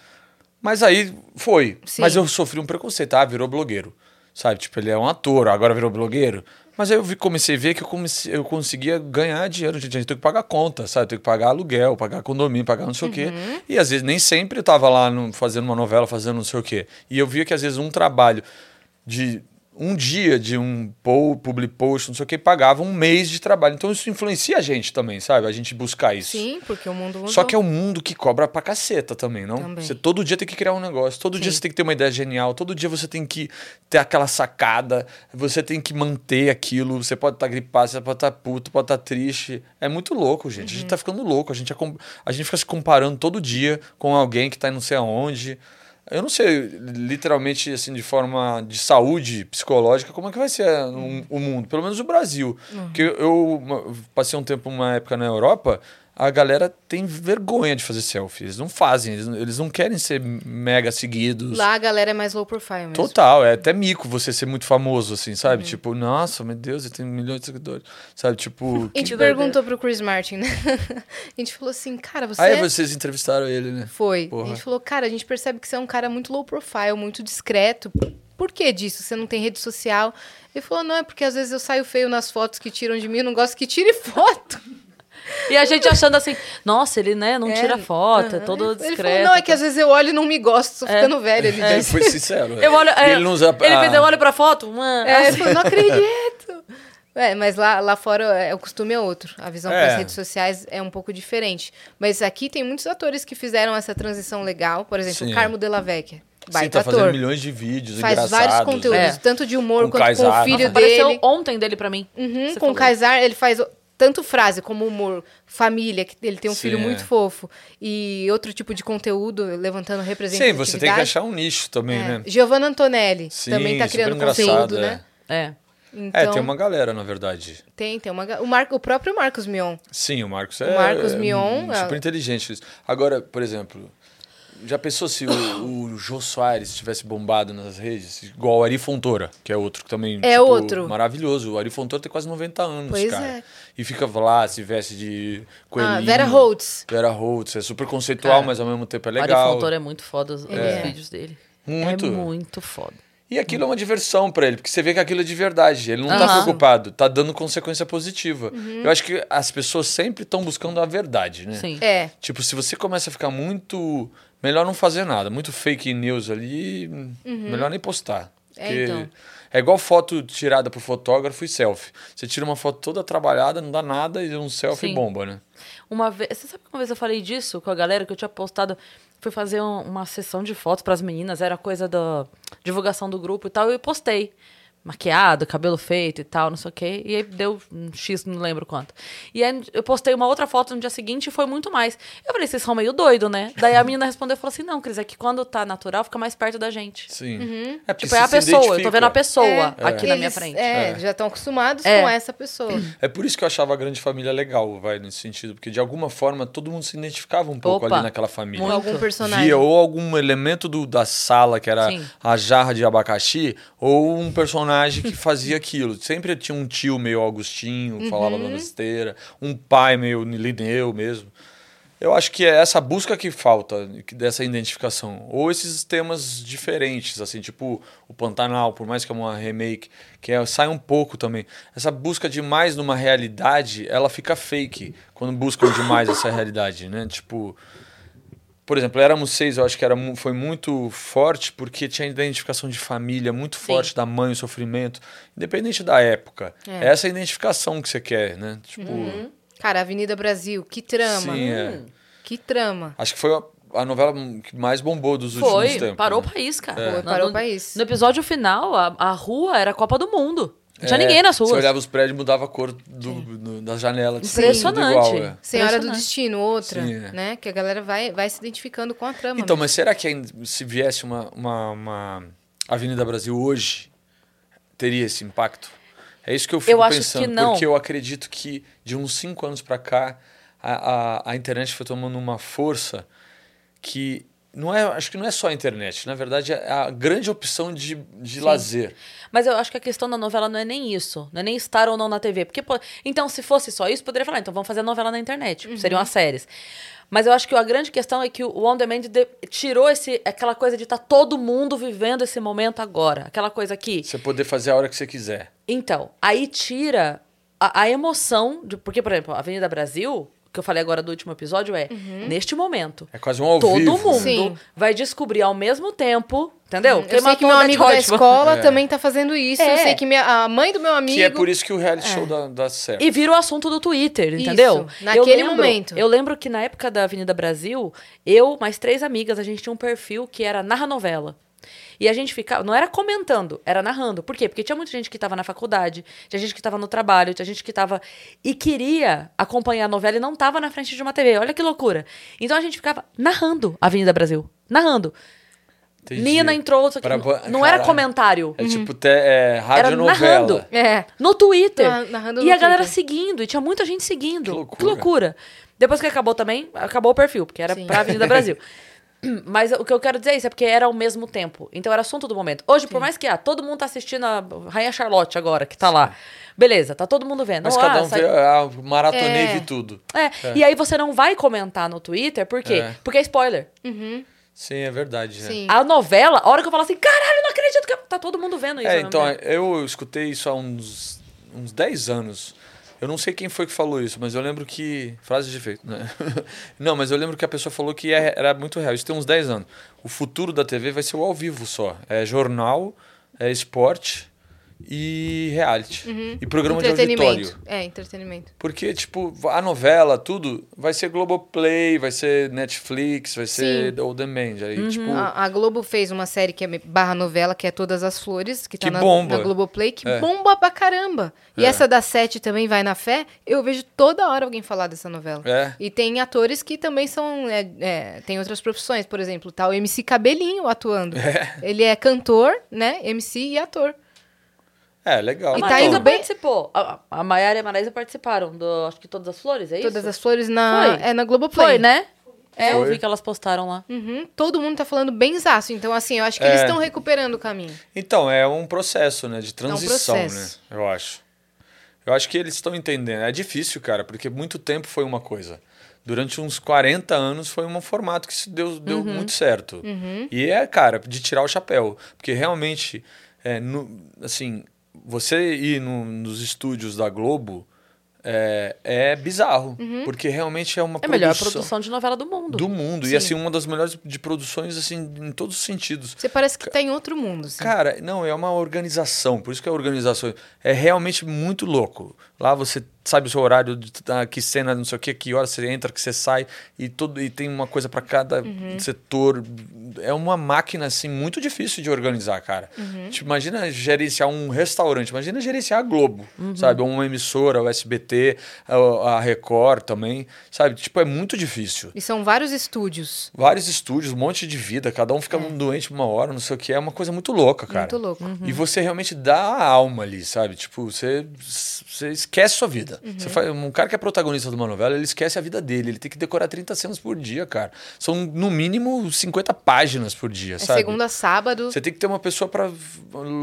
Mas aí foi. Sim. Mas eu sofri um preconceito. Ah, virou blogueiro. Sabe? Tipo, ele é um ator, agora virou blogueiro. Mas aí eu comecei a ver que eu, comecei, eu conseguia ganhar dinheiro. Gente, a gente tem que pagar conta, sabe? Tem que pagar aluguel, pagar condomínio, pagar não sei o quê. Uhum. E às vezes nem sempre eu tava lá no- fazendo uma novela, fazendo não sei o quê. E eu via que às vezes um trabalho de um dia de um po- public post, não sei o que, pagava um mês de trabalho. Então isso influencia a gente também, sabe? A gente buscar isso. Sim, porque o mundo mudou. Só que é um mundo que cobra pra caceta também, não? Também. Você todo dia tem que criar um negócio, todo dia Sim. você tem que ter uma ideia genial, todo dia você tem que ter aquela sacada, você tem que manter aquilo, você pode estar gripado, você pode estar puto, pode estar triste. É muito louco, gente. A Uhum. gente tá ficando louco, a gente, com- a gente fica se comparando todo dia com alguém que tá em não sei aonde. Eu não sei, literalmente, assim, de forma de saúde psicológica, como é que vai ser um- o mundo, pelo menos o Brasil. Uhum. Porque eu uma- passei um tempo, uma época na Europa, a galera tem vergonha de fazer selfie. Eles não fazem, eles, eles não querem ser mega seguidos. Lá a galera é mais low profile mesmo. Total, é até mico você ser muito famoso, assim, Uhum. sabe? Tipo, nossa, meu Deus, ele tem milhões de seguidores. Sabe, tipo. A gente perguntou pro Chris Martin, né? A gente falou assim, cara, você. Aí é- vocês entrevistaram ele, né? Foi. Porra. A gente falou, cara, a gente percebe que você é um cara muito low profile, muito discreto. Por que disso? Você não tem rede social? Ele falou, não, é porque às vezes eu saio feio nas fotos que tiram de mim, eu não gosto que tire foto. E a gente achando assim, nossa, ele, né, não É, tira foto, é todo Ele discreto. falou, não, é que às vezes eu olho e não me gosto, tô É. ficando velho. Ele Ele disse. foi sincero. é. Eu olho, é, ele não usa ele a- fez, eu olho pra foto, mano. É, ele falou, não acredito. É, mas lá, lá fora é, o costume é outro. A visão É. para as redes sociais é um pouco diferente. Mas aqui tem muitos atores que fizeram essa transição legal. Por exemplo, Sim. o Carmo Della Vecchia. Sim, Baita tá fazendo ator. milhões de vídeos Faz engraçados. vários conteúdos, É. tanto de humor Com quanto com Kaysar. o filho Nossa, Apareceu dele. ontem dele pra mim. Uhum, com o Kaysar, ele faz tanto frase como humor, família, que ele tem um Sim, filho é. muito fofo, e outro tipo de conteúdo, levantando Sim, representatividade. você tem que achar um nicho também, É. né? Giovanna Antonelli Sim, também tá super criando conteúdo, é. né? É. Então, É, tem uma galera, na verdade. tem, tem uma o, Mar... o próprio Marcos Mion. Sim, o Marcos O é, Marcos é Mion, super é- inteligente. nisso. Agora, por exemplo, já pensou se o, o Jô Soares tivesse bombado nas redes, igual o Ari Fontoura, que é outro que também É tipo, outro. maravilhoso. O Ari Fontoura tem quase 90 anos, Pois cara. é. E fica lá, se veste de coelhinho. Ah, Vera Holtz. Vera Holtz, é super conceitual, Cara, mas ao mesmo tempo é legal. Fontoura é muito foda os, os É. vídeos dele. Muito. É muito foda. E aquilo é uma diversão pra ele, porque você vê que aquilo é de verdade. Ele não tá Aham. preocupado, tá dando consequência positiva. Uhum. Eu acho que as pessoas sempre estão buscando a verdade, né? Sim. É. Tipo, se você começa a ficar muito. Melhor não fazer nada. Muito fake news ali, melhor nem postar. É, então. é igual foto tirada por fotógrafo e selfie. Você tira uma foto toda trabalhada, não dá nada, e um selfie Sim. bomba, né? Uma vez, você sabe que uma vez eu falei disso com a galera que eu tinha postado, fui fazer um- uma sessão de fotos pras meninas, era coisa da divulgação do grupo e tal, e eu postei. Maquiado, cabelo feito e tal, não sei o quê. E aí deu um X, não lembro quanto. E aí eu postei uma outra foto no dia seguinte e foi muito mais. Eu falei, vocês são meio doido, né? Daí a menina respondeu e falou assim: não, Cris, é que quando tá natural fica mais perto da gente. Sim. É porque Tipo, é a pessoa, eu tô identifica. vendo a pessoa É, aqui na minha eles, frente. É, É. já estão acostumados É. com essa pessoa. É por isso que eu achava a grande família legal, vai, nesse sentido. Porque de alguma forma todo mundo se identificava um pouco Opa, ali naquela família. Com algum personagem. Via ou algum elemento do, da sala, que era Sim. a jarra de abacaxi, ou um personagem que fazia aquilo. Sempre tinha um tio meio Augustinho, que falava Uhum. besteira, um pai meio Lineu mesmo. Eu acho que é essa busca que falta, dessa identificação. Ou esses temas diferentes, assim, tipo o Pantanal, por mais que é uma remake, que é, sai um pouco também. Essa busca demais numa realidade, ela fica fake quando buscam demais essa realidade, né? Tipo, por exemplo, Éramos Seis, eu acho que era, foi muito forte porque tinha identificação de família muito Sim. forte da mãe, o sofrimento, independente da época. É. É essa a identificação que você quer, né? Tipo, Cara, Avenida Brasil, que trama. sim, é. Que trama. Acho que foi a, a novela que mais bombou dos últimos Foi, tempos. parou né? o país, cara. Foi, No- parou no- o país. No episódio final, a, a rua era a Copa do Mundo. Não tinha É, ninguém nas Você ruas. olhava os prédios mudava a cor do, do- das janelas. tipo, Impressionante. tudo igual, é. Senhora do Impressionante. Destino, outra, Sim, é. né? Que a galera vai, vai se identificando com a trama. Então, mesmo. mas será que se viesse uma, uma, uma Avenida Brasil hoje, teria esse impacto? É isso que eu fico Eu acho pensando, que não. porque eu acredito que de uns cinco anos para cá, a, a, a internet foi tomando uma força que não é, acho que não é só a internet, na verdade é a grande opção de, de lazer. Mas eu acho que a questão da novela não é nem isso. Não é nem estar ou não na TV. Porque, pô, então, se fosse só isso, poderia falar, então vamos fazer novela na internet. Uhum. Seriam as séries. Mas eu acho que a grande questão é que o On Demand de- tirou esse, aquela coisa de estar todo mundo vivendo esse momento agora. Aquela coisa que. Você poder fazer a hora que você quiser. Então, aí tira a, a emoção. De, porque, por exemplo, a Avenida Brasil, que eu falei agora do último episódio, é neste momento. É quase um ao Todo vivo. mundo Sim. vai descrebrir ao mesmo tempo, entendeu? Eu sei que meu amigo da escola É. também tá fazendo isso. Eu É. sei que minha, a mãe do meu amigo. Que é por isso que o reality show dá, dá certo. E vira o assunto do Twitter, Isso, entendeu? naquele eu lembro, momento. Eu lembro que na época da Avenida Brasil, eu, mais três amigas, a gente tinha um perfil que era narra novela. E a gente ficava, não era comentando, era narrando. Por quê? Porque tinha muita gente que estava na faculdade, tinha gente que estava no trabalho, tinha gente que estava e queria acompanhar a novela e não estava na frente de uma TV. Olha que loucura. Então a gente ficava narrando a Avenida Brasil, narrando. Entendi. Nina entrou. isso aqui. Pra ba- não era comentário. É tipo te, é, Era rádio narrando. novela. É. No Twitter. Na- narrando e no a galera Twitter. seguindo. E tinha muita gente seguindo. Que Que loucura. loucura. Depois que acabou também, acabou o perfil, porque era Sim. pra Avenida Brasil. Mas o que eu quero dizer é isso, é porque era ao mesmo tempo. Então era assunto do momento. Hoje, por mais que ah, todo mundo tá assistindo a Rainha Charlotte agora, que tá lá. Beleza, tá todo mundo vendo. Mas Ah, cada um sai- vê, ah, maratonei É. e tudo. É, e aí você não vai comentar no Twitter, por quê? É. Porque é spoiler. Sim, é verdade. né? Sim. A novela, a hora que eu falo assim, caralho, não acredito que tá todo mundo vendo isso. É, então, eu escutei isso há uns, uns 10 anos. Eu não sei quem foi que falou isso, mas eu lembro que. Frase de efeito, né? Não, mas eu lembro que a pessoa falou que é- era muito real. Isso tem uns 10 anos. O futuro da TV vai ser o ao vivo só. É jornal, é esporte e reality. E programa de auditório. Entretenimento. É, entretenimento. Porque, tipo, a novela, tudo, vai ser Globoplay, vai ser Netflix, vai ser On Demand. Aí, Uhum. tipo. A, a Globo fez uma série que é barra novela, que é Todas as Flores, que tá Que na, bomba. na Globoplay, que É. bomba pra caramba. E É. essa da Sete também vai na fé, eu vejo toda hora alguém falar dessa novela. É. E tem atores que também são. É, é, tem outras profissões, por exemplo, tá o MC Cabelinho atuando. Ele é cantor, né? MC e ator. É, legal. E A tá indo bem- participou. A, a Maiara e a Maraísa participaram do, acho que Todas as Flores, é isso? Todas as flores na, Foi. é na Globoplay. Foi, né? É, eu Foi. vi que elas postaram lá. Uhum, todo mundo tá falando benzaço. Então, assim, eu acho que É. eles estão recuperando o caminho. Então, é um processo, né? De transição, processo. né? Eu acho. Eu acho que eles estão entendendo. É difícil, cara, porque muito tempo foi uma coisa. Durante uns 40 anos foi um formato que se deu, deu muito certo. E é, cara, de tirar o chapéu. Porque realmente, é, no- assim, você ir no- nos estúdios da Globo é, é bizarro. Porque realmente é uma É a melhor produção produção de novela do mundo. do mundo. E Sim. assim, uma das melhores de produções, assim, em todos os sentidos. Você parece que tá em outro mundo. Assim. Cara, não, é uma organização, por isso que é organização. É realmente muito louco. Lá você sabe o seu horário, de, ah, que cena, não sei o que, que hora você entra, que você sai, e, todo, e tem uma coisa para cada setor. É uma máquina, assim, muito difícil de organizar, cara. Tipo, imagina gerenciar um restaurante, imagina gerenciar a Globo, sabe? Ou uma emissora, o SBT, a, Record também, sabe? Tipo, é muito difícil. E são vários estúdios. Vários estúdios, um monte de vida, cada um fica doente uma hora, não sei o que. É uma coisa muito louca, cara. Muito louco. E você realmente dá a alma ali, sabe? Tipo, você, você esquece sua vida. Uhum. Você faz, um cara que é protagonista de uma novela, ele esquece a vida dele. Ele tem que decorar 30 cenas por dia, cara. São, no mínimo, 50 páginas por dia, É sabe? segunda a sábado. Você tem que ter uma pessoa pra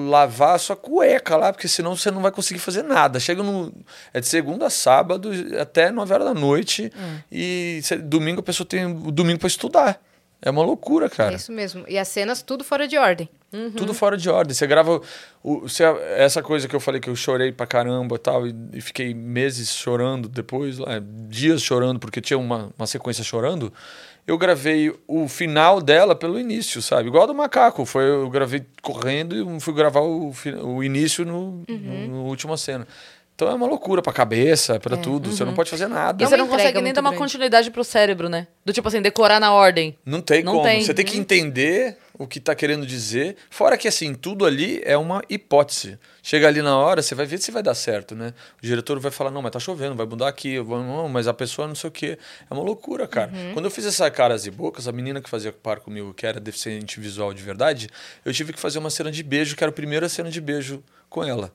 lavar a sua cueca lá, porque senão você não vai conseguir fazer nada. Chega no. É de segunda a sábado até 9 horas da noite. Hum. E cê- domingo a pessoa tem o domingo pra estudar. É uma loucura, cara. É isso mesmo. E as cenas tudo fora de ordem. Tudo fora de ordem. Você grava. O, você- essa coisa que eu falei que eu chorei pra caramba tal, e, e fiquei meses chorando depois, lá, dias chorando, porque tinha uma, uma sequência chorando. Eu gravei o final dela pelo início, sabe? Igual do macaco. Foi, eu gravei correndo e fui gravar o, o início no, no, no última cena. Então é uma loucura pra cabeça, pra tudo. Você não pode fazer nada. E É você não consegue nem dar uma grande. continuidade pro cérebro, né? Do tipo assim, decorar na ordem. Não tem Não como. tem. Você tem que entender o que tá querendo dizer. Fora que, assim, tudo ali é uma hipótese. Chega ali na hora, você vai ver se vai dar certo, né? O diretor vai falar, não, mas tá chovendo, vai mudar aqui. Não, mas a pessoa não sei o quê. É uma loucura, cara. Quando eu fiz essa Caras e Bocas, a menina que fazia par comigo, que era deficiente visual de verdade, eu tive que fazer uma cena de beijo, que era a primeira cena de beijo com ela.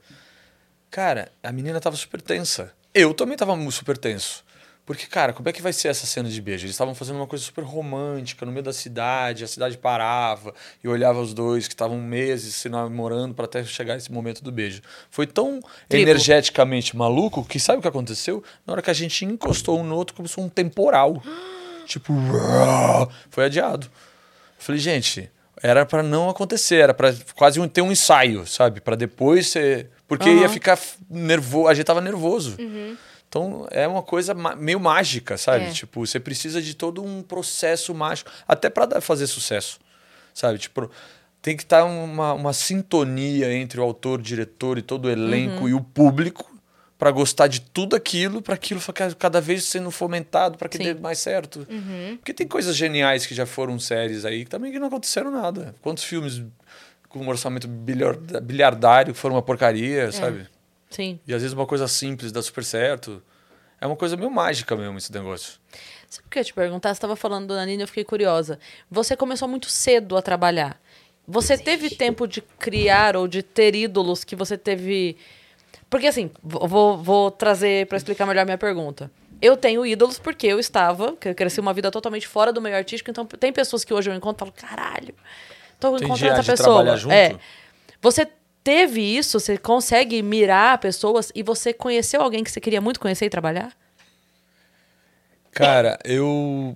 Cara, a menina tava super tensa. Eu também tava super tenso. Porque, cara, como é que vai ser essa cena de beijo? Eles estavam fazendo uma coisa super romântica no meio da cidade, a cidade parava e olhava os dois que estavam meses se namorando para até chegar esse momento do beijo. Foi tão Triplo. energeticamente maluco que sabe o que aconteceu? Na hora que a gente encostou um no outro, começou um temporal. tipo, foi adiado. Falei, gente, era pra não acontecer, era pra quase um- ter um ensaio, sabe? Pra depois ser. Porque ia ficar nervoso, a gente tava nervoso. Então é uma coisa meio mágica, sabe? É. Tipo, você precisa de todo um processo mágico, até pra fazer sucesso, sabe? Tipo, tem que estar uma, uma sintonia entre o autor, o diretor e todo o elenco e o público pra gostar de tudo aquilo, pra aquilo ficar cada vez sendo fomentado para que Sim. dê mais certo. Porque tem coisas geniais que já foram séries aí que também não aconteceram nada. Quantos filmes com um orçamento bilhar- bilhardário foram uma porcaria, sabe? Sim. E às vezes uma coisa simples dá super certo. É uma coisa meio mágica mesmo esse negócio. Sabe o que eu ia te perguntar? Você estava falando da Nina, eu fiquei curiosa. Você começou muito cedo a trabalhar. Você teve tempo de criar ou de ter ídolos que você teve. Porque assim, vo- vou, vou trazer pra explicar melhor a minha pergunta. Eu tenho ídolos porque eu estava, que eu cresci uma vida totalmente fora do meio artístico, então tem pessoas que hoje eu encontro e falo, caralho, tô Entendi, encontrando essa pessoa. trabalhar junto? É. Você teve isso? Você consegue mirar pessoas e você conheceu alguém que você queria muito conhecer e trabalhar? Cara, eu.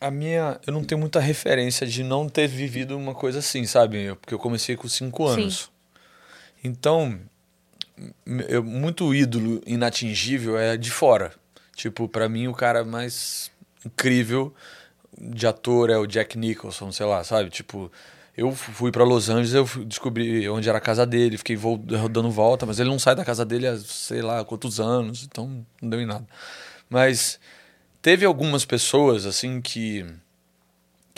A minha. Eu não tenho muita referência de não ter vivido uma coisa assim, sabe? Porque eu comecei com cinco Sim. anos. Então, m- eu, muito ídolo inatingível é de fora. Tipo, pra mim, o cara mais incrível de ator é o Jack Nicholson, sei lá, sabe? Tipo, eu fui pra Los Angeles, eu descobri onde era a casa dele, fiquei dando volta, mas ele não sai da casa dele há sei lá quantos anos, então não deu em nada. Mas teve algumas pessoas, assim, que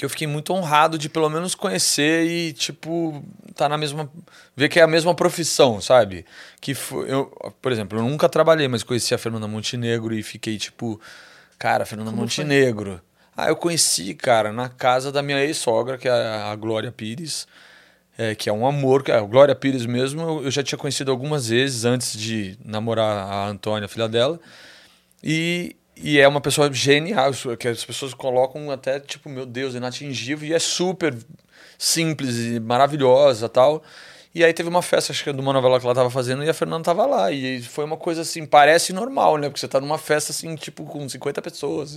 que eu fiquei muito honrado de pelo menos conhecer e, tipo, tá na mesma. ver que é a mesma profissão, sabe? Que foi. Eu, por exemplo, eu nunca trabalhei, mas conheci a Fernanda Montenegro e fiquei, tipo, cara, Fernanda Como foi? Montenegro. Ah, eu conheci, cara, na casa da minha ex-sogra, que é a Glória Pires. é, que é um amor, que a Glória Pires mesmo, eu, eu já tinha conhecido algumas vezes antes de namorar a Antônia, a filha dela. E, e é uma pessoa genial, que as pessoas colocam até, tipo, meu Deus, inatingível, e é super simples e maravilhosa tal. E aí teve uma festa, acho que de uma novela que ela tava fazendo, e a Fernanda tava lá. E foi uma coisa assim, parece normal, né? Porque você tá numa festa assim, tipo, com 50 pessoas.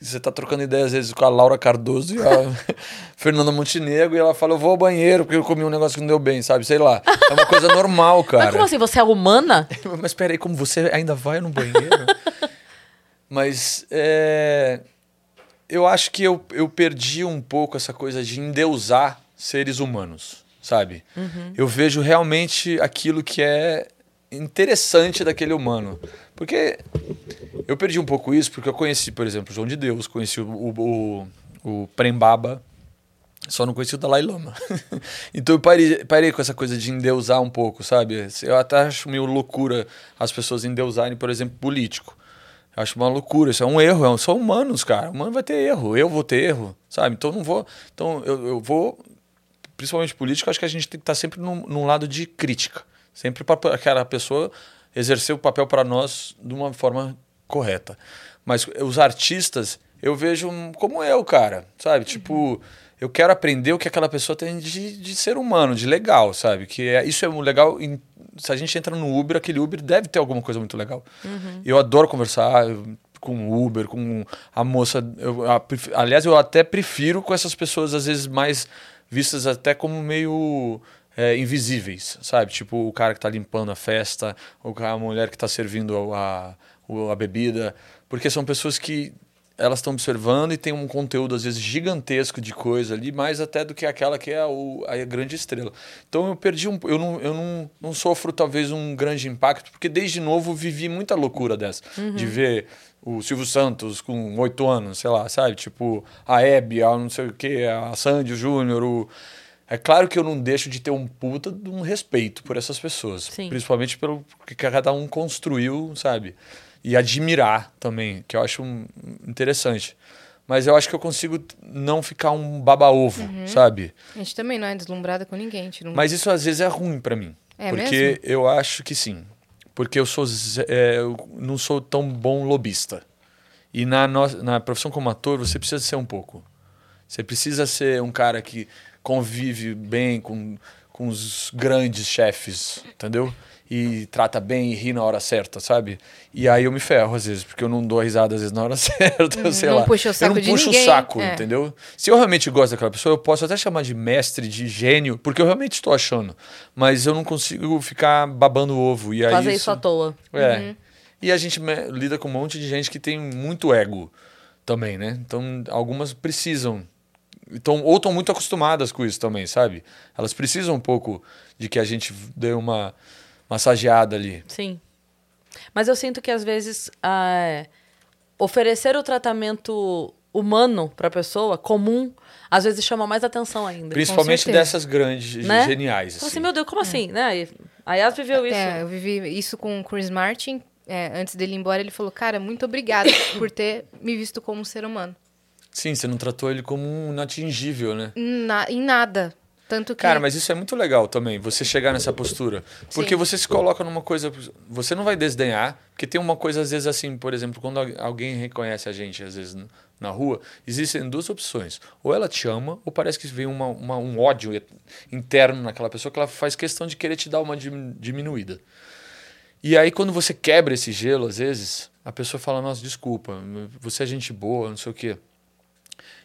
E você tá trocando ideia, às vezes, com a Laura Cardoso e a Fernanda Montenegro, e ela fala, eu vou ao banheiro, porque eu comi um negócio que não deu bem, sabe? Sei lá. É uma coisa normal, cara. Mas como assim? Você é humana? Mas peraí, como você ainda vai no banheiro? Mas é, eu acho que eu, eu perdi um pouco essa coisa de endeusar seres humanos, sabe? Eu vejo realmente aquilo que é interessante daquele humano. Porque eu perdi um pouco isso porque eu conheci, por exemplo, o João de Deus, conheci o, o, o, o Prembaba, só não conheci o Dalai Lama. então eu parei, parei com essa coisa de endeusar um pouco, sabe? Eu até acho meio loucura as pessoas endeusarem, por exemplo, político. Eu acho uma loucura, isso é um erro, é são humanos, cara. Humano vai ter erro, eu vou ter erro, sabe? Então não vou. Então eu, eu vou. Principalmente político, acho que a gente tem que estar sempre num, num lado de crítica. Sempre para aquela pessoa exercer o papel para nós de uma forma correta. Mas os artistas, eu vejo como eu, cara, sabe? Tipo, eu quero aprender o que aquela pessoa tem de, de ser humano, de legal, sabe? Que é, isso é legal. em- se a gente entra no Uber, aquele Uber deve ter alguma coisa muito legal. Eu adoro conversar com o Uber, com a moça. eu- a- aliás, eu até prefiro com essas pessoas, às vezes, mais vistas até como meio é, invisíveis, sabe? Tipo o cara que tá limpando a festa, ou a mulher que tá servindo a, o- a bebida. Porque são pessoas que elas estão observando e tem um conteúdo, às vezes, gigantesco de coisa ali, mais até do que aquela que é o- a grande estrela. Então eu perdi um. Eu não, eu não, não sofro, talvez, um grande impacto, porque desde novo vivi muita loucura dessa. De ver o Silvio Santos com oito anos, sei lá, sabe? Tipo, a Hebe, a não sei o quê, a Sandy, Júnior, o. É claro que eu não deixo de ter um puta de um respeito por essas pessoas. Sim. Principalmente pelo que cada um construiu, sabe? E admirar também, que eu acho interessante. Mas eu acho que eu consigo não ficar um baba-ovo, Uhum. sabe? A gente também não é deslumbrada com ninguém. Não... Mas isso às vezes é ruim pra mim. É porque eu acho que sim. Porque eu sou é, eu não sou tão bom lobista. E na, no- na profissão como ator, você precisa ser um pouco. Você precisa ser um cara que convive bem com, com os grandes chefes, entendeu? E trata bem e ri na hora certa, sabe? E aí eu me ferro às vezes, porque eu não dou risada às vezes na hora certa, sei não lá. puxa o saco eu não de puxo ninguém, o saco, é. entendeu? Se eu realmente gosto daquela pessoa, eu posso até chamar de mestre, de gênio, porque eu realmente estou achando. Mas eu não consigo ficar babando ovo. E aí Fazer isso à toa. é. E a gente lida com um monte de gente que tem muito ego também, né? Então, algumas precisam. Então, ou estão muito acostumadas com isso também, sabe? Elas precisam um pouco de que a gente dê uma massageada ali. Sim. Mas eu sinto que às vezes oferecer o tratamento humano pra pessoa, comum, às vezes chama mais atenção ainda. Principalmente dessas grandes, Né? geniais. Assim. assim, meu Deus, como assim? Né? A Yas viveu isso. É, eu vivi isso com o Chris Martin. é, antes dele ir embora, ele falou: Cara, muito obrigada por ter me visto como um ser humano. Sim, você não tratou ele como um inatingível, né? Na- em nada. Tanto que. Cara, mas isso é muito legal também, você chegar nessa postura. Porque Sim. você se coloca numa coisa. Você não vai desdenhar, porque tem uma coisa, às vezes, assim, por exemplo, quando al- alguém reconhece a gente, às vezes, na rua, existem duas opções. Ou ela te ama, ou parece que vem uma, uma- um ódio interno naquela pessoa que ela faz questão de querer te dar uma dim- diminuída. E aí, quando você quebra esse gelo, às vezes, a pessoa fala: Nossa, desculpa, você é gente boa, não sei o quê.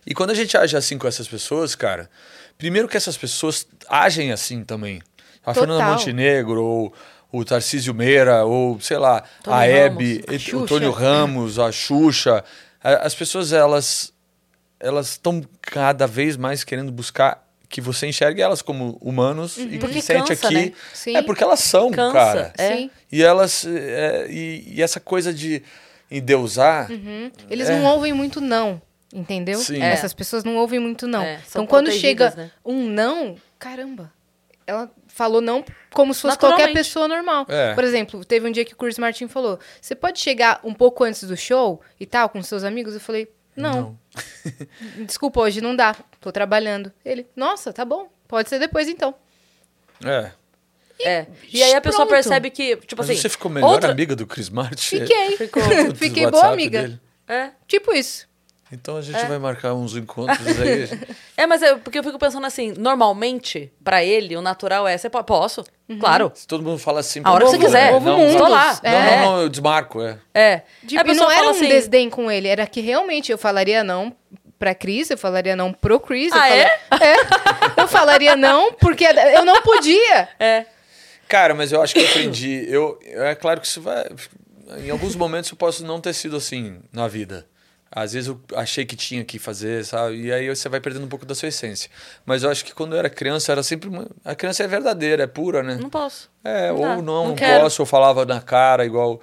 E quando a gente age assim com essas pessoas, cara, primeiro que essas pessoas agem assim também. A Total. Fernanda Montenegro, ou o Tarcísio Meira, ou sei lá, Tony a Hebe, Ramos, a o. Tônio Ramos, a Xuxa. As pessoas, elas elas estão cada vez mais querendo buscar que você enxergue elas como humanos e que Porque sente cansa, aqui. né? É porque elas são, Cansa, cara. é. Sim. E elas. é, e, e essa coisa de endeusar. Uhum. Eles É. não ouvem muito não, entendeu? Sim. É. Essas pessoas não ouvem muito não. É, então quando chega né? um não, caramba. Ela falou não como se fosse qualquer pessoa normal. É. Por exemplo, teve um dia que o Chris Martin falou: "Você pode chegar um pouco antes do show e tal com seus amigos?" Eu falei: "Não. Desculpa, hoje não dá. Tô trabalhando." Ele: "Nossa, tá bom. Pode ser depois então." É. É. E aí a pessoa pronto. percebe que, tipo Mas assim. você ficou melhor outra- amiga do Chris Martin? Fiquei. Ficou. Fiquei WhatsApp boa amiga. dele? É. Tipo isso. Então a gente vai marcar uns encontros aí. É, mas é porque eu fico pensando assim, normalmente, pra ele, o natural é, você po- posso? Claro. Se todo mundo fala assim, A hora que você quiser. Novo Não, Tô lá. Não, É. não, não, eu desmarco, é. É. Tipo, a e pessoa não era fala um assim, desdém com ele, era que realmente eu falaria não pra Cris, eu falaria não pro Chris. eu Ah, é? fala- é? Eu falaria não porque eu não podia. É. Cara, mas eu acho que eu aprendi. Eu, é claro que isso vai. Em alguns momentos eu posso não ter sido assim na vida. Às vezes eu achei que tinha que fazer, sabe? E aí você vai perdendo um pouco da sua essência. Mas eu acho que quando eu era criança, era sempre. uma- A criança é verdadeira, é pura, né? Não posso. É, Não ou dá. não, Não não, quero. posso, ou falava na cara igual.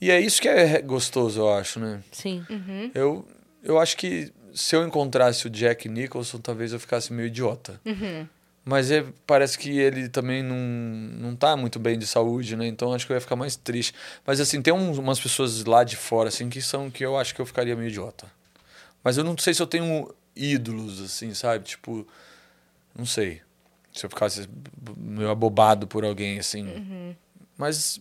E é isso que é gostoso, eu acho, né? Sim. Uhum. Eu, eu acho que se eu encontrasse o Jack Nicholson, talvez eu ficasse meio idiota. Uhum. Mas é- parece que ele também não, não tá muito bem de saúde, né? Então acho que eu ia ficar mais triste. Mas assim, tem uns- umas pessoas lá de fora, assim, que são que eu acho que eu ficaria meio idiota. Mas eu não sei se eu tenho ídolos, assim, sabe? Tipo, não sei. Se eu ficasse meio abobado por alguém, assim. Mas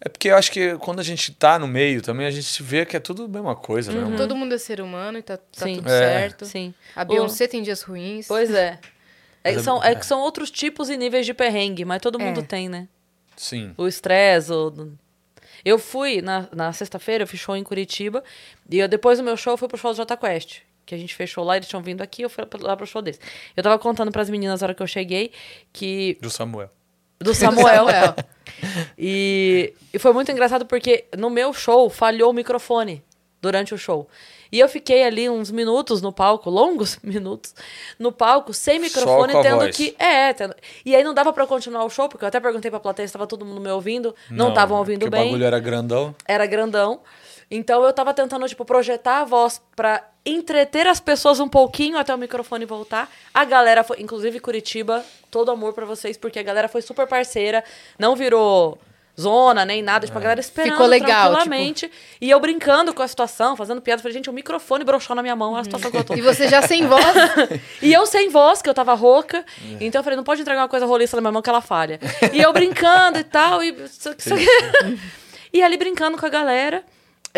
é porque eu acho que quando a gente tá no meio também, a gente vê que é tudo a mesma coisa, né? Todo mundo é ser humano e tá, tá Sim. tudo É. certo. Sim. A Beyoncé tem dias ruins. Pois é. É, é- são, é é. que são outros tipos e níveis de perrengue, mas todo mundo É. tem, né? Sim. O estresse, o... Eu fui, na, na sexta-feira, eu fiz show em Curitiba, e eu, depois do meu show, eu fui pro show do Jota Quest, que a gente fechou lá, eles tinham vindo aqui, eu fui lá pro show deles. Eu tava contando pras meninas na hora que eu cheguei, que Do Samuel. do Samuel. Samuel. e, e foi muito engraçado porque no meu show falhou o microfone durante o show. E eu fiquei ali uns minutos no palco, longos minutos, no palco, sem microfone, tendo voz. que. É, tendo... E aí não dava pra continuar o show, porque eu até perguntei pra plateia se tava todo mundo me ouvindo. Não estavam ouvindo porque bem o bagulho era grandão. era grandão. Então eu tava tentando, tipo, projetar a voz pra entreter as pessoas um pouquinho até o microfone voltar. A galera foi, inclusive Curitiba, todo amor pra vocês, porque a galera foi super parceira, não virou zona nem nada, tipo, a galera esperando Ficou legal, tranquilamente. E eu brincando com a situação, fazendo piada, falei, gente, o microfone broxou na minha mão, a situação que eu tô. E você já sem voz. E eu sem voz, que eu tava rouca. É. Então eu falei, não pode entregar uma coisa roliça na minha mão que ela falha. E eu brincando e tal. E, e ali brincando com a galera.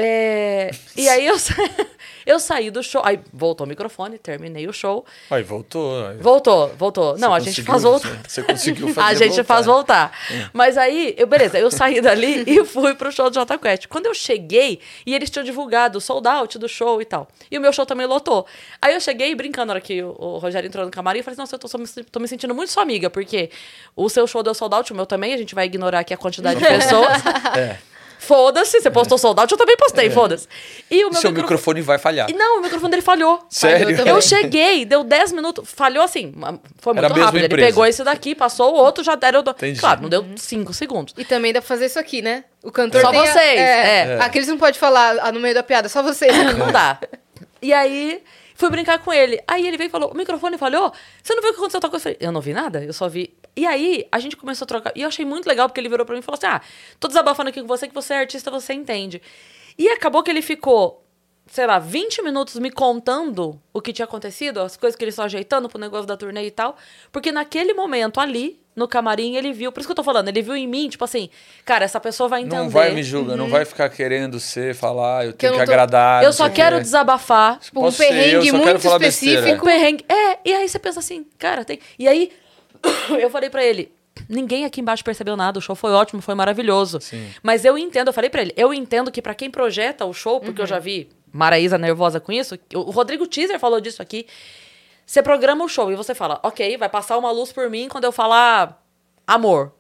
É, E aí eu, sa- eu saí do show. Aí voltou o microfone, terminei o show. Aí voltou. aí Voltou, voltou. Não, você a gente faz voltar. Você conseguiu fazer A gente faz voltar. É. Mas aí, eu, beleza, eu saí dali e fui pro show do Jota Quest. Quando eu cheguei, e eles tinham divulgado o sold out do show e tal. E o meu show também lotou. Aí eu cheguei brincando na hora que o, Rogério entrou no camarim e falei Nossa, eu tô, tô me sentindo muito sua amiga, porque o seu show deu sold out, o meu também, a gente vai ignorar aqui a quantidade de pessoas. É. Foda-se, você postou sold out, eu também postei, foda-se. E o meu Seu micro- microfone vai falhar. E não, o microfone dele falhou. Sério? também. Eu cheguei, deu 10 minutos, falhou assim, foi muito rápido. Ele empresa. pegou esse daqui, passou o outro, já deram. Entendi. Claro, não deu 5 segundos. E também dá pra fazer isso aqui, né? O cantor Só tem a- vocês, É, é. Aqueles não pode falar ah, no meio da piada, só vocês. Não dá. E aí, fui brincar com ele. Aí ele veio e falou: o microfone falhou? Você não viu o que aconteceu? tal coisa?" Eu falei, Eu não vi nada, eu só vi. E aí, a gente começou a trocar. E eu achei muito legal, porque ele virou pra mim e falou assim: Ah, tô desabafando aqui com você, que você é artista, você entende. E acabou que ele ficou sei lá, 20 minutos me contando o que tinha acontecido, as coisas que eles estão ajeitando pro negócio da turnê e tal. Porque naquele momento ali, no camarim, ele viu. Por isso que eu tô falando, ele viu em mim, tipo assim, cara, essa pessoa vai entender. Não vai me julgar, não vai ficar querendo ser, falar, eu tenho eu que, não tô- agradar. Eu só quero quê. desabafar. Tipo, um ser perrengue quero muito específico. Um perrengue. É, e aí você pensa assim, cara, tem. E aí, eu falei pra ele. Ninguém aqui embaixo percebeu nada, o show foi ótimo, foi maravilhoso. Sim. Mas eu entendo, eu falei pra ele, eu entendo que pra quem projeta o show, porque eu já vi Maraísa nervosa com isso, o Rodrigo Teaser falou disso aqui. Você programa o show e você fala, ok, vai passar uma luz por mim quando eu falar amor.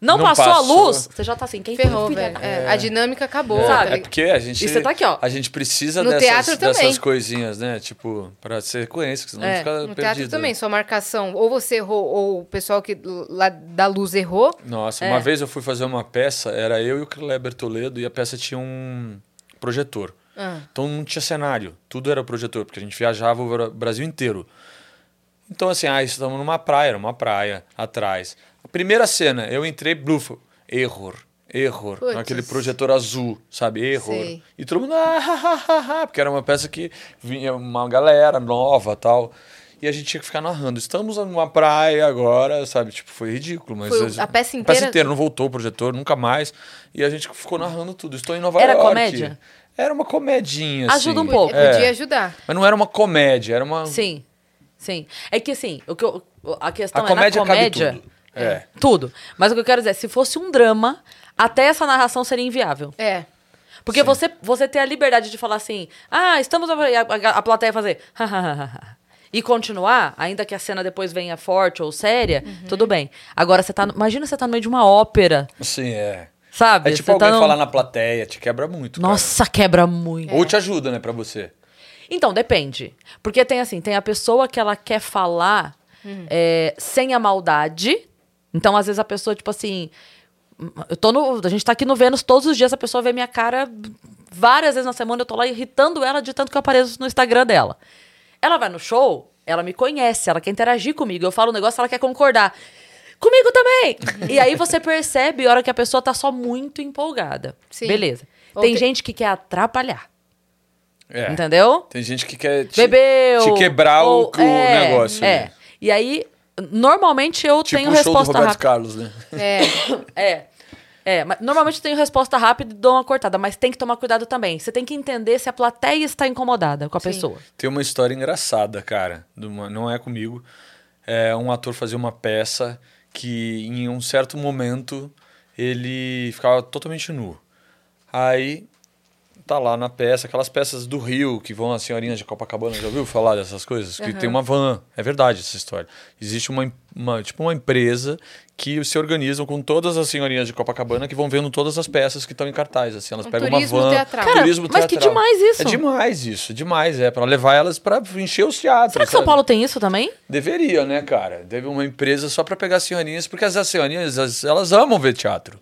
Não, Não passou, a passou. luz, você já tá assim, quem Ferrou, velho. É, A dinâmica acabou. É, Sabe? tá é porque a gente, E você tá aqui, ó. a gente precisa No dessas, dessas coisinhas, né? Tipo, pra ser conhecido, senão É, fica No perdido. teatro também, sua marcação. Ou você errou, ou o pessoal que lá da luz errou. Nossa, É. uma vez eu fui fazer uma peça, era eu e o Kleber Toledo, e a peça tinha um projetor. Ah. Então não tinha cenário, tudo era projetor, porque a gente viajava o Bra- Brasil inteiro. Então, assim, ah, estamos numa praia, era uma praia atrás. A primeira cena, eu entrei, blufo, error, error. Puts. Aquele projetor azul, sabe? Error. Sei. E todo mundo, ah, ha, ha, ha, porque era uma peça que vinha uma galera nova tal. E a gente tinha que ficar narrando. Estamos numa praia agora, sabe? Tipo, foi ridículo. Mas Foi a, a peça A inteira- peça inteira, não voltou o projetor, nunca mais. E a gente ficou narrando tudo. Estou em Nova Era York. comédia? Era uma comedinha, Ajuda assim. um pouco. É. Podia ajudar. Mas não era uma comédia, era uma. Sim, sim. É que assim, o que eu- a questão a é comédia, na comédia... cabe tudo. É. Tudo. Mas o que eu quero dizer, se fosse um drama, até essa narração seria inviável. É. Porque você, você ter a liberdade de falar assim, ah, estamos. A, a, a plateia fazer. e continuar, ainda que a cena depois venha forte ou séria, Uhum. tudo bem. Agora, você tá. no- Imagina você tá no meio de uma ópera, Sim, é. sabe? É tipo Você alguém tá falar na plateia, te quebra muito. cara. Nossa, quebra muito. Ou te ajuda, né, pra você. Então, depende. Porque tem assim, tem a pessoa que ela quer falar é, sem a maldade. Então, às vezes, a pessoa, tipo assim. Eu tô no. A gente tá aqui no Vênus todos os dias, a pessoa vê minha cara várias vezes na semana, eu tô lá irritando ela de tanto que eu apareço no Instagram dela. Ela vai no show, ela me conhece, ela quer interagir comigo. Eu falo um negócio, ela quer concordar. Comigo também! e aí você percebe a hora que a pessoa tá só muito empolgada. Sim. Beleza. Ou Tem te- gente que quer atrapalhar. É. Entendeu? Tem gente que quer te, Bebeu. te quebrar o, ou- o é, negócio. É. né? E aí, normalmente eu Tipo tenho o show do resposta Roberto rápida. Carlos, né? É. É. É, mas normalmente eu tenho resposta rápida e dou uma cortada, mas tem que tomar cuidado também. Você tem que entender se a plateia está incomodada com a Sim. pessoa. Tem uma história engraçada, cara. de uma- não é comigo. É um ator fazia uma peça que, em um certo momento, ele ficava totalmente nu. Aí, tá lá na peça, aquelas peças do Rio que vão as senhorinhas de Copacabana. Já ouviu falar dessas coisas? Que tem uma van. É verdade essa história. Existe uma, uma- tipo uma empresa que se organizam com todas as senhorinhas de Copacabana que vão vendo todas as peças que estão em cartaz. Assim, elas Um pegam uma van. teatral. Cara, turismo mas que teatral. demais isso. É demais isso, demais. É, para levar elas para encher os teatros. Será que São sabe? Paulo tem isso também? Deveria, né, cara? Teve uma empresa só para pegar senhorinhas, porque as senhorinhas, as- elas amam ver teatro.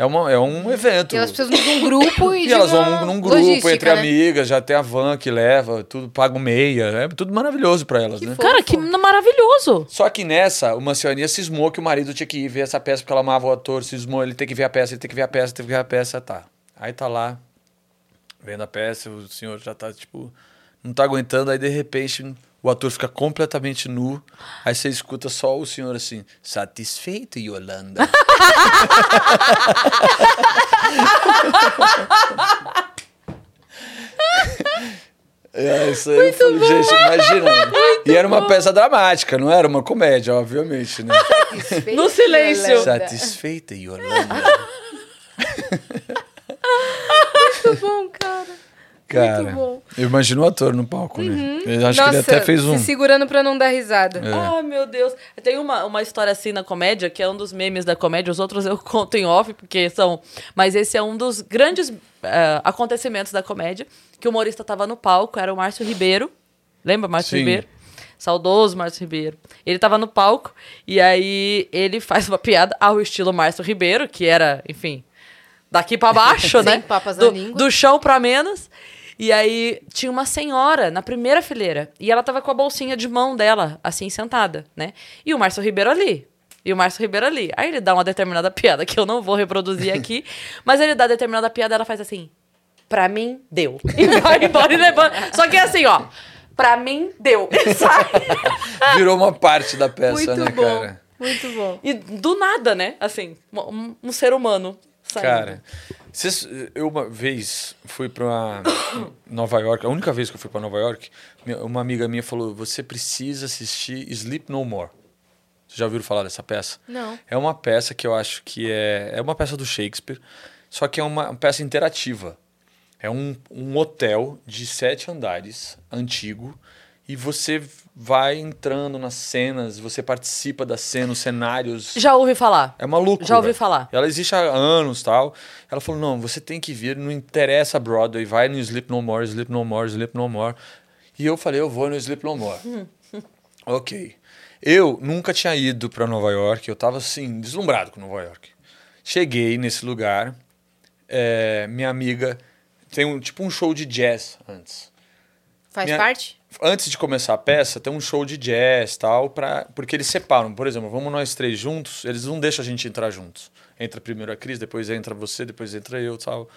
É, uma, é um evento. E elas precisam de um grupo e, E elas vão num grupo, logística, entre né? amigas, já tem a van que leva, tudo paga meia. É tudo maravilhoso para elas, né? Cara, que maravilhoso. Só que nessa, uma senhorinha cismou que o marido tinha que ir ver essa peça porque ela amava o ator, cismou, ele tem que ver a peça, ele tem que ver a peça, tem que ver a peça, tá. Aí tá lá, vendo a peça, o senhor já tá, tipo, não tá aguentando, aí de repente o ator fica completamente nu, aí você escuta só o senhor assim, satisfeito, Yolanda? É, isso aí eu falei, gente, imagina. e era uma peça dramática, não era uma comédia, obviamente, né? No silêncio. Yolanda. Satisfeita, Yolanda. Muito bom, cara. Cara, bom. Uhum. eu imagino o ator no palco, né? Eu acho que ele Nossa, até fez um. se segurando pra não dar risada. É. Ai, meu Deus. Tem uma, uma história assim na comédia, que é um dos memes da comédia. Os outros eu conto em off, porque são... Mas esse é um dos grandes eh, acontecimentos da comédia. Que o humorista tava no palco, era o Márcio Ribeiro. Lembra Márcio Sim. Ribeiro? Saudoso Márcio Ribeiro. Ele tava no palco e aí ele faz uma piada ao estilo Márcio Ribeiro, que era, enfim, daqui pra baixo, Sem né? papas na do, língua. do chão pra menos. E aí tinha uma senhora na primeira fileira. E ela tava com a bolsinha de mão dela, assim, sentada, né? E o Márcio Ribeiro ali. E o Márcio Ribeiro ali. Aí ele dá uma determinada piada que eu não vou reproduzir aqui. mas ele dá determinada piada ela faz assim. pra mim, deu. E vai embora e levanta. Só que é assim, ó. Pra mim, deu. E sai. Virou uma parte da peça, Muito né, bom. cara? Muito bom. E do nada, né? Assim, um, um ser humano saindo. Cara, cês- eu uma vez fui pra Nova York, a única vez que eu fui pra Nova York, uma amiga minha falou: você precisa assistir Sleep No More. Vocês já ouviram falar dessa peça? Não. É uma peça que eu acho que é. É uma peça do Shakespeare, só que é uma, uma peça interativa. É um, um hotel de sete andares, antigo, e você vai entrando nas cenas, você participa da cena, os cenários. Já ouvi falar. É maluco. Já ouvi falar. Ela existe há anos tal. Ela falou: não, você tem que vir, não interessa a Broadway, vai no Sleep No More, Sleep No More, Sleep No More. E eu falei: eu vou no Sleep No More. ok. Eu nunca tinha ido para Nova York, eu tava assim, deslumbrado com Nova York. Cheguei nesse lugar, é, minha amiga tem um, tipo um show de jazz antes Faz Minha- parte? Antes de começar a peça, tem um show de jazz tal, pra, porque eles separam. Por exemplo, vamos nós três juntos, eles não deixam a gente entrar juntos. Entra primeiro a Cris, depois entra você, depois entra eu tal.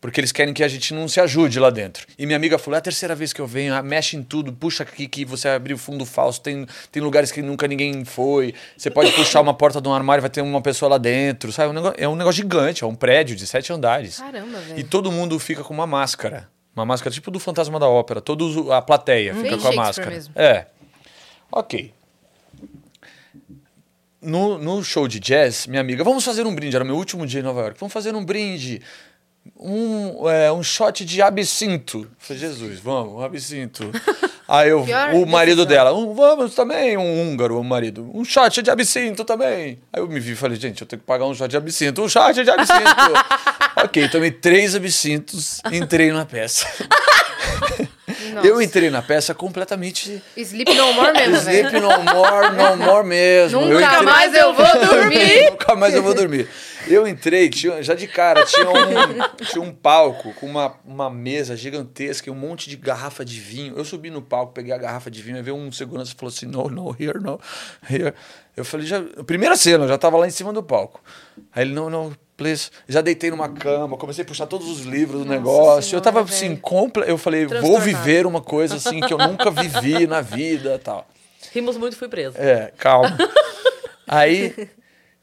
Porque eles querem que a gente não se ajude lá dentro. E minha amiga falou: é a terceira vez que eu venho, ah, mexe em tudo, puxa aqui que você abriu o fundo falso, tem, tem lugares que nunca ninguém foi. Você pode puxar uma porta de um armário, vai ter uma pessoa lá dentro. Sabe? Um negócio- é um negócio gigante, é um prédio de sete andares. Caramba, velho. E todo mundo fica com uma máscara. Uma máscara tipo do Fantasma da Ópera. Todos, a plateia fica Bem com a máscara. mesmo. É. Ok. No, no show de jazz, minha amiga, vamos fazer um brinde. Era meu último dia em Nova York. Vamos fazer um brinde. Um, é, um shot de absinto. Eu Falei, Jesus, vamos, um absinto. Aí eu, o marido decisão. dela, um, vamos também, um húngaro, o marido. Um shot de absinto também. Aí eu me vi e falei, gente, eu tenho que pagar um shot de absinto. Um shot de absinto. ok, tomei três absintos, entrei na peça. Nossa. Eu entrei na peça completamente Sleep no more mesmo, velho. Sleep no more, no more mesmo. Eu Nunca entrei- mais eu vou dormir. Nunca mais eu vou dormir. Eu entrei, tinha, já de cara, tinha um, tinha um palco com uma, uma mesa gigantesca e um monte de garrafa de vinho. Eu subi no palco, peguei a garrafa de vinho, aí veio um segurança e falou assim: no, no, here, no, here. Eu falei, já, primeira cena, eu já tava lá em cima do palco. Aí ele, não, não, please. Já deitei numa cama, comecei a puxar todos os livros do negócio. Senhora, eu tava assim, comple... eu falei, vou viver uma coisa assim que eu nunca vivi na vida tal. Rimos muito, fui presa. É, calma. Aí,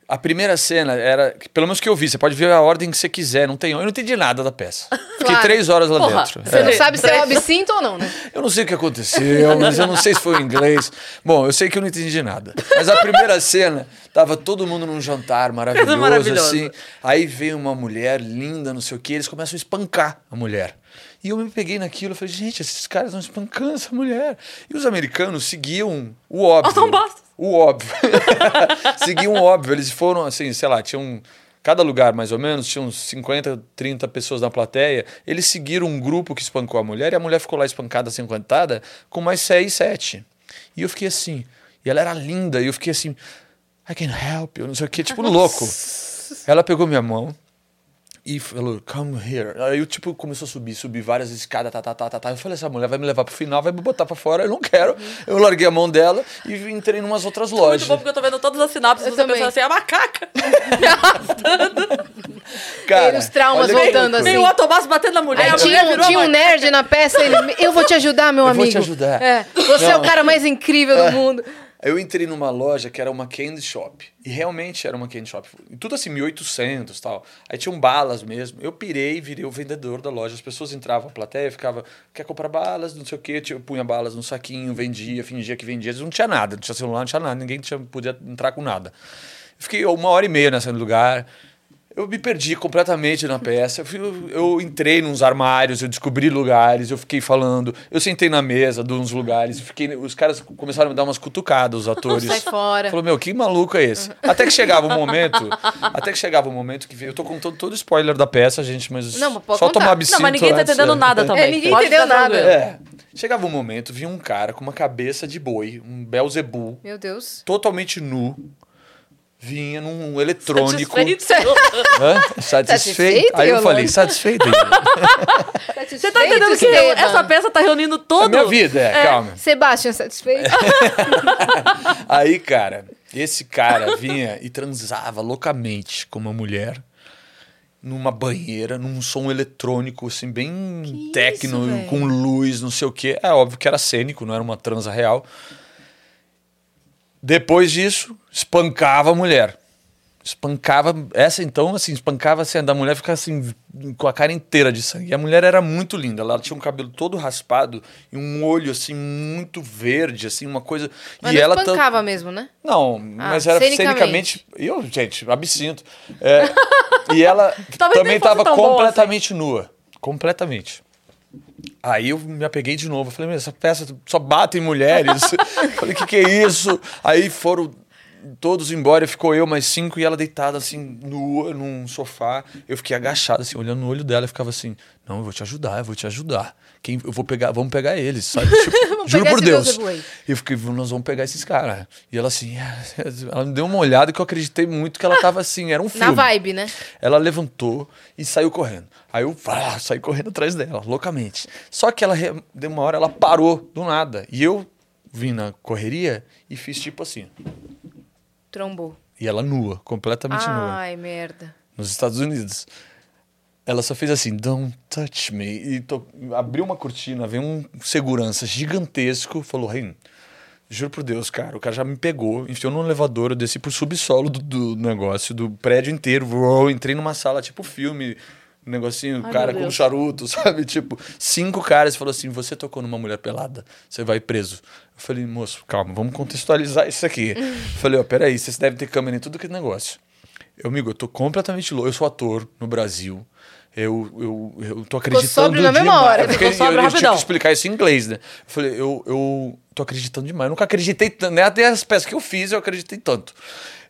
a primeira cena era, pelo menos que eu vi, você pode ver a ordem que você quiser, não tem, eu não entendi nada da peça. Fiquei Claro. três horas lá Porra, dentro. Você É. não sabe se é o absinto ou não, né? Eu não sei o que aconteceu, mas eu não sei se foi em inglês. Bom, eu sei que eu não entendi nada. Mas a primeira cena, tava todo mundo num jantar maravilhoso, maravilhosa. assim. Aí veio uma mulher linda, não sei o que, eles começam a espancar a mulher. E eu me peguei naquilo, eu falei, gente, esses caras estão espancando essa mulher. E os americanos seguiam o óbvio. Basta. O óbvio. seguiam o óbvio. Eles foram, assim, sei lá, tinham. Cada lugar, mais ou menos, tinha uns 50, 30 pessoas na plateia. Eles seguiram um grupo que espancou a mulher e a mulher ficou lá espancada, cinquentada, com mais 6, 7. E eu fiquei assim. E ela era linda, e eu fiquei assim. I can help you, não sei o que, tipo louco. Ela pegou minha mão e falou, come here. Aí eu, tipo, começou a subir, subir várias escadas, tá, tá, tá, tá, tá. Eu falei, essa mulher vai me levar pro final, vai me botar pra fora, eu não quero. Eu larguei a mão dela e entrei em umas outras Muito lojas. bom, porque eu tô vendo todas as sinapses Eu você também. pensando assim, a macaca me arrastando. Cara, Os traumas voltando assim. Meio o Tomás batendo na mulher. Aí mulher tinha, um- tinha um nerd na peça, ele, eu vou te ajudar, meu Eu vou amigo. te ajudar. É, você é Não. o cara mais incrível do mundo. Eu entrei numa loja que era uma candy shop. E realmente era uma candy shop. Tudo assim, 1800 e tal. Aí tinham balas mesmo. Eu pirei, virei o vendedor da loja. As pessoas entravam na plateia, ficava, quer comprar balas, não sei o quê. Eu punha balas no saquinho, vendia, fingia que vendia. Não tinha nada, não tinha celular, não tinha nada. Ninguém tinha, podia entrar com nada. Fiquei uma hora e meia nesse lugar. Eu me perdi completamente na peça. Eu, fui- eu- entrei nos armários, eu descobri lugares, eu fiquei falando. Eu sentei na mesa de uns lugares, eu fiquei, os caras começaram a me dar umas cutucadas, os atores. Sai fora. Falou, meu, que maluco é esse? Até que chegava o momento, até que chegava o momento que eu tô contando todo o spoiler da peça, gente, mas Não, mas pode só contar. tomar absinto Não, mas ninguém tá antes, entendendo é. nada também. É, ninguém Pode entendeu nada. É. Chegava um momento, vinha um cara com uma cabeça de boi, um Belzebu, Meu Deus. totalmente nu, vinha num eletrônico. Satisfeito. Hã? Satisfeito? Satisfeito, Aí eu falei, satisfeito. Yolanda. Você tá entendendo que eu- essa peça tá reunindo A todo... minha vida, é, calma. Sebastião, satisfeito? Aí, cara, esse cara vinha e transava loucamente com uma mulher. numa banheira, num som eletrônico, assim, bem Que techno, isso, com luz, não sei o quê. É óbvio que era cênico, não era uma transa real. Depois disso, espancava a mulher. Espancava, essa então, assim, espancava assim, a da mulher ficava assim, com a cara inteira de sangue. E a mulher era muito linda, ela tinha um cabelo todo raspado e um olho, assim, muito verde, assim, uma coisa. Mas e não ela espancava mesmo, né? Não, mas era cenicamente. eu, gente, absinto. É, e ela também estava bom completamente nua. Completamente. Aí eu me apeguei de novo. Eu falei, essa peça só bate em mulheres. falei, o que, que é isso? Aí foram todos embora, ficou eu mais cinco e ela deitada assim, nua, num sofá. Eu fiquei agachado, assim, olhando no olho dela e ficava assim: Não, eu vou te ajudar, eu vou te ajudar. Quem, eu vou pegar, vamos pegar eles, sabe? Tipo, juro por Deus. E eu fiquei, nós vamos pegar esses caras. E ela assim, ela me deu uma olhada que eu acreditei muito que ela tava assim, era um filme. Na vibe, né? Ela levantou e saiu correndo. Aí eu ah, saí correndo atrás dela, loucamente. Só que ela, de uma hora, ela parou do nada. E eu vim na correria e fiz tipo assim. Trombou. E ela nua, completamente nua. Ai, merda. Nos Estados Unidos. Ela só fez assim, don't touch me. E to- abriu uma cortina, veio um segurança gigantesco, falou, Rein, juro por Deus, cara, o cara já me pegou, enfiou no elevador, eu desci pro subsolo do, do negócio, do prédio inteiro, voou, entrei numa sala, tipo filme, um negocinho, Ai, cara com charuto, sabe? Tipo, cinco caras falou assim, você tocou numa mulher pelada, você vai preso. Eu falei, moço, calma, vamos contextualizar isso aqui. eu falei, ó, peraí, vocês devem ter câmera em tudo que é negócio. Eu, amigo, eu tô completamente louco. Eu sou ator no Brasil. Eu, eu, eu tô acreditando sóbrio na mesma demais. hora. Ficou sóbrio eu, eu tinha que explicar isso em inglês, né? Eu falei, eu, eu tô acreditando demais. Eu nunca acreditei tanto. Né? Até as peças que eu fiz, eu acreditei tanto.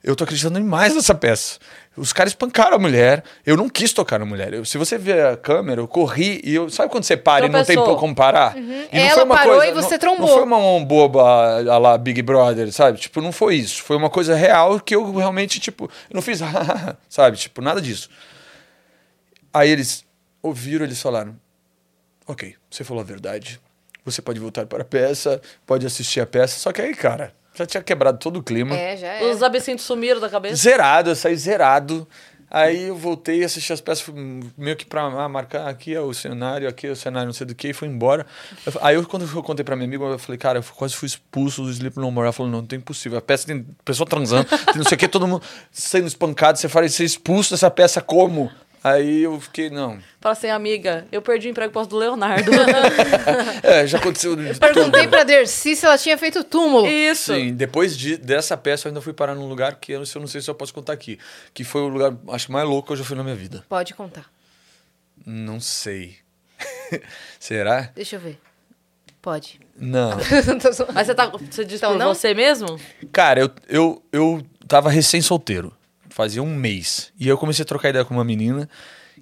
Eu tô acreditando demais nessa peça. Os caras espancaram a mulher. Eu não quis tocar na mulher. Eu- se você ver a câmera, eu corri e eu. Sabe quando você para e não tem Tropeçou. como parar? E Uhum. Ela uma parou e você não- trombou. Não foi uma mão boba a lá Big Brother, sabe? Tipo, não foi isso. Foi uma coisa real que eu realmente, tipo, eu não fiz, sabe? Tipo, nada disso. Aí eles ouviram, eles falaram: Ok, você falou a verdade. Você pode voltar para a peça, pode assistir a peça. Só que aí, cara, já tinha quebrado todo o clima. É, já é. Os absintos sumiram da cabeça. Zerado, eu saí zerado. Aí eu voltei a assistir as peças, meio que pra ah, marcar aqui é o cenário, aqui é o cenário, não sei do que, e fui embora. Aí eu, quando eu contei pra minha amiga, eu falei, cara, eu quase fui expulso do Sleep No More. Ela falou, não, não tem impossível. A peça tem pessoa transando, tem não sei o que, todo mundo sendo espancado, você fala, ser expulso dessa peça como? Aí eu fiquei, não. Fala assim, amiga, eu perdi o emprego por causa do Leonardo. É, já aconteceu. de Perguntei tudo. pra Dercy se ela tinha feito túmulo. Isso. Sim, depois de- dessa peça eu ainda fui parar num lugar que eu não sei, eu não sei se eu posso contar aqui. Que foi o lugar, acho mais louco que eu já fui na minha vida. Pode contar. Não sei. Será? Deixa eu ver. Pode. Não. Mas você, tá, você disse Então por não? você mesmo? Cara, eu, eu, eu tava recém-solteiro. Fazia um mês. E eu comecei a trocar ideia com uma menina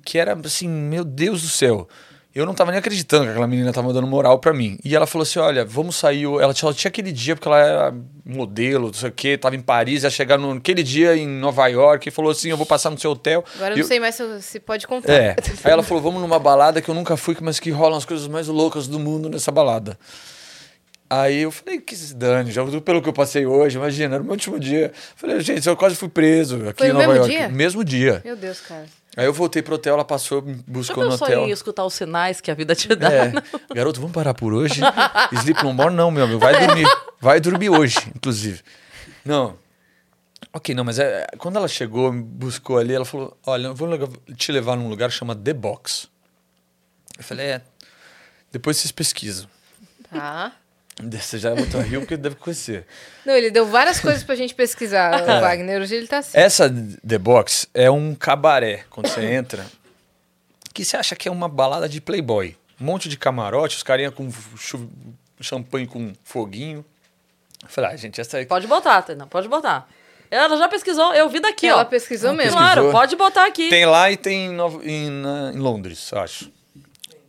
que era assim, meu Deus do céu. Eu não tava nem acreditando que aquela menina tava dando moral pra mim. E ela falou assim: olha, vamos sair. Ela tinha, ela tinha aquele dia, porque ela era modelo, não sei o quê, tava em Paris, ia chegar no, naquele dia em Nova York e falou assim: eu vou passar no seu hotel. Agora eu não sei mais se, se pode contar. É. Aí ela falou: vamos numa balada que eu nunca fui, mas que rolam as coisas mais loucas do mundo nessa balada. Aí eu falei, que se dane, já pelo que eu passei hoje, imagina, era o meu último dia. Falei, gente, eu quase fui preso aqui Foi em no Nova mesmo York. dia? Mesmo dia. Meu Deus, cara. Aí eu voltei pro hotel, ela passou, me buscou no hotel. em escutar os sinais que a vida te dá? É, garoto, vamos parar por hoje? Sleep no more não, meu amigo, vai dormir. Vai dormir hoje, inclusive. Não. Ok, não, mas é, quando ela chegou, me buscou ali, ela falou, olha, eu vou te levar num lugar que chama The Box. Eu falei, é, depois vocês pesquisam. Tá. Você já botou rio porque deve conhecer. Não, ele deu várias coisas pra gente pesquisar, o Wagner. Hoje ele tá assim. Essa The Box é um cabaré, quando você entra, que você acha que é uma balada de playboy. Um monte de camarote, os carinha com champanhe com foguinho. Eu falei, ah, gente, essa aí... Pode botar, Tainá, pode botar. Ela já pesquisou, eu vi daqui, Ela ó. pesquisou Não, mesmo. pesquisou. Claro, pode botar aqui. Tem lá e tem em, em, em Londres, eu acho.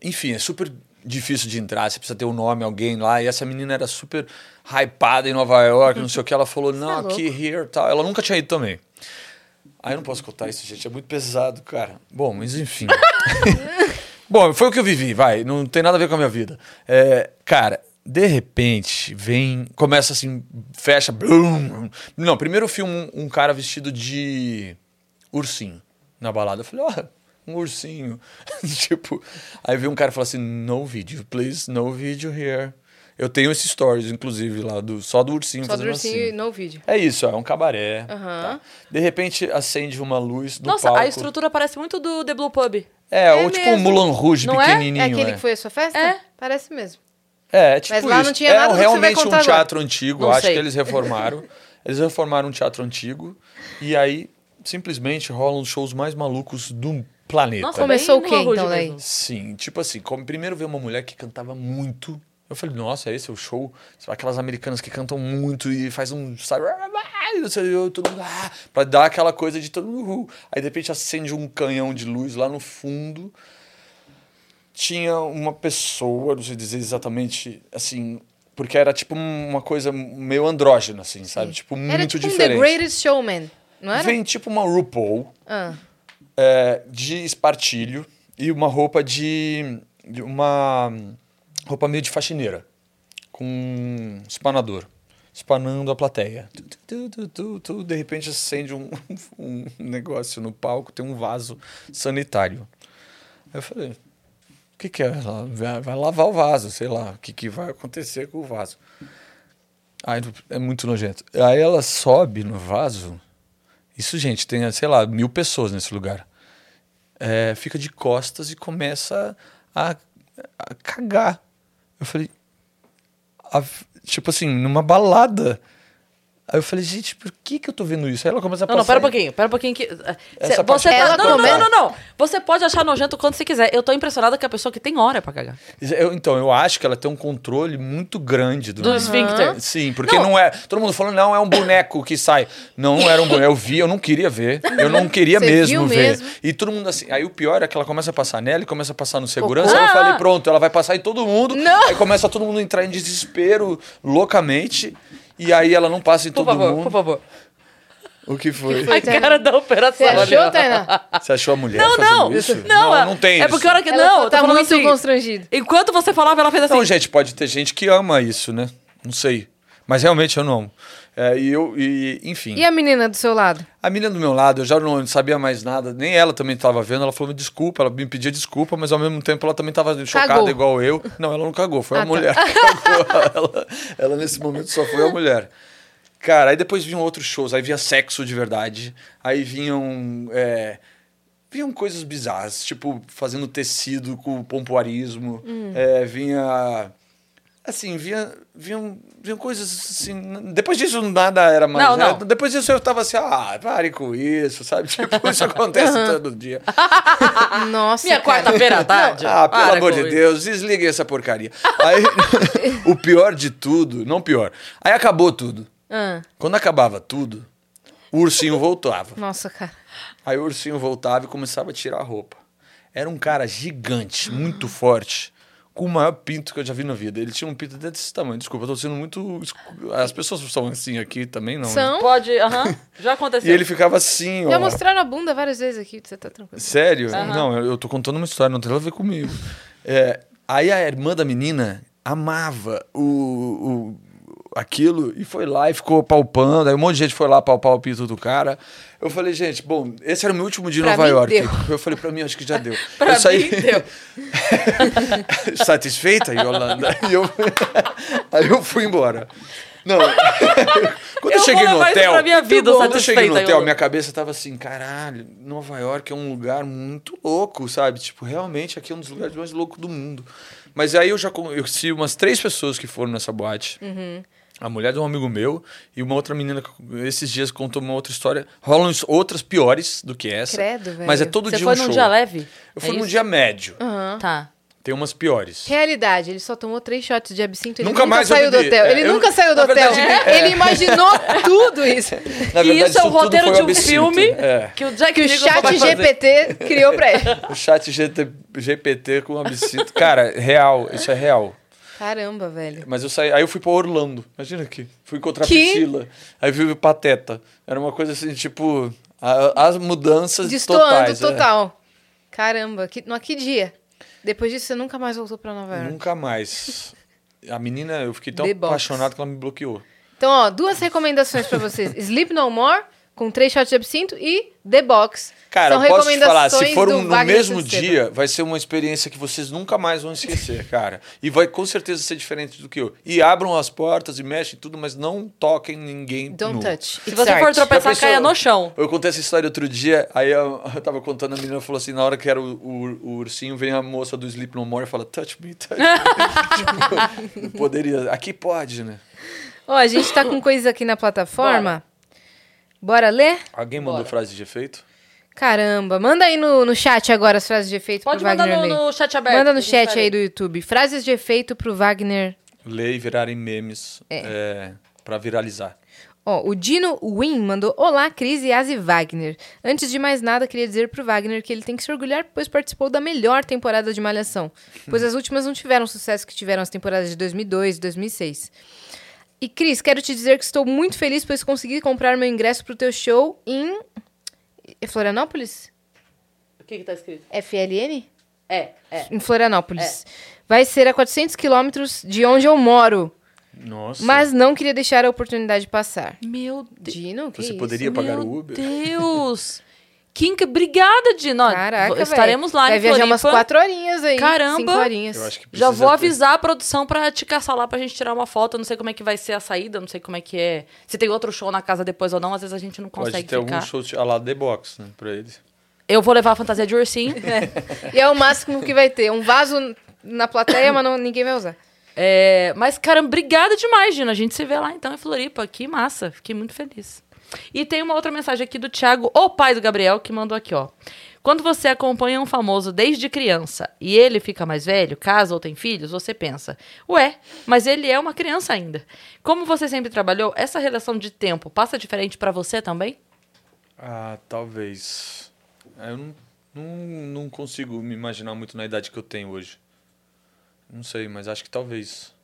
Enfim, é super difícil de entrar, você precisa ter o nome, alguém lá. E essa menina era super hypada em Nova York, não sei o que. Ela falou, não, é aqui, here, tal. Ela nunca tinha ido também. Aí eu não posso contar isso, gente, é muito pesado, cara. Bom, mas enfim. Bom, foi o que eu vivi, vai, não tem nada a ver com a minha vida. É, cara, de repente, vem, começa assim, fecha, blum. Não, primeiro filme um, um cara vestido de ursinho na balada. Eu falei, ó, um ursinho. tipo, aí veio um cara e falou assim: no video, please, no video here. Eu tenho esses stories, inclusive, lá, do, só do ursinho Só do fazendo ursinho assim. e no vídeo. É isso, é um cabaré. Aham. tá? De repente acende uma luz no Nossa, palco. a estrutura parece muito do The Blue Pub. É, É ou tipo um mesmo. Mulan Rouge Não é? pequenininho. É aquele é. que foi a sua festa? É. Parece mesmo. É, tipo Mas lá isso. não tinha é nada do vai realmente um contar agora. teatro antigo, Não acho sei. que eles reformaram. eles reformaram um teatro antigo e aí simplesmente rolam os shows mais malucos do planeta. Nossa, Começou o quê, então, mesmo. daí? Sim, tipo assim, como primeiro veio uma mulher que cantava muito. Eu falei, nossa, esse é o show? Aquelas americanas que cantam muito e faz um. Sabe, não sei, eu, todo mundo, ah, pra dar aquela coisa de todo mundo. uhul. Aí de repente acende um canhão de luz lá no fundo. Tinha uma pessoa, não sei dizer exatamente assim, porque era tipo uma coisa meio andrógena, assim, sabe? Tipo, muito Era tipo um The diferente. Greatest Showman, não era? Vem tipo uma RuPaul Ah. É, de espartilho e uma roupa de, de uma roupa meio de faxineira com um espanador espanando a plateia. Tu, tu, tu, de repente acende um, um negócio no palco tem um vaso sanitário. Aí eu falei o que que é? Ela vai, lavar o vaso sei lá o que que vai acontecer com o vaso? Ai, é muito nojento. Aí ela sobe no vaso. Isso, gente, tem, sei lá, mil pessoas nesse lugar. É, fica de costas e começa a, a cagar. Eu falei. a- tipo assim, numa balada. Aí eu falei, gente, por que, que eu tô vendo isso? Aí ela começa a Não, não, passar. pera um pouquinho, pera um pouquinho que. eh, Essa cê- você é tá- ela não, não, não, não, não. Você pode achar nojento quando você quiser. Eu tô impressionada que a pessoa que tem hora pra cagar. Eu- então, eu acho que ela tem um controle muito grande do. Do esfíncter. Sim, porque Não. não. é. Todo mundo falando, não, é um boneco que sai. Não era um boneco. Eu vi, eu não queria ver. Eu não queria mesmo ver. mesmo? E todo mundo assim. Aí o pior é que ela começa a passar nela e começa a passar no segurança. Aí eu falei, Ah. pronto, ela vai passar em todo mundo. Não. Aí começa todo mundo a entrar em desespero loucamente. E aí ela não passa em Por todo favor, mundo. por favor. O que foi? A cara da operação. Você achou. Tainá? Você achou a mulher Não, fazendo não. isso? Não, não, não tem É porque a hora que. Ela não, só eu tá muito assim. constrangido. Enquanto você falava, ela fez assim. Não, gente, pode ter gente que ama isso, né? Não sei. Mas realmente eu não. É, e eu, e, enfim. E a menina do seu lado? A menina do meu lado, eu já não sabia mais nada, nem ela também estava vendo. Ela falou: me desculpa, ela me pedia desculpa, mas ao mesmo tempo ela também estava chocada Cagou. igual eu. Não, ela não cagou, foi Ah, a tá. mulher que cagou. ela, ela, nesse momento, só foi a mulher. Cara, aí depois vinham outros shows, aí vinha sexo de verdade, aí vinham. é, vinham coisas bizarras, tipo fazendo tecido com pompoarismo, Hum. é, vinha. Assim, vinha, vinham, vinham coisas assim. Depois disso, nada era mais. Não, né? não. Depois disso eu tava assim, ah, pare com isso, sabe? Tipo, isso acontece todo dia. Nossa, Minha cara. quarta-feira à tarde. Ah, pelo Para amor de isso. Deus, desliguem essa porcaria. Aí, o pior de tudo, não pior, aí acabou tudo. Ah, Quando acabava tudo, o ursinho voltava. nossa, cara. Aí o ursinho voltava e começava a tirar a roupa. Era um cara gigante, muito forte, com o maior pinto que eu já vi na vida. Ele tinha um pinto desse tamanho. Desculpa, eu tô sendo muito. As pessoas são assim aqui também, não. né? São? Pode, aham. Já aconteceu. E ele ficava assim, ó. Já mostraram a bunda várias vezes aqui, você tá tranquilo. Sério? Não, eu, eu tô contando uma história, não tem nada a ver comigo. É, aí a irmã da menina amava o, o- aquilo e foi lá e ficou palpando. Aí um monte de gente foi lá palpar o pinto do cara. Eu falei, gente, bom, esse era o meu último dia em Nova York. deu. Eu falei, pra mim, acho que já deu. Pra eu saí mim, deu. satisfeita, Yolanda. E eu, aí eu fui embora. Não. Quando eu, Eu cheguei no hotel. pra minha vida, quando eu cheguei no hotel, Yolanda. minha cabeça tava assim, caralho, Nova York é um lugar muito louco, sabe? Tipo, realmente aqui é um dos lugares mais loucos do mundo. Mas aí eu já con- eu conheci umas três pessoas que foram nessa boate. Uhum. A mulher de um amigo meu e uma outra menina que esses dias contou uma outra história. Rolam outras piores do que essa. Credo, velho. Mas é todo Você dia foi um num show. dia leve? Eu É fui num isso? dia médio. Tá. Tem umas piores. Realidade, ele só tomou três shots de absinto. Ele Nunca nunca, mais saiu do hotel. É, Ele eu- nunca saiu do hotel. verdade, é. Ele imaginou tudo isso. Na e verdade, isso é o roteiro foi de um absinto. filme É. que o Jack Que o chat. GPT criou pra ele. O chat GT GPT com absinto. Cara, real, isso é real. Caramba, velho. Mas eu saí, aí eu fui pra Orlando. Imagina aqui. Fui encontrar a Que? Priscila. Aí vi o Pateta. Era uma coisa assim, tipo, a- as mudanças Destoando totais. é. total. Caramba, que, no, que dia? Depois disso, você nunca mais voltou pra Nova York. Nunca mais. A menina, eu fiquei tão apaixonado que ela me bloqueou. Então, ó, duas recomendações pra vocês. Sleep No More com três shots de absinto e The Box. Cara, São eu posso te falar, se for um- no Wagner mesmo dia, vai ser uma experiência que vocês nunca mais vão esquecer, cara. E vai com certeza ser diferente do que eu. E abram as portas e mexem tudo, mas não toquem ninguém Don't nu. touch. Se It's você for tropeçar, pensou? caia no chão. Eu contei essa história outro dia, aí eu, eu tava contando, a menina falou assim, na hora que era o, o- o ursinho, vem a moça do Sleep No More e fala, touch me, touch me. tipo, não poderia. Aqui pode, né? Ó, a gente tá com coisas aqui na plataforma. Bora ler? Alguém mandou Bora. frase de efeito? Caramba, manda aí no, no chat agora as frases de efeito Pode pro mandar Wagner no, ler. no chat aberto. Manda no chat aí do YouTube. Frases de efeito pro Wagner. Ler e virarem memes é. pra viralizar. Ó, o Dino Win mandou Olá, Cris e Asi Wagner. Antes de mais nada, queria dizer pro Wagner que ele tem que se orgulhar, pois participou da melhor temporada de Malhação. Pois as últimas não tiveram o sucesso que tiveram as temporadas de 2002 e 2006. E Cris, quero te dizer que estou muito feliz, pois consegui comprar meu ingresso pro teu show em. É Florianópolis? O que que tá escrito? FLN? É, é. Em Florianópolis. Vai ser a 400 quilômetros de onde eu moro. Nossa. Mas não queria deixar a oportunidade passar. Meu Deus. Dino, que Você isso? poderia pagar Meu o Uber? Deus. Kink, obrigada, Dino. Ó, Caraca. Estaremos lá Vai em viajar umas quatro horinhas aí. Caramba. Cinco horinhas. Eu acho que Já vou ter- avisar a produção pra te caçar lá pra gente tirar uma foto. Eu não sei como é que vai ser a saída, não sei como é que é. Se tem outro show na casa depois ou não, às vezes a gente não Pode consegue ter ficar. algum show a lá The Box, né, pra eles. Eu vou levar a fantasia de ursinho. E é o máximo que vai ter. Um vaso na plateia, mas não- ninguém vai usar. É, mas, cara, obrigada demais, Gina. A gente se vê lá então em Floripa. Que massa. Fiquei muito feliz. E tem uma outra mensagem aqui do Thiago, o pai do Gabriel, que mandou aqui, ó. Quando você acompanha um famoso desde criança e ele fica mais velho, casa ou tem filhos, você pensa, ué, mas ele é uma criança ainda. Como você sempre trabalhou, essa relação de tempo passa diferente pra você também? Ah, talvez. Eu não, não, não consigo me imaginar muito na idade que eu tenho hoje. Não sei, mas acho que talvez.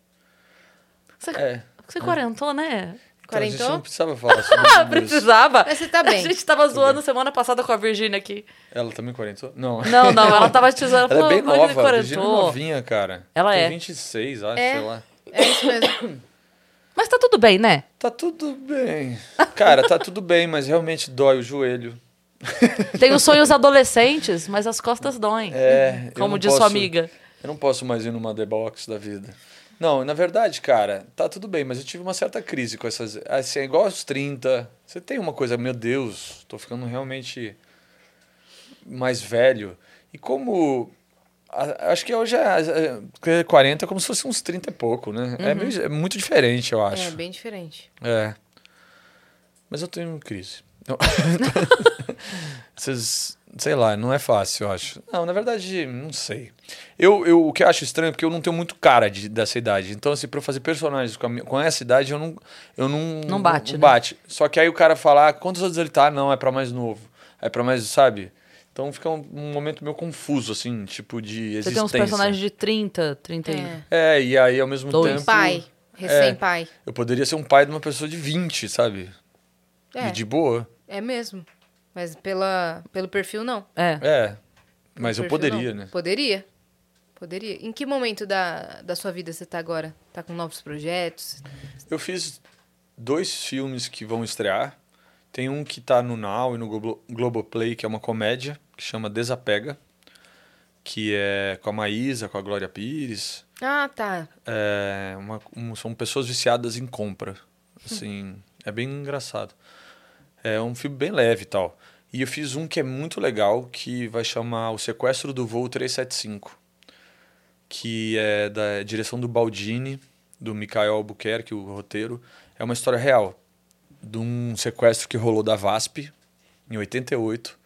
Você, É. você quarentou, né? Então, a gente Quarentou? não precisava falar sobre Ah, isso. precisava. Mas você tá A bem. gente tava zoando semana passada com a Virgínia aqui. Ela também quarentou? Não. Não, não, ela tava te zoando. Ela é bem "Olha, ele nova, a Virginia é quarentou." novinha, cara. Ela Tem é. 26, acho, É. sei lá. É isso mesmo. Mas tá tudo bem, né? Tá tudo bem. Cara, tá tudo bem, mas realmente dói o joelho. Tem os sonhos adolescentes, mas as costas doem. É. como diz sua posso- amiga. Eu não posso mais ir numa The Box da vida. Não, na verdade, cara, tá tudo bem, mas eu tive uma certa crise com essas. Assim, é igual aos 30. Você tem uma coisa, meu Deus, tô ficando realmente mais velho. E como. a- Acho que hoje é, é 40 é como se fosse uns 30 e pouco, né? É, meio- é muito diferente, eu acho. É, bem diferente. É. Mas eu tenho crise. Vocês, sei lá, não é fácil, eu acho. Não, na verdade, não sei. Eu, eu, o que eu acho estranho é porque eu não tenho muito cara de, dessa idade. Então, assim, pra eu fazer personagens com, a com essa idade, eu não. Eu não, Não bate, Não né? bate. Só que aí o cara fala, ah, quantos anos ele tá? Não, é pra mais novo. É pra mais, sabe? Então fica um, um momento meio confuso, assim, tipo de Você existência. tem uns personagens de 30, 30 e... É. É, e aí ao mesmo Dois. tempo. Pai. Recém-pai. Eu poderia ser um pai de uma pessoa de 20, sabe? É. E de boa. É mesmo. Mas pela, pelo perfil, não. É. É. Mas Pelo eu perfil, poderia, não. né? Poderia. Poderia. Em que momento da, da sua vida você tá agora? Tá com novos projetos? Eu fiz dois filmes que vão estrear. Tem um que tá no Now e no Globo, Globoplay, que é uma comédia, que chama Desapega, que é com a Maísa, com a Glória Pires. Ah, tá. É uma, um- são pessoas viciadas em compra. Assim, é bem engraçado. É um filme bem leve e tal. E eu fiz um que é muito legal, que vai chamar O Sequestro do Voo 375, que é da direção do Baldini, do Mikael Albuquerque, o roteiro. É uma história real de um sequestro que rolou da VASP em 88,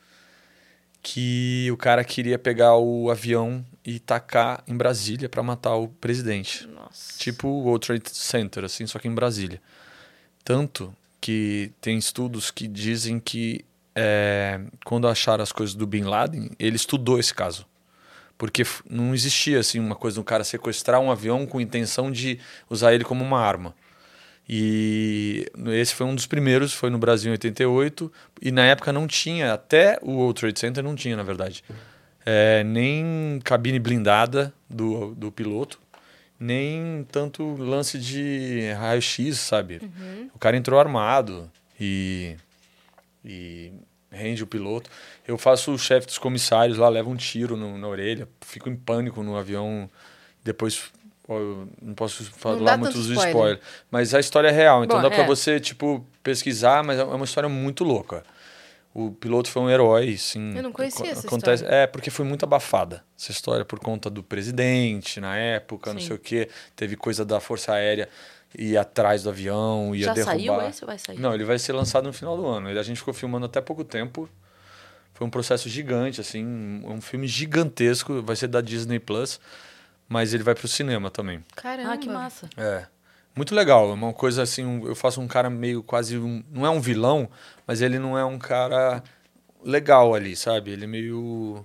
que o cara queria pegar o avião e tacar em Brasília para matar o presidente. Nossa. Tipo o World Trade Center, assim, só que em Brasília. Tanto que tem estudos que dizem que é, quando acharam as coisas do Bin Laden, ele estudou esse caso. Porque não existia assim uma coisa do cara sequestrar um avião com intenção de usar ele como uma arma. E esse foi um dos primeiros, foi no Brasil em 88, e na época não tinha, até o World Trade Center não tinha, na verdade, é, nem cabine blindada do, do piloto, nem tanto lance de raio-x, sabe? O cara entrou armado e E rende o piloto. Eu faço o chefe dos comissários lá, leva um tiro no, na orelha, fico em pânico no avião. Depois eu não posso falar Não muitos tanto spoilers. spoiler. Mas a história é real, então Bom, dá é. você, tipo, pesquisar, mas é uma história muito louca. O piloto foi um herói, sim. Eu não conhecia essa Acontece, É, porque foi muito abafada essa história por conta do presidente na época, não Sim. sei o quê. Teve coisa da Força Aérea ir atrás do avião, ia Já derrubar. saiu esse ou vai sair? Não, ele vai ser lançado no final do ano. Ele- A gente ficou filmando até pouco tempo. Foi um processo gigante, assim, um um filme gigantesco. Vai ser da Disney Plus, mas ele vai pro cinema também. Caramba. Ah, que massa. É. Muito legal. É uma coisa assim, um- eu faço um cara meio quase um, não é um vilão, mas ele não é um cara legal ali, sabe? Ele é meio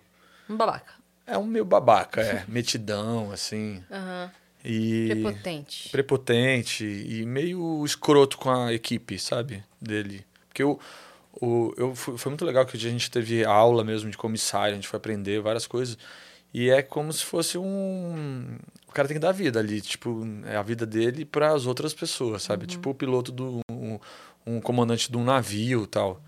Um babaca. é um meio babaca, é, metidão assim. Aham. E Prepotente. prepotente e meio escroto com a equipe, sabe? Dele. Porque o, o, eu, fui- foi muito legal que a gente teve aula mesmo de comissário, a gente foi aprender várias coisas. E é como se fosse um. O cara tem que dar vida ali, tipo, é a vida dele para as outras pessoas, sabe? Tipo o piloto do. Um, um comandante de um navio tal.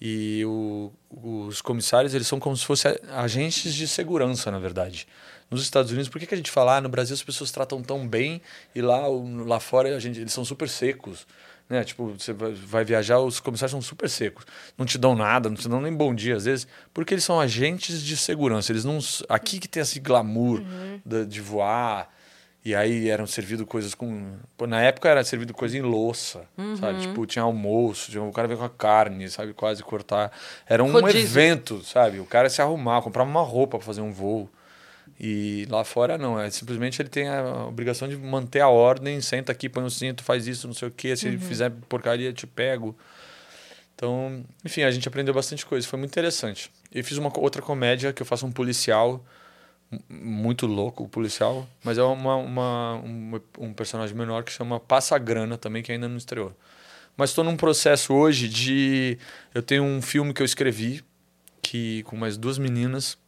E o, os comissários, eles são como se fossem agentes de segurança, na verdade. Nos Estados Unidos, por que, que a gente fala, ah, no Brasil as pessoas tratam tão bem e lá, lá fora a gente, eles são super secos? Né? Tipo, você vai, viajar, os comissários são super secos. Não te dão nada, não te dão nem bom dia às vezes, porque eles são agentes de segurança. Eles não. Aqui que tem esse glamour da- de voar. E aí eram servido coisas com. Na época era servido coisa em louça, sabe? Tipo, tinha almoço, tinha, o cara veio com a carne, sabe? Quase cortar. Era um Rodízio. evento, sabe? O cara se arrumar, comprava uma roupa para fazer um voo. E lá fora não, é simplesmente ele tem a obrigação de manter a ordem, senta aqui, põe um cinto, faz isso, não sei o quê, se ele fizer porcaria, eu te pego. Então, enfim, a gente aprendeu bastante coisa, foi muito interessante. E fiz uma outra comédia que eu faço um policial muito louco, o policial, mas é uma, uma- um, um personagem menor que chama Passa Grana também, que ainda não estreou. Mas estou num processo hoje de. Eu tenho um filme que eu escrevi que com mais duas meninas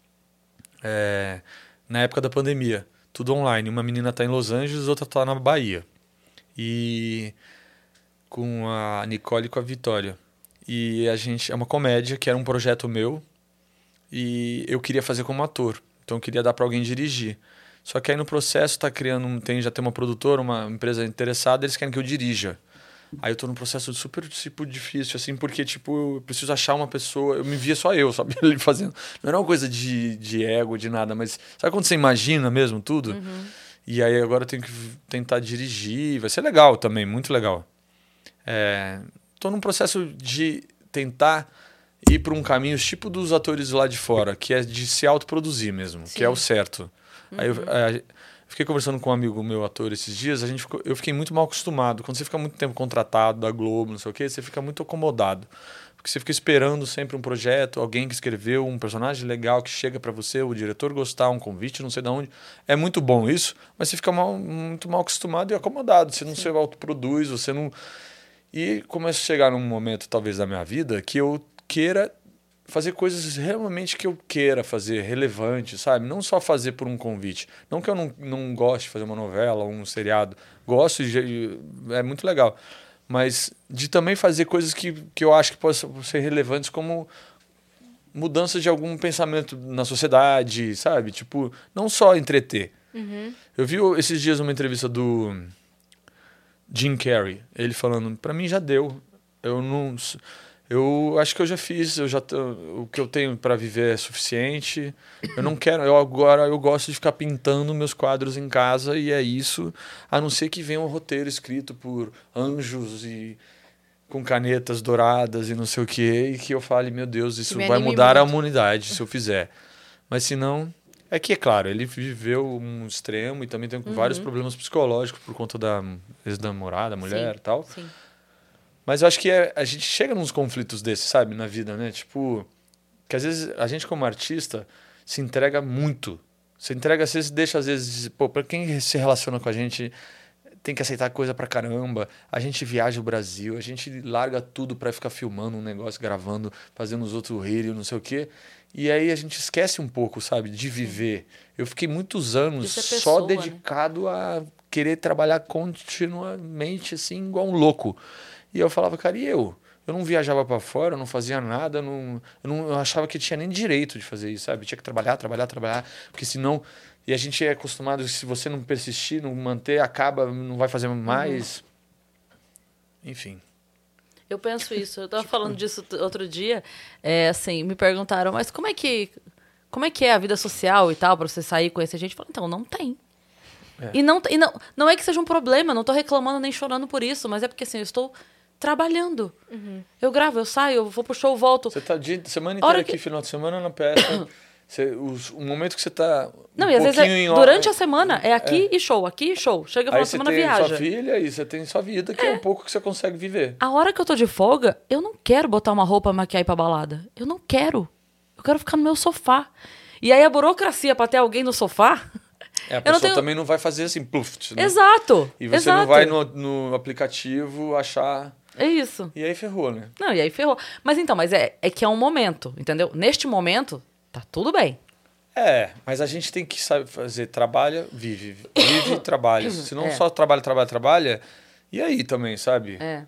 é, na época da pandemia. Tudo online. Uma menina está em Los Angeles, outra está na Bahia. E com a Nicole e com a Vitória. E a gente é uma comédia que era um projeto meu e eu queria fazer como ator. Então eu queria dar para alguém dirigir. Só que aí no processo tá criando, tem já tem uma produtora, uma empresa interessada, eles querem que eu dirija. Aí eu tô num processo super tipo difícil assim, porque tipo, eu preciso achar uma pessoa, eu me via só eu, sabe, ele fazendo. Não era uma coisa de, de ego, de nada, mas sabe quando você imagina mesmo tudo? E aí agora eu tenho que tentar dirigir, vai ser legal também, muito legal. É, tô num processo de tentar ir para um caminho tipo dos atores lá de fora, que é de se autoproduzir mesmo, que é o certo. Aí eu, é, fiquei conversando com um amigo meu ator esses dias, a gente ficou- eu fiquei muito mal acostumado. Quando você fica muito tempo contratado da Globo, não sei o quê, você fica muito acomodado. Porque você fica esperando sempre um projeto, alguém que escreveu um personagem legal que chega para você, o diretor gostar, um convite, não sei de onde. É muito bom isso, mas você fica mal- muito mal acostumado e acomodado. Você não se autoproduz, você não. E começa a chegar num momento, talvez, da minha vida que eu queira fazer coisas realmente que eu queira fazer, relevante, sabe? Não só fazer por um convite. Não que eu não, não goste de fazer uma novela ou um seriado. Gosto, de, é muito legal. Mas de também fazer coisas que, que eu acho que possam ser relevantes como mudança de algum pensamento na sociedade, sabe? Tipo, não só entreter. Eu vi esses dias uma entrevista do Jim Carrey, ele falando, pra mim já deu. Eu não eu acho que eu já fiz, eu já o que eu tenho pra viver é suficiente. Eu não quero, eu agora eu gosto de ficar pintando meus quadros em casa e é isso, a não ser que venha um roteiro escrito por anjos e com canetas douradas e não sei o que, e que eu fale, meu Deus, isso me vai mudar a muito. humanidade se eu fizer. Mas se não, é que é claro, ele viveu um extremo e também tem vários problemas psicológicos por conta da ex-namorada, mulher Sim, e tal. Sim. Mas eu acho que é- a gente chega nos conflitos desses, sabe, na vida, né? Tipo, que às vezes a gente como artista se entrega muito. Se entrega, às vezes deixa, às vezes, pô, pra quem se relaciona com a gente tem que aceitar coisa pra caramba. A gente viaja o Brasil, a gente larga tudo pra ficar filmando um negócio, gravando, fazendo os outros rirem, não sei o quê. E aí a gente esquece um pouco, sabe, de viver. Eu fiquei muitos anos é só pessoa, né? dedicado a querer trabalhar continuamente, assim, igual um louco. E eu falava, cara, e eu? Eu não viajava para fora, eu não fazia nada, eu não, eu não eu achava que tinha nem direito de fazer isso, sabe? Tinha que trabalhar, trabalhar, trabalhar, porque senão. E a gente é acostumado, se você não persistir, não manter, acaba, não vai fazer mais. Enfim. Eu penso isso. Eu tava falando disso outro dia. É, assim, me perguntaram, mas como é que. Como é que é a vida social e tal, pra você sair e conhecer gente? Eu falo, então, não tem. É. E, não, e não, não é que seja um problema, não tô reclamando nem chorando por isso, mas é porque assim, eu estou trabalhando. Eu gravo, eu saio, eu vou pro show, volto. Você tá dia, semana Hora inteira que- aqui, final de semana na peça. Você, os- o momento que você tá. Não, um e às vezes é, hora- durante a semana é aqui e show, aqui e show. Chega final Aí de você semana, tem viaja. sua filha e você tem sua vida, que é. um pouco que você consegue viver. A hora que eu tô de folga, eu não quero botar uma roupa, maquiar e ir pra balada. Eu não quero. Eu quero ficar no meu sofá. E aí a burocracia pra ter alguém no sofá. É, a Eu pessoa tenho- também não vai fazer assim, pluft, né? Exato. E você exato. não vai no, no aplicativo achar. É isso. E aí ferrou, né? Não, e aí ferrou. Mas então, mas é, é que é um momento, entendeu? Neste momento, tá tudo bem. É, mas a gente tem que saber fazer trabalha, vive, vive e trabalha. Se não É. só trabalha, trabalha, trabalha, e aí também, sabe? É.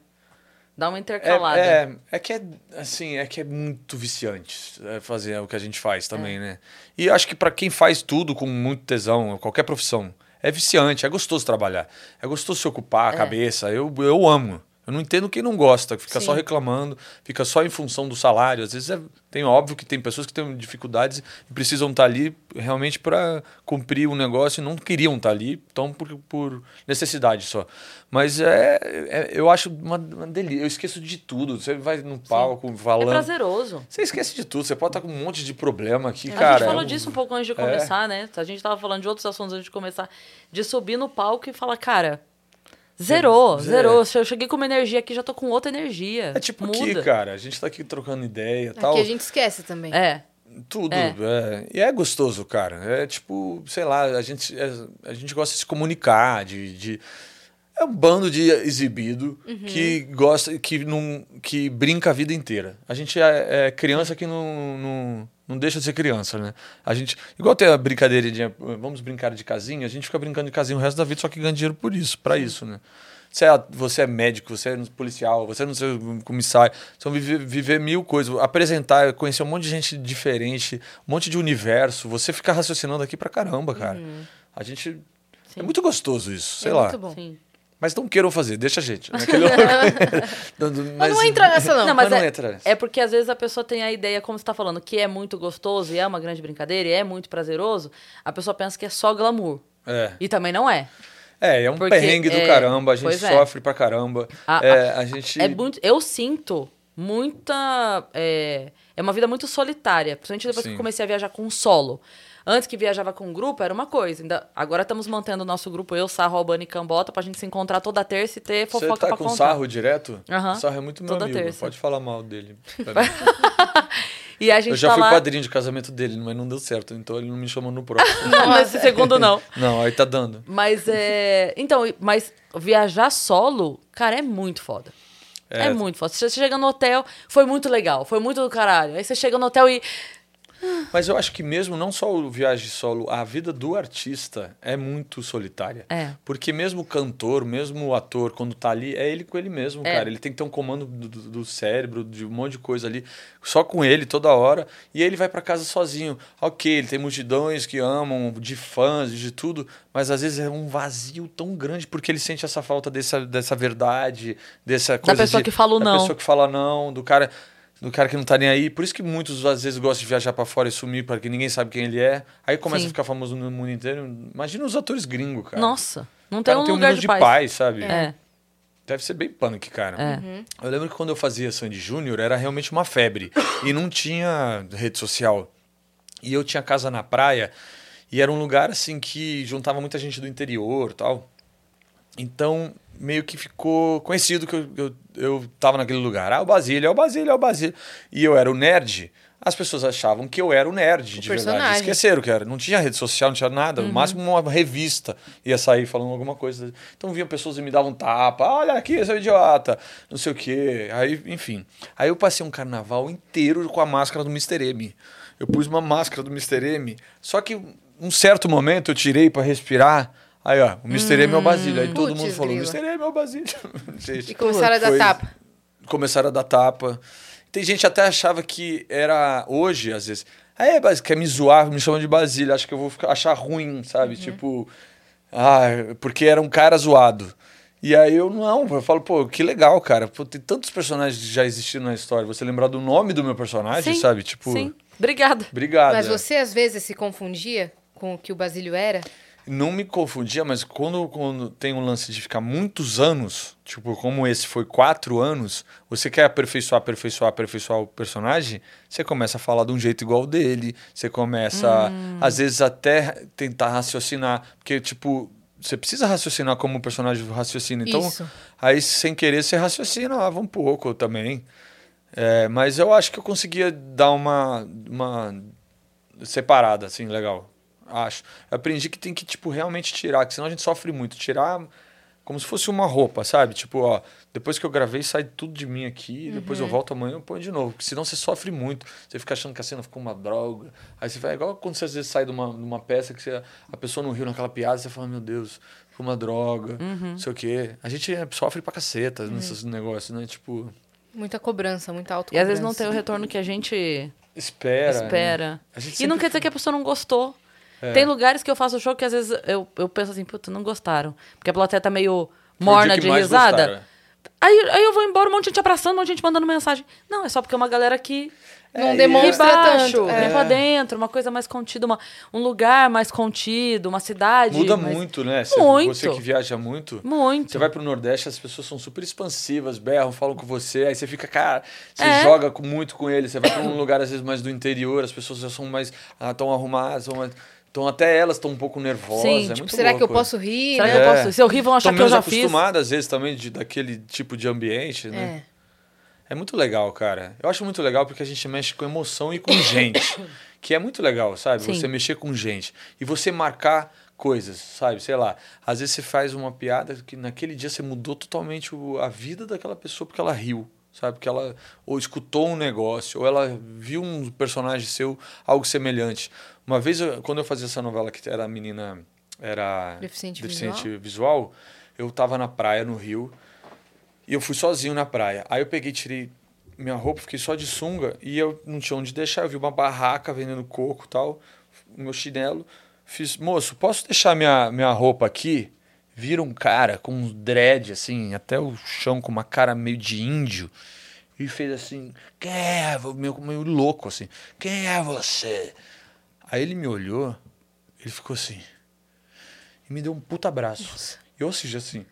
Dá uma É, intercalada. é, é que é assim, é que é muito viciante é, fazer o que a gente faz também, né? E acho que para quem faz tudo com muito tesão, qualquer profissão, é viciante, é gostoso trabalhar. É gostoso se ocupar a É. cabeça. Eu, eu amo. Eu não entendo quem não gosta, fica Sim. só reclamando, fica só em função do salário. Às vezes é, tem óbvio que tem pessoas que têm dificuldades e precisam estar ali realmente para cumprir o negócio e não queriam estar ali, estão por, por necessidade só. Mas é, é- eu acho uma, uma delícia. Eu esqueço de tudo. Você vai no palco É falando. prazeroso. você esquece de tudo. Você pode estar com um monte de problema aqui, A cara. gente falou é um- disso um pouco antes de começar, né? A gente tava falando de outros assuntos antes de começar. De subir no palco e falar, cara, zerou, É. zerou. Eu cheguei com uma energia aqui, já tô com outra energia. É tipo Muda. aqui, cara. A gente tá aqui trocando ideia e tal. Aqui a gente esquece também. É. Tudo. É. é. E é gostoso, cara. É tipo, sei lá, a gente, é- a gente gosta de se comunicar, de. de- é um bando de exibido que gosta, que, não, que brinca a vida inteira. A gente é, é criança que não, não, não deixa de ser criança, né? A gente. Igual tem a brincadeira de vamos brincar de casinha, a gente fica brincando de casinha o resto da vida, só que ganha dinheiro por isso, pra isso, né? Você é, você é médico, você é policial, você não sei comissário. São viver, viver mil coisas. Apresentar, conhecer um monte de gente diferente, um monte de universo. Você fica raciocinando aqui pra caramba, cara. A gente. É muito gostoso isso, sei É lá. muito bom. Sim. Mas não queiram fazer, deixa a gente. Naquele Dando- Mas não entra nessa, não. Não, mas Mas não é, entra nessa. é porque às vezes a pessoa tem a ideia, como você tá falando, que é muito gostoso e é uma grande brincadeira e é muito prazeroso. A pessoa pensa que é só glamour. É. E também não é. É, é um Porque, perrengue do é, caramba, a gente é. sofre pra caramba. A- é, a gente. É muito, eu sinto muita. É, é uma vida muito solitária. Principalmente depois que Sim. eu comecei a viajar com solo. Antes que viajava com um grupo, era uma coisa. Ainda, agora estamos mantendo o nosso grupo, eu, Sarro, Albani e Cambota, pra gente se encontrar toda terça e ter Você fofoca tá pra com contar. sarro direto? Aham. Sarro é muito meu Toda amigo. terça. Pode falar mal dele. E a gente Eu já tá fui lá... padrinho de casamento dele, mas não deu certo. Então ele não me chamou no próximo. Não, esse segundo não. não, aí tá dando. Mas é. Então, mas viajar solo, cara, é muito foda. É, É. muito foda. Você chega no hotel, foi muito legal, foi muito do caralho. Aí você chega no hotel e. Mas eu acho que mesmo não só o viagem solo, a vida do artista é muito solitária. É. Porque mesmo o cantor, mesmo o ator, quando tá ali, é ele com ele mesmo, É. cara. Ele tem que ter um comando do, do- cérebro, de um monte de coisa ali, só com ele toda hora. E aí ele vai pra casa sozinho. Ok, ele tem multidões que amam, de fãs, de tudo, mas às vezes é um vazio tão grande porque ele sente essa falta dessa, dessa verdade, dessa coisa. pessoa de- que fala o da não. pessoa que fala não, do cara. Do cara que não tá nem aí. Por isso que muitos às vezes gostam de viajar pra fora e sumir porque ninguém sabe quem ele é. Aí começa Sim. a ficar famoso no mundo inteiro. Imagina os atores gringos, cara. Nossa, não tem cara um tem um lugar de de paz. sabe? É. Deve ser bem punk, cara. É. Eu lembro que quando eu fazia Sandy Júnior era realmente uma febre. e não tinha rede social. E eu tinha casa na praia. E era um lugar assim que juntava muita gente do interior tal. Então, meio que ficou conhecido que eu, eu, eu tava naquele lugar. Ah, o Basílio, é o Basílio, é o Basílio. E eu era o nerd. As pessoas achavam que eu era o nerd, de verdade. personagem. Esqueceram que era. Não tinha rede social, não tinha nada. Uhum. No máximo uma revista ia sair falando alguma coisa. Então vinham pessoas e me davam tapa. Olha aqui, seu idiota. Não sei o quê. Aí, enfim. Aí eu passei um carnaval inteiro com a máscara do Mr. M. Eu pus uma máscara do Mr. M. Só que um certo momento eu tirei pra respirar. Aí, ó, o Mr. M é o Basílio. Aí todo mundo falou, grila. Mr. M é o Basílio. Gente, E começaram a dar foi- tapa. começaram a dar tapa. Tem gente até achava que era hoje, às vezes. Ah, é, quer me zoar, me chama de Basílio, acho que eu vou ficar- achar ruim, sabe? Tipo, ah, porque era um cara zoado. E aí eu não, eu falo, pô, que legal, cara. Pô, tem tantos personagens que já existiram na história. Você lembrar do nome do meu personagem, Sim, sabe? Tipo, Sim. Obrigada. obrigado. Mas é. você às vezes se confundia com o que o Basílio era? Não me confundia, mas quando, quando tem um lance de ficar muitos anos, tipo, como esse foi quatro anos, você quer aperfeiçoar, aperfeiçoar, aperfeiçoar o personagem, você começa a falar de um jeito igual dele, você começa, Hum. às vezes, até tentar raciocinar, porque, tipo, você precisa raciocinar como o personagem raciocina. Então, Isso. aí, sem querer, você raciocinava um pouco também. É, mas eu acho que eu conseguia dar uma, uma separada, assim, legal. Acho. Eu aprendi que tem que, tipo, realmente tirar, que senão a gente sofre muito. Tirar como se fosse uma roupa, sabe? Tipo, ó, depois que eu gravei, sai tudo de mim aqui, depois eu volto amanhã e ponho de novo. Porque senão você sofre muito. Você fica achando que a cena ficou uma droga. Aí você vai, igual quando você às vezes sai de uma, de uma peça que você- a pessoa não riu naquela piada, você fala, meu Deus, foi uma droga, não sei o quê. A gente é, sofre pra caceta nesses negócios, né? Tipo, Muita cobrança, muita E autocobrança. às vezes não tem o retorno que a gente espera. né? espera. A gente E não quer dizer que a pessoa não gostou. É. Tem lugares que eu faço show que às vezes eu, eu penso assim, puta, não gostaram. Porque a plateia tá meio morna de mais risada. gostaram, é. Aí, aí eu vou embora, um monte de gente abraçando, um monte de gente mandando mensagem. Não, é só porque é uma galera que Não É, demonstra baixo, tanto. vem É. pra dentro, uma coisa mais contida, uma, um lugar mais contido, uma cidade. Muda mais- muito, né? Você, Muito. você que viaja muito. Muito. Você vai pro Nordeste, as pessoas são super expansivas, berram, falam com você, aí você fica, cara, você É. joga muito com eles. Você vai pra um lugar, às vezes, mais do interior, as pessoas já são mais. estão arrumadas, tão, tão até elas estão um pouco nervosas. Sim, é tipo, muito Será que eu louco. posso rir, Será né? que eu posso? Se eu rir, vão achar Tão que eu já fiz. acostumadas, às vezes, também, de, daquele tipo de ambiente, né? É. É muito legal, cara. Eu acho muito legal porque a gente mexe com emoção e com gente. que é muito legal, sabe? Sim. Você mexer com gente. E você marcar coisas, sabe? Sei lá. Às vezes você faz uma piada que naquele dia você mudou totalmente o- a vida daquela pessoa porque ela riu. Sabe? Porque ela ou escutou um negócio, ou ela viu um personagem seu, algo semelhante. Uma vez, eu- quando eu fazia essa novela que era a menina. Era Deficiente deficiente visual, eu tava na praia, no Rio, e eu fui sozinho na praia. Aí eu peguei, tirei minha roupa, fiquei só de sunga e eu não tinha onde deixar. Eu vi uma barraca vendendo coco e tal, meu chinelo. Fiz, moço, posso deixar minha, minha roupa aqui? Vira um cara com um dread, assim, até o chão, com uma cara meio de índio. E fez assim, quem é? Meio, meio louco, assim. Quem é você? Aí ele me olhou, ele ficou assim. E me deu um puta abraço. E eu, assim, assim,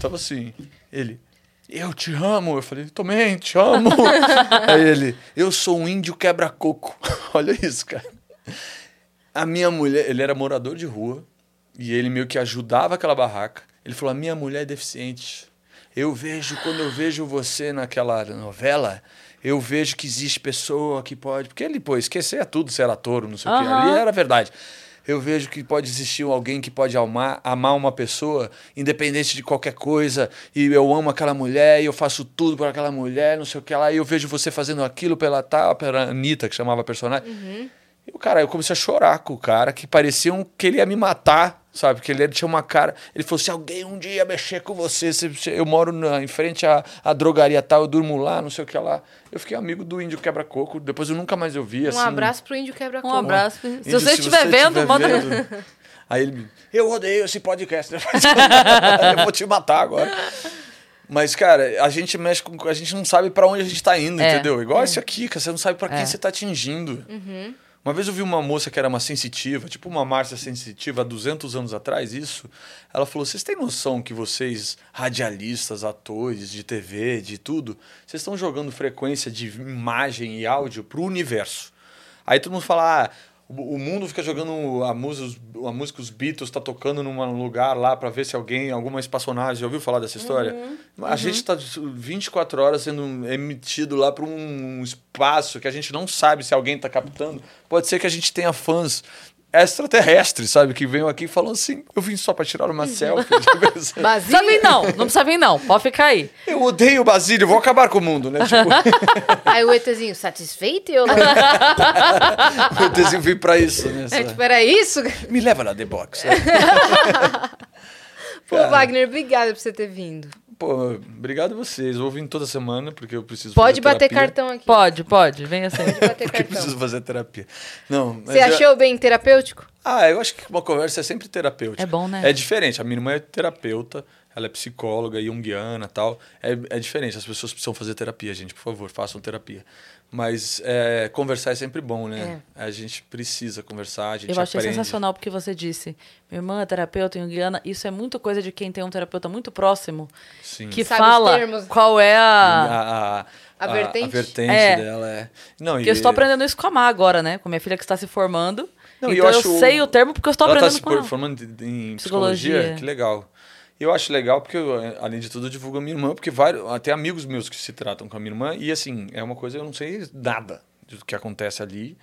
Tava assim, ele, eu te amo. Eu falei, também te amo. Aí ele, eu sou um índio quebra-coco. Olha isso, cara. A minha mulher, ele era morador de rua e ele meio que ajudava aquela barraca. Ele falou, a minha mulher é deficiente. Eu vejo, quando eu vejo você naquela novela, eu vejo que existe pessoa que pode. Porque ele, pô, esquecer tudo se era touro, não sei o quê. Aham. Ali era verdade. Eu vejo que pode existir alguém que pode amar, amar uma pessoa, independente de qualquer coisa, e eu amo aquela mulher, e eu faço tudo por aquela mulher, não sei o que lá, e eu vejo você fazendo aquilo pela tal, pela Anitta, que chamava a personagem. E o cara, eu comecei a chorar com o cara, que parecia um, que ele ia me matar, sabe? Que ele tinha uma cara. Ele falou: se alguém um dia mexer com você, se- se- eu moro na- em frente à, à drogaria tal, eu durmo lá, não sei o que lá. Eu fiquei amigo do índio quebra-coco, depois eu nunca mais ouvi. Um assim, abraço pro índio Um quebra-coco. abraço. Se Índio, você estiver vendo, manda. vendo. Aí ele me. Eu odeio esse podcast. eu vou te matar agora. Mas, cara, a gente mexe com. A gente não sabe pra onde a gente tá indo, É. entendeu? Igual esse aqui, cara. Você não sabe pra quem É. você tá atingindo. Uhum. Uma vez eu vi uma moça que era uma sensitiva, tipo uma Márcia sensitiva, há 200 anos atrás, isso. Ela falou: vocês têm noção que vocês, radialistas, atores de TV, de tudo, vocês estão jogando frequência de imagem e áudio pro universo. Aí todo mundo fala: ah, o mundo fica jogando a música, a música os Beatles tá tocando num lugar lá para ver se alguém, alguma espaçonagem, já ouviu falar dessa história? A gente tá 24 horas sendo emitido lá para um espaço que a gente não sabe se alguém tá captando. Pode ser que a gente tenha fãs extraterrestres, sabe, que venham aqui e falam assim: "Eu vim só para tirar uma selfie". Não Basílio. precisa vir, não. Não precisa vir, não. Pode ficar aí. Eu odeio o Basílio, vou acabar com o mundo, né? Tipo, Aí o ETzinho, satisfeito? Eu... eu desenvolvi para isso, né? é, tipo, era isso? Me leva lá The Box. Pô, Wagner, obrigada por você ter vindo. Pô, obrigado a vocês. Eu vou vir toda semana, porque eu preciso Pode fazer bater terapia. cartão aqui. Pode, pode. Vem assim. Pode bater Porque eu cartão. preciso fazer terapia. Não, Você eu- achou bem terapêutico? Ah, eu acho que uma conversa é sempre terapêutica. É bom, né? É diferente. A minha irmã é terapeuta, ela é psicóloga, junguiana e tal. É, é diferente. As pessoas precisam fazer terapia, gente. Por favor, façam terapia. Mas é, conversar é sempre bom, né? A gente precisa conversar, a gente Eu achei aprende. sensacional porque você disse, minha irmã é terapeuta junguiana, isso é muito coisa de quem tem um terapeuta muito próximo, Sim. que Sabe fala qual é a... a, a, A vertente? a vertente É. dela é. Não, Porque eu estou aprendendo isso com a Má agora, né? Com minha filha que está se formando. Não, e então eu eu, acho- sei o termo porque eu estou ela está aprendendo se com ela. formando em psicologia, Psicologia. que legal. Eu acho legal porque, eu, além de tudo, eu divulgo a minha irmã, porque vários, até amigos meus que se tratam com a minha irmã, e assim, é uma coisa, eu não sei nada do que acontece ali,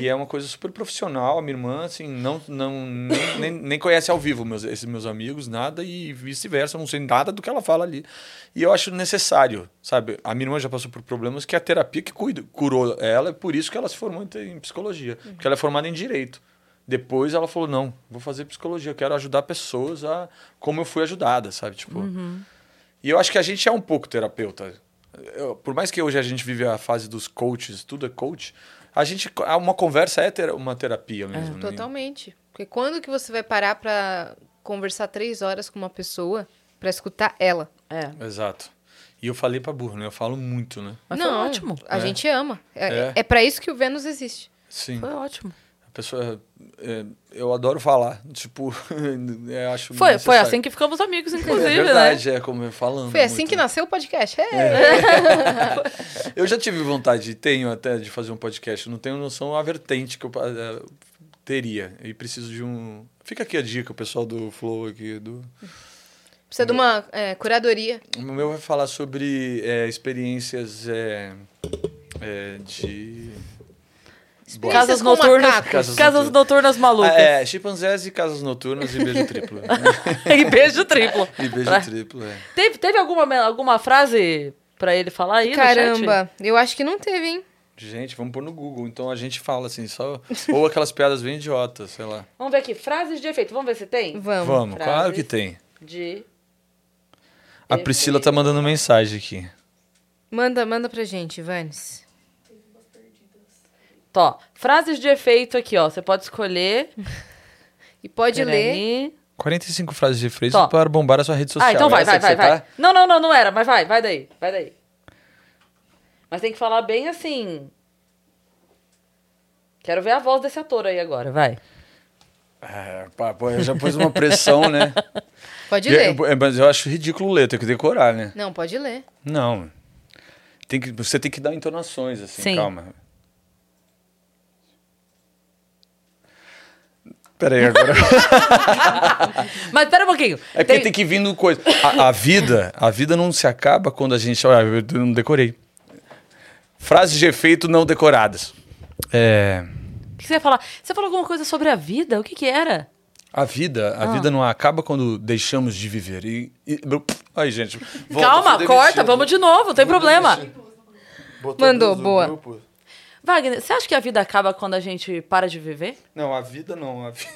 e é uma coisa super profissional. A minha irmã, assim, não, não, nem, nem, nem conhece ao vivo meus, esses meus amigos, nada, e vice-versa, eu não sei nada do que ela fala ali. E eu acho necessário, sabe? A minha irmã já passou por problemas que a terapia que cuida, curou ela, é por isso que ela se formou em, em psicologia, porque ela é formada em direito. Depois ela falou: não, vou fazer psicologia, eu quero ajudar pessoas a como eu fui ajudada, sabe? Tipo. E eu acho que a gente é um pouco terapeuta. Eu- por mais que hoje a gente vive a fase dos coaches, tudo é coach, a gente. Uma conversa é ter- uma terapia mesmo. né? Totalmente. Porque quando que você vai parar pra conversar três horas com uma pessoa pra escutar ela? É. Exato. E eu falei pra burro, né? Eu falo muito, né? Mas foi Não, ótimo. A É. gente ama. É, É. é. pra isso que o Vênus existe. Sim. Foi ótimo. Pessoa. é, eu adoro falar. Tipo, eu acho. Foi, foi assim que ficamos amigos, É inclusive, né? verdade, é como eu falando. Foi assim muito, que né? nasceu o podcast. É. Eu já tive vontade, tenho até de fazer um podcast, não tenho noção a vertente que eu eh, teria. E preciso de um. Fica aqui a dica, o pessoal do Flow aqui. Do... Precisa de uma é, curadoria. O meu vai falar sobre eh, experiências eh, de. Casas noturnas, casas, Casas noturnas malucas. Ah, é, chimpanzés e casas noturnas e beijo triplo. e beijo triplo. e beijo Pra- triplo, é. Teve, teve alguma, alguma frase pra ele falar aí no chat? Caramba, eu acho que não teve, hein? Gente, vamos pôr no Google. Então a gente fala assim, só. Ou aquelas piadas bem idiotas, sei lá. Vamos ver aqui, frases de efeito. Vamos ver se tem? Vamos. Vamos, frases. claro que tem. De... A Priscila tá mandando mensagem aqui. Manda, manda pra gente, Vanes. Tó, frases de efeito aqui, ó. Você pode escolher. E pode ler. Peraí. 45 frases de efeito Tó. para bombar a sua rede social. Ah, então vai, Essa vai, vai, vai. tá? Não, não, não, não era, mas vai, vai daí, vai daí. Mas tem que falar bem assim. Quero ver a voz desse ator aí agora, vai. É, pá, pô, já pôs uma pressão, né? Pode E- ler. é, Mas eu acho ridículo ler, tem que decorar, né? Não, pode ler. Não. Tem que, você tem que dar entonações, assim, Sim. calma. Peraí, agora. Mas pera um pouquinho. É porque tem, que vir no coisa. A, a vida, a vida não se acaba quando a gente. Olha, eu não decorei. Frases de efeito não decoradas. É. O que você ia falar? Você falou alguma coisa sobre a vida? O que que era? A vida, a Ah. vida não acaba quando deixamos de viver. E, e- ai, gente. volta, Calma, corta, vamos de novo, não tem problema. Botou Mandou, boa. grupo. Wagner, você acha que a vida acaba quando a gente para de viver? Não, a vida não. A vida...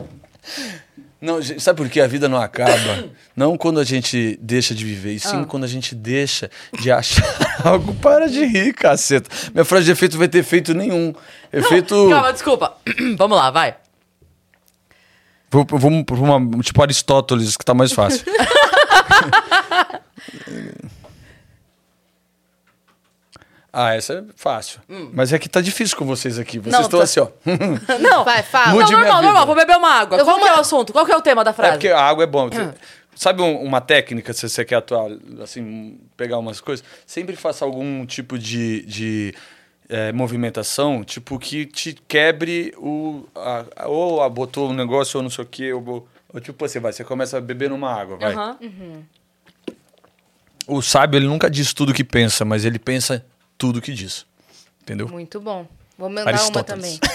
não, sabe por que a vida não acaba? Não quando a gente deixa de viver, e sim Ah. quando a gente deixa de achar algo. Para de rir, caceta. Minha frase de efeito vai ter efeito nenhum. Efeito. Calma, desculpa. Vamos lá, vai. Vamos para uma. Tipo Aristóteles, que tá mais fácil. Ah, essa é fácil. Mas é que tá difícil com vocês aqui. Vocês Hum. Não, estão tá- assim, ó. Não, Vai, fala. Mude não, normal, normal, vou beber uma água. Eu Qual vou que é o assunto? Qual que é o tema da É frase? porque a água é bom. Ah. Sabe um- uma técnica, se você quer atuar, assim, pegar umas coisas? Sempre faça algum tipo de, de eh, movimentação, tipo, que te quebre o... A, a- ou a, botou um negócio ou não sei o quê, ou, ou tipo, você vai, você começa a beber numa água, vai. Aham. O sábio, ele nunca diz tudo que pensa, mas ele pensa tudo que diz. Entendeu? Muito bom. Vou mandar uma também.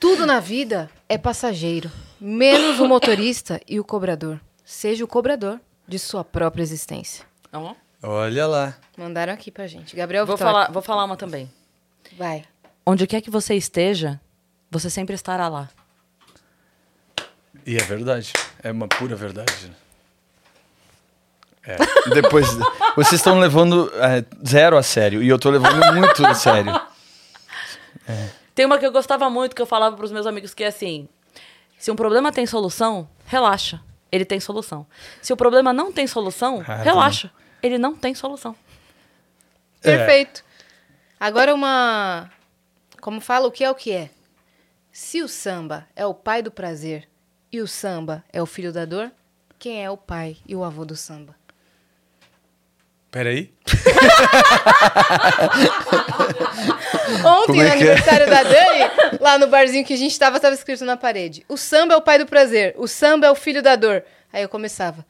Tudo na vida é passageiro, menos o motorista e o cobrador. Seja o cobrador de sua própria existência. Olha lá. Mandaram aqui pra gente. Gabriel Vou Vitória. falar, vou falar uma também. Vai. Onde quer que você esteja, você sempre estará lá. E é verdade. é uma pura verdade. É. Depois, vocês estão levando é, zero a sério e eu tô levando muito a sério. Tem uma que eu gostava muito, que eu falava pros meus amigos, que é assim: se um problema tem solução, relaxa. Ele tem solução. Se o problema não tem solução, Ah, relaxa. Ele não tem solução. É. Perfeito. Agora uma. Como fala, o que é o que é? Se o samba é o pai do prazer e o samba é o filho da dor, quem é o pai e o avô do samba? Peraí. Ontem, é no é? aniversário da Dani, lá no barzinho que a gente tava, tava escrito na parede: O samba é o pai do prazer, o samba é o filho da dor. Aí eu começava.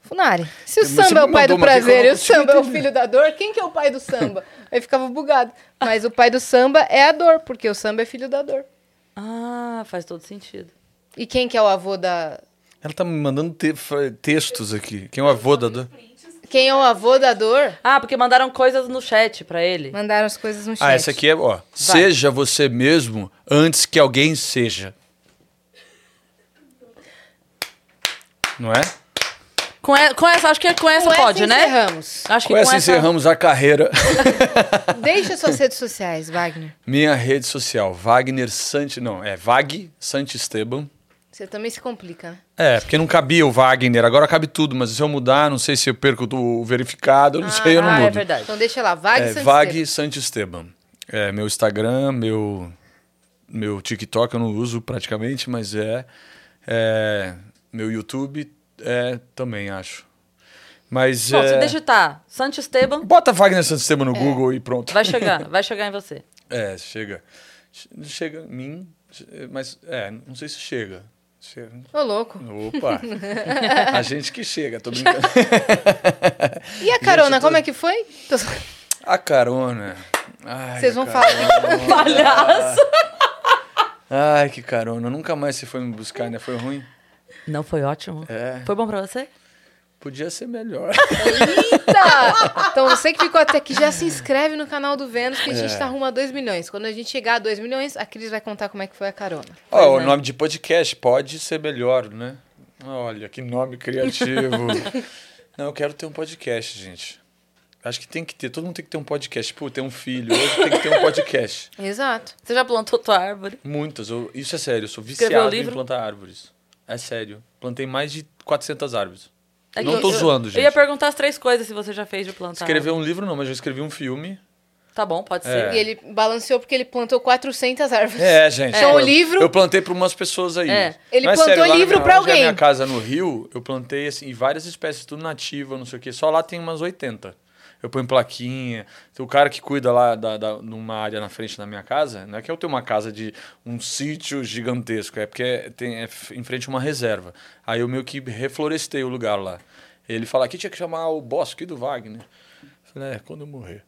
Funari, se o samba é o pai do prazer e o samba é o filho da dor, quem que é o pai do samba? Aí ficava bugado. Mas o pai do samba é a dor, porque o samba é filho da dor. Ah, faz todo sentido. E quem que é o avô da. Ela tá me mandando te- textos aqui. Quem é o avô da dor? Quem é o avô da dor? Ah, porque mandaram coisas no chat pra ele. Mandaram as coisas no chat. Ah, essa aqui é, ó. Seja você mesmo antes que alguém seja. Não é? Com, e- com essa, acho que é com essa Com pode, né? encerramos. Acho que Com com essa essa. encerramos a carreira. Deixa suas redes sociais, Wagner. Minha rede social, Wagner Santi. Não, é Vag Santisteban. Você também se complica, né? É, porque não cabia o Wagner, agora cabe tudo, mas se eu mudar, não sei se eu perco o verificado, eu não sei, eu não ah, mudo. é verdade. Então deixa lá, Vag É, Santisteban. Vag Santisteban. É meu Instagram, meu meu TikTok eu não uso praticamente, mas é, é meu YouTube é também acho. Mas Bom, é, se digitar Santisteban, bota Wagner Santisteban no Google e pronto. vai chegar. vai chegar em você. É, chega. Che- Chega em mim, mas é, não sei se chega. Chega. Ô, louco. Opa! A gente que chega, tô brincando. E a carona, Gente, tô- como é que foi? Tô- A carona. Ai, Vocês vão falar. Palhaço! Ai, que carona. Nunca mais você foi me buscar, né? Foi ruim? Não foi ótimo? É. Foi bom pra você? Podia ser melhor. Eita! Então você que ficou até aqui, já se inscreve no canal do Vênus, que a gente É. tá rumo a 2 milhões. Quando a gente chegar a 2 milhões, a Cris vai contar como é que foi a carona. Ó, o é. nome de podcast pode ser melhor, né? Olha, que nome criativo. Não, eu quero ter um podcast, gente. Acho que tem que ter. Todo mundo tem que ter um podcast. Pô, ter um filho. Hoje tem que ter um podcast. Exato. Você já plantou tua árvore? Muitas. eu- isso é sério. Eu sou viciado em plantar árvores. É sério. Plantei mais de 400 árvores. É Não eu- tô eu- zoando, Eu ia gente. perguntar as três coisas se você já fez de plantar. Escrever um livro não, mas eu escrevi um filme. Tá bom, pode É. ser. E ele balanceou porque ele plantou 400 árvores. É, gente. Então, o eu- livro- Eu plantei para umas pessoas aí. É. Ele Mas, plantou sério, na livro onde é alguém. minha casa no Rio, eu plantei assim, várias espécies, tudo nativa, não sei o quê. Só lá tem umas 80. Eu ponho plaquinha. O cara que cuida lá da, da, numa área na frente da minha casa, não é que eu tenho uma casa de um sítio gigantesco, é porque tem é em frente a uma reserva. Aí eu meio que reflorestei o lugar lá. Ele fala que tinha que chamar o bosque do Wagner. Eu falei, é, quando eu morrer.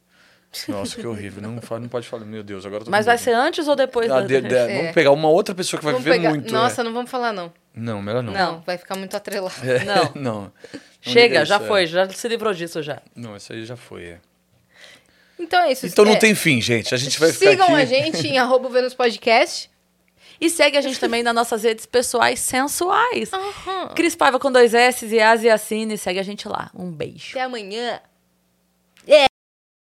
Nossa, que horrível. Não, fala- não pode falar, meu Deus, agora eu tô Mas vai medo. ser antes ou depois Ah, da... de- de- É. Vamos pegar uma outra pessoa que vai Vamos viver pegar- muito. Nossa, é. não vamos falar não. Não, melhor não. Não, vai ficar muito atrelado. É, Não. não. Chega, já é. foi, já se livrou disso já. Não, isso aí já foi. é. Então é isso. Então não É, tem fim, gente. A gente vai ficar Sigam aqui. a gente em arroba Vênus Podcast. E segue a gente também nas nossas redes pessoais sensuais. Cris Paiva com dois S e Asi Assine. Segue a gente lá. Um beijo. Até amanhã.